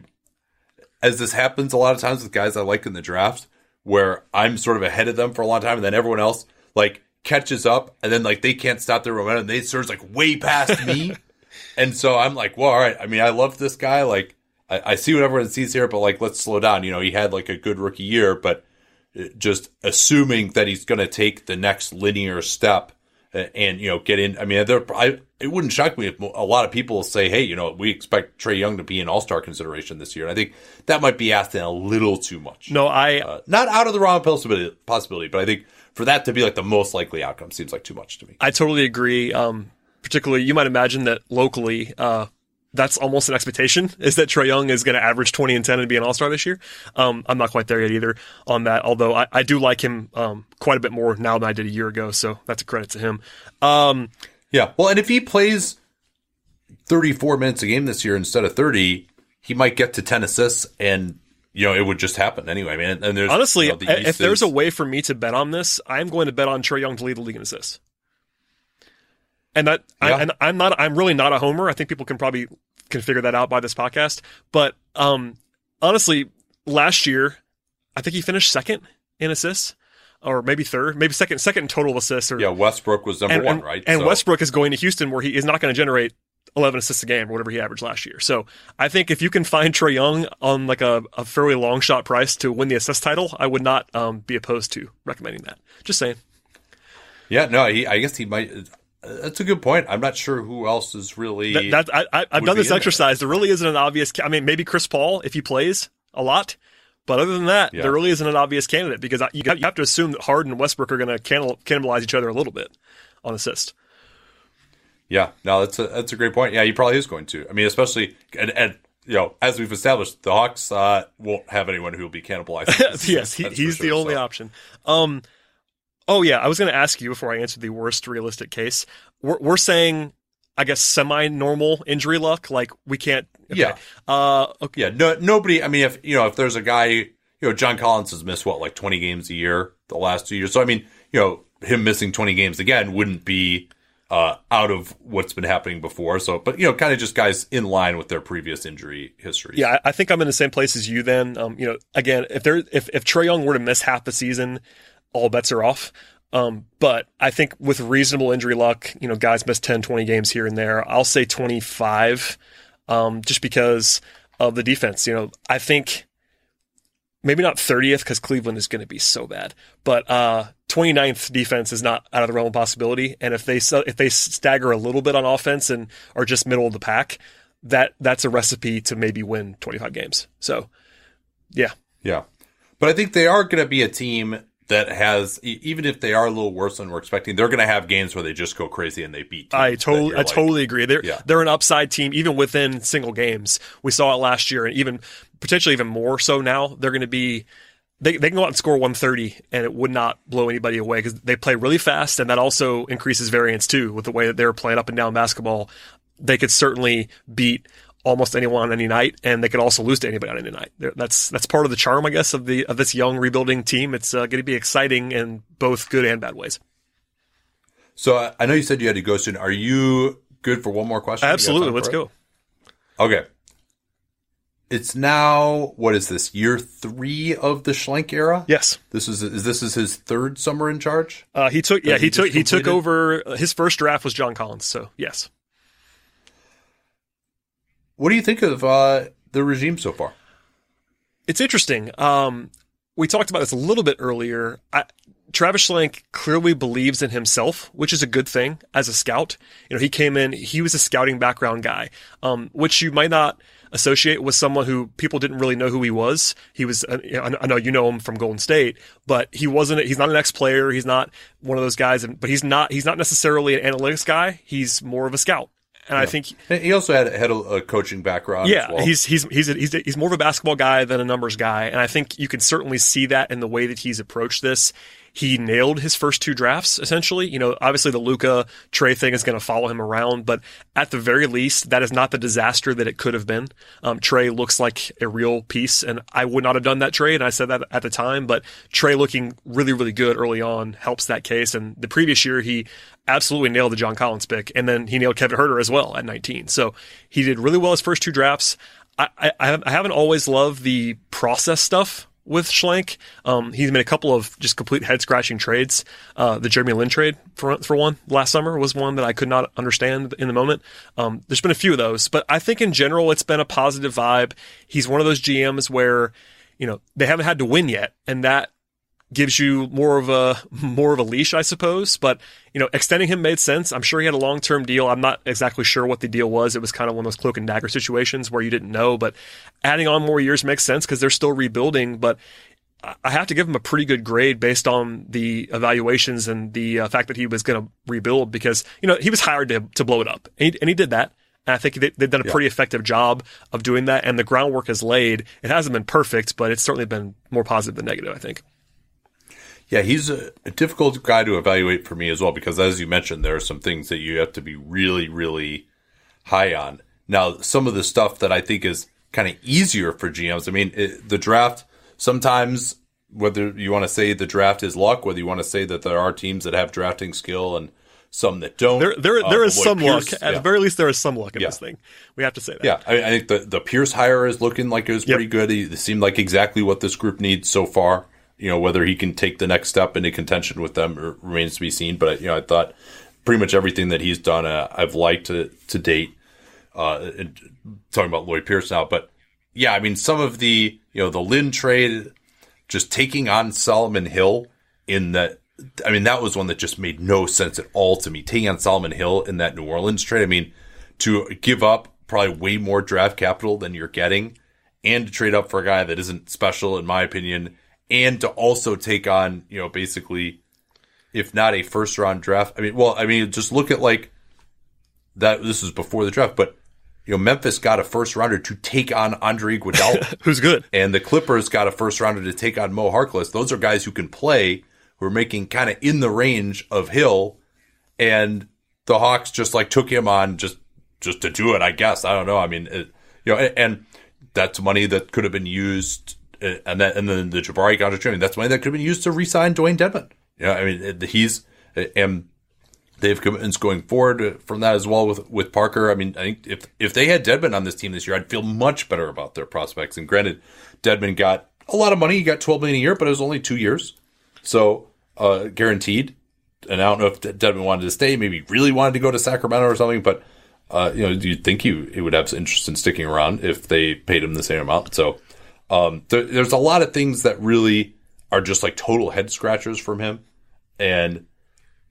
as this happens a lot of times with guys I like in the draft, where I'm sort of ahead of them for a long time, and then everyone else like catches up, and then like they can't stop their momentum. They surge like way past me, and so I'm like, well, all right. I mean, I love this guy. Like, I, I see what everyone sees here, but like, let's slow down. You know, he had like a good rookie year, but uh, just assuming that he's going to take the next linear step uh, and you know get in. I mean, there. I it wouldn't shock me if a lot of people say, "Hey, you know, we expect Trae Young to be an All Star consideration this year." And I think that might be asking a little too much. No, I Uh, not out of the wrong possibility, possibility, but I think for that to be like the most likely outcome seems like too much to me. I totally agree. Um, particularly, you might imagine that locally, uh, that's almost an expectation is that Trae Young is going to average 20 and 10 and be an all star this year. Um, I'm not quite there yet either on that, although I, I do like him um, quite a bit more now than I did a year ago. So that's a credit to him. Um, Yeah. Well, and if he plays 34 minutes a game this year instead of 30, he might get to 10 assists and, you know, it would just happen anyway, man. And there's honestly, you know, the if East there's is- a way for me to bet on this, I'm going to bet on Trae Young to lead the league in assists. And that, I, and I'm not, I'm really not a homer. I think people can probably can figure that out by this podcast. But um, honestly, last year, I think he finished second in assists, or maybe third, maybe second, second in total assists. Or yeah, Westbrook was number and, one, and- right? And So- Westbrook is going to Houston, where he is not going to generate 11 assists a game or whatever he averaged last year. So I think if you can find Trae Young on like a, a fairly long shot price to win the assist title, I would not um, be opposed to recommending that. Just saying. Yeah, no, he, I guess he might. That's a good point. I'm not sure who else is really. That, that I, I, I've done this in there. exercise. There really isn't an obvious. I mean, maybe Chris Paul if he plays a lot, but other than that, Yeah. there really isn't an obvious candidate because you have, you have to assume that Harden and Westbrook are going to cannibalize each other a little bit on assist. Yeah, no, that's a that's a great point. Yeah, he probably is going to. I mean, especially and, and you know, as we've established, the Hawks uh, won't have anyone who will be cannibalized. yes, he, he's sure, the only so. option. Um, oh yeah, I was going to ask you before I answered the worst realistic case. We're, we're saying, I guess, semi-normal injury luck. Like we can't. okay. Yeah. Uh, okay. Yeah, no, nobody. I mean, if you know, if there's a guy, you know, John Collins has missed what like 20 games a year the last two years. So I mean, you know, him missing 20 games again wouldn't be uh, out of what's been happening before. So, but you know, kind of just guys in line with their previous injury history. Yeah, I think I'm in the same place as you. Then, um, you know, again, if there, if if Trae Young were to miss half the season, all bets are off. Um, but I think with reasonable injury luck, you know, guys miss 10, 20 games here and there. I'll say 25, um, just because of the defense. You know, I think maybe not 30th because Cleveland is going to be so bad, but uh, 29th defense is not out of the realm of possibility. And if they if they stagger a little bit on offense and are just middle of the pack, that that's a recipe to maybe win 25 games. So, yeah, Yeah. But I think they are going to be a team that has, even if they are a little worse than we're expecting, they're going to have games where they just go crazy and they beat. Teams I totally, I like- totally agree. They're Yeah. they're an upside team even within single games. We saw it last year, and even potentially even more so now. They're going to be they, they can go out and score 130 and it would not blow anybody away because they play really fast and that also increases variance too with the way that they're playing up and down basketball. They could certainly beat almost anyone on any night, and they could also lose to anybody on any night. That's that's part of the charm, I guess, of the of this young rebuilding team. It's uh, going to be exciting in both good and bad ways. So I know you said you had to go soon. Are you good for one more question? Absolutely, let's go. Okay. It's now what is this year three of the Schlenk era? Yes. This is is this is his third summer in charge. Uh, he took yeah he, he took he took over his first draft was John Collins. So yes. What do you think of uh, the regime so far? It's interesting. Um, we talked about this a little bit earlier. I, Travis Schlenk clearly believes in himself, which is a good thing as a scout. You know, he came in, he was a scouting background guy, um, which you might not associate with someone who people didn't really know who he was. He was, uh, I know you know him from Golden State, but he wasn't, he's not an ex player. He's not one of those guys, but he's not, he's not necessarily an analytics guy. He's more of a scout. And yeah. I think he also had had a, coaching background. Yeah, well. he's he's he's a, he's a, he's more of a basketball guy than a numbers guy, and I think you can certainly see that in the way that he's approached this. He nailed his first two drafts essentially. You know, obviously the Luka Trae thing is going to follow him around, but at the very least, that is not the disaster that it could have been. Um, Trae looks like a real piece, and I would not have done that trade. And I said that at the time, but Trae looking really, really good early on helps that case. And the previous year, he absolutely nailed the John Collins pick, and then he nailed Kevin Huerter as well at 19. So he did really well his first two drafts. I, I, I haven't always loved the process stuff with Schlenk. Um, he's made a couple of just complete head scratching trades. Uh, the Jeremy Lin trade for for one last summer was one that I could not understand in the moment. Um, there's been a few of those, but I think in general it's been a positive vibe. He's one of those GMs where you know they haven't had to win yet, and that gives you more of a more of a leash, I suppose. But you know, extending him made sense. I'm sure he had a long term deal. I'm not exactly sure what the deal was. It was kind of one of those cloak and dagger situations where you didn't know. But adding on more years makes sense because they're still rebuilding. But I have to give him a pretty good grade based on the evaluations and the uh, fact that he was going to rebuild because you know he was hired to to blow it up, and he, and he did that. And I think they, have done a pretty effective job of doing that, and the groundwork is laid. It hasn't been perfect, but it's certainly been more positive than negative. I think. Yeah, he's a, a, difficult guy to evaluate for me as well because, as you mentioned, there are some things that you have to be really, really high on. Now, some of the stuff that I think is kind of easier for GMs. I mean, it, the draft sometimes, whether you want to say the draft is luck, whether you want to say that there are teams that have drafting skill and some that don't. There, there, there um, is some Pierce, luck. At yeah. the very least, there is some luck in yeah. this thing. We have to say that. Yeah, I, I, think the the Pierce hire is looking like it was pretty good. It seemed like exactly what this group needs so far you know whether he can take the next step into contention with them remains to be seen. But you know, I thought pretty much everything that he's done, uh, I've liked to, to date. Uh, talking about Lloyd Pierce now, but yeah, I mean some of the you know the Lin trade, just taking on Solomon Hill in that. I mean that was one that just made no sense at all to me. Taking on Solomon Hill in that New Orleans trade. I mean to give up probably way more draft capital than you're getting, and to trade up for a guy that isn't special in my opinion and to also take on, you know, basically, if not a first round draft. I mean, well, I mean, just look at like that. This was before the draft, but you know, Memphis got a first rounder to take on Andre Iguodala, who's good, and the Clippers got a first rounder to take on Mo Harkless. Those are guys who can play, who are making kind of in the range of Hill, and the Hawks just like took him on just just to do it. I guess I don't know. I mean, it, you know, and, and that's money that could have been used and then and then the Jabari contract. Mean, that's money that could have been used to re-sign Dewayne Dedmon. Yeah, I mean, he's and they have commitments going forward from that as well with with Parker. I mean, I think if if they had Dedmon on this team this year, I'd feel much better about their prospects. And granted, Dedmon got a lot of money. He got twelve million a year, but it was only two years, so uh, guaranteed. And I don't know if Dedmon wanted to stay. Maybe really wanted to go to Sacramento or something. But uh, you know, you'd think he he would have some interest in sticking around if they paid him the same amount. So um, th- there's a lot of things that really are just like total head scratchers from him. And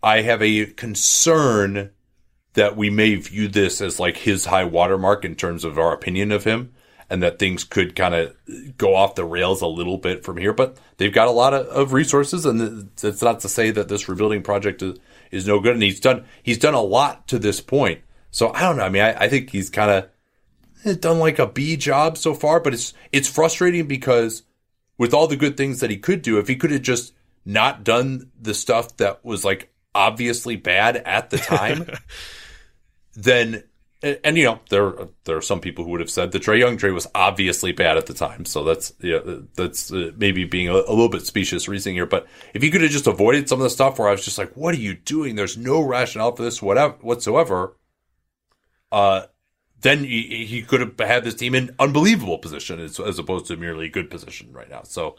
I have a concern that we may view this as like his high watermark in terms of our opinion of him and that things could kind of go off the rails a little bit from here. But they've got a lot of, of resources, and it's not to say that this rebuilding project is, is no good. And he's done he's done a lot to this point. So I don't know. I mean, I, I think he's kind of done like a B job so far, but it's it's frustrating because with all the good things that he could do, if he could have just not done the stuff that was like obviously bad at the time, then and, and, you know there there are some people who would have said the Trae Young trade was obviously bad at the time, so that's yeah that's uh, maybe being a, a, little bit specious reasoning here. But if he could have just avoided some of the stuff where I was just like, "What are you doing? There's no rationale for this, whatever whatsoever," uh, then he, he could have had this team in unbelievable position as, as opposed to merely good position right now. So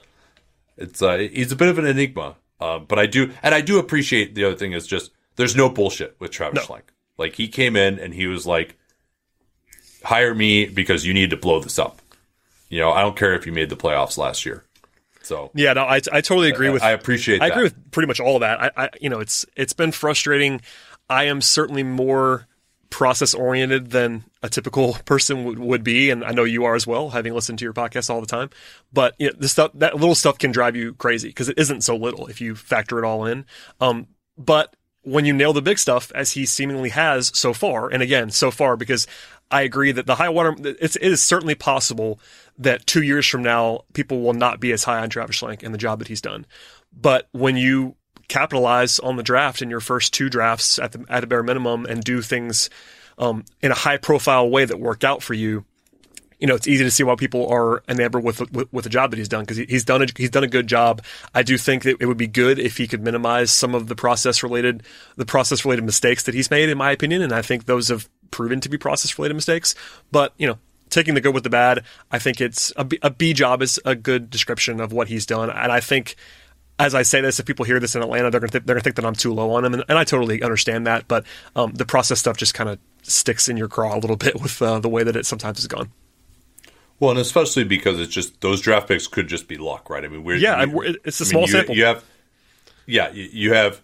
it's uh, he's a bit of an enigma, uh, but I do and I do appreciate the other thing is just there's no bullshit with Travis no. Schlenk. Like he came in and he was like, hire me because you need to blow this up. You know, I don't care if you made the playoffs last year. So yeah, no, I, I totally agree with. I appreciate. I that. agree with pretty much all of that. I, I, you know, it's it's been frustrating. I am certainly more process oriented than a typical person would, would be, and I know you are as well, having listened to your podcast all the time. But you know, this stuff, that little stuff, can drive you crazy because it isn't so little if you factor it all in. Um, but when you nail the big stuff, as he seemingly has so far, and again, so far, because I agree that the high water, it's, it is certainly possible that two years from now, people will not be as high on Travis Schlenk and the job that he's done. But when you capitalize on the draft in your first two drafts at the, at a bare minimum and do things um, in a high profile way that work out for you, you know, it's easy to see why people are enamored with with, with the job that he's done because he, he's done a, he's done a good job. I do think that it would be good if he could minimize some of the process related the process related mistakes that he's made, in my opinion, and I think those have proven to be process related mistakes. But you know, taking the good with the bad, I think it's a a B job is a good description of what he's done, and I think. As I say this, if people hear this in Atlanta, they're gonna th- they're gonna think that I'm too low on him, and, and I totally understand that. But um, the process stuff just kind of sticks in your craw a little bit with uh, the way that it sometimes has gone. Well, and especially because it's just those draft picks could just be luck, right? I mean, we're yeah, we, it's a small mean, you, sample. You have, yeah, you have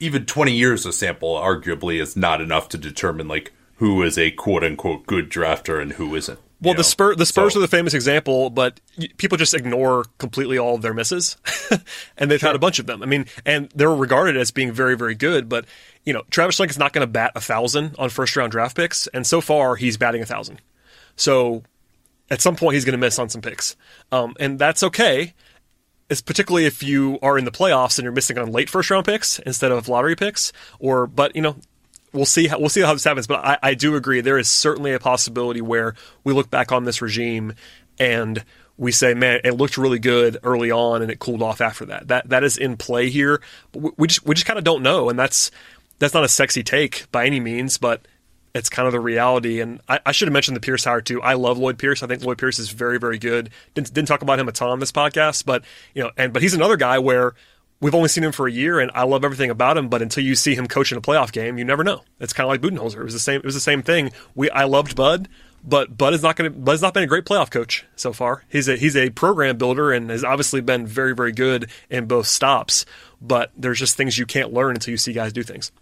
even twenty years of sample. Arguably, is not enough to determine like who is a quote unquote good drafter and who isn't. Well, the Spur the Spurs so, are the famous example, but people just ignore completely all of their misses, and they've sure. had a bunch of them. I mean, and they're regarded as being very, very good. But you know, Travis Schlenk is not going to bat a thousand on first round draft picks, and so far he's batting a thousand. So at some point he's going to miss on some picks, um, and that's okay. It's particularly if you are in the playoffs and you're missing on late first round picks instead of lottery picks. Or, but you know, we'll see. How, we'll see how this happens. But I, I do agree there is certainly a possibility where we look back on this regime and we say, man, it looked really good early on and it cooled off after that. That that is in play here. But we, just we just kind of don't know, and that's that's not a sexy take by any means, but it's kind of the reality. And I, I, should have mentioned the Pierce hire too. I love Lloyd Pierce. I think Lloyd Pierce is very, very good. Didn't, didn't talk about him a ton on this podcast, but you know, and but he's another guy where we've only seen him for a year, and I love everything about him. But until you see him coach in a playoff game, you never know. It's kind of like Budenholzer. It was the same. It was the same thing. We I loved Bud. But Bud is not going to. Bud's not been a great playoff coach so far. He's a he's a program builder and has obviously been very very good in both stops. But there's just things you can't learn until you see guys do things.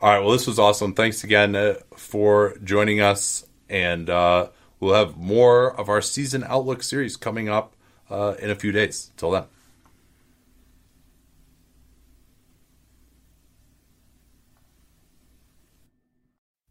All right. Well, this was awesome. Thanks again uh, for joining us. And uh, we'll have more of our season outlook series coming up uh, in a few days. Till then.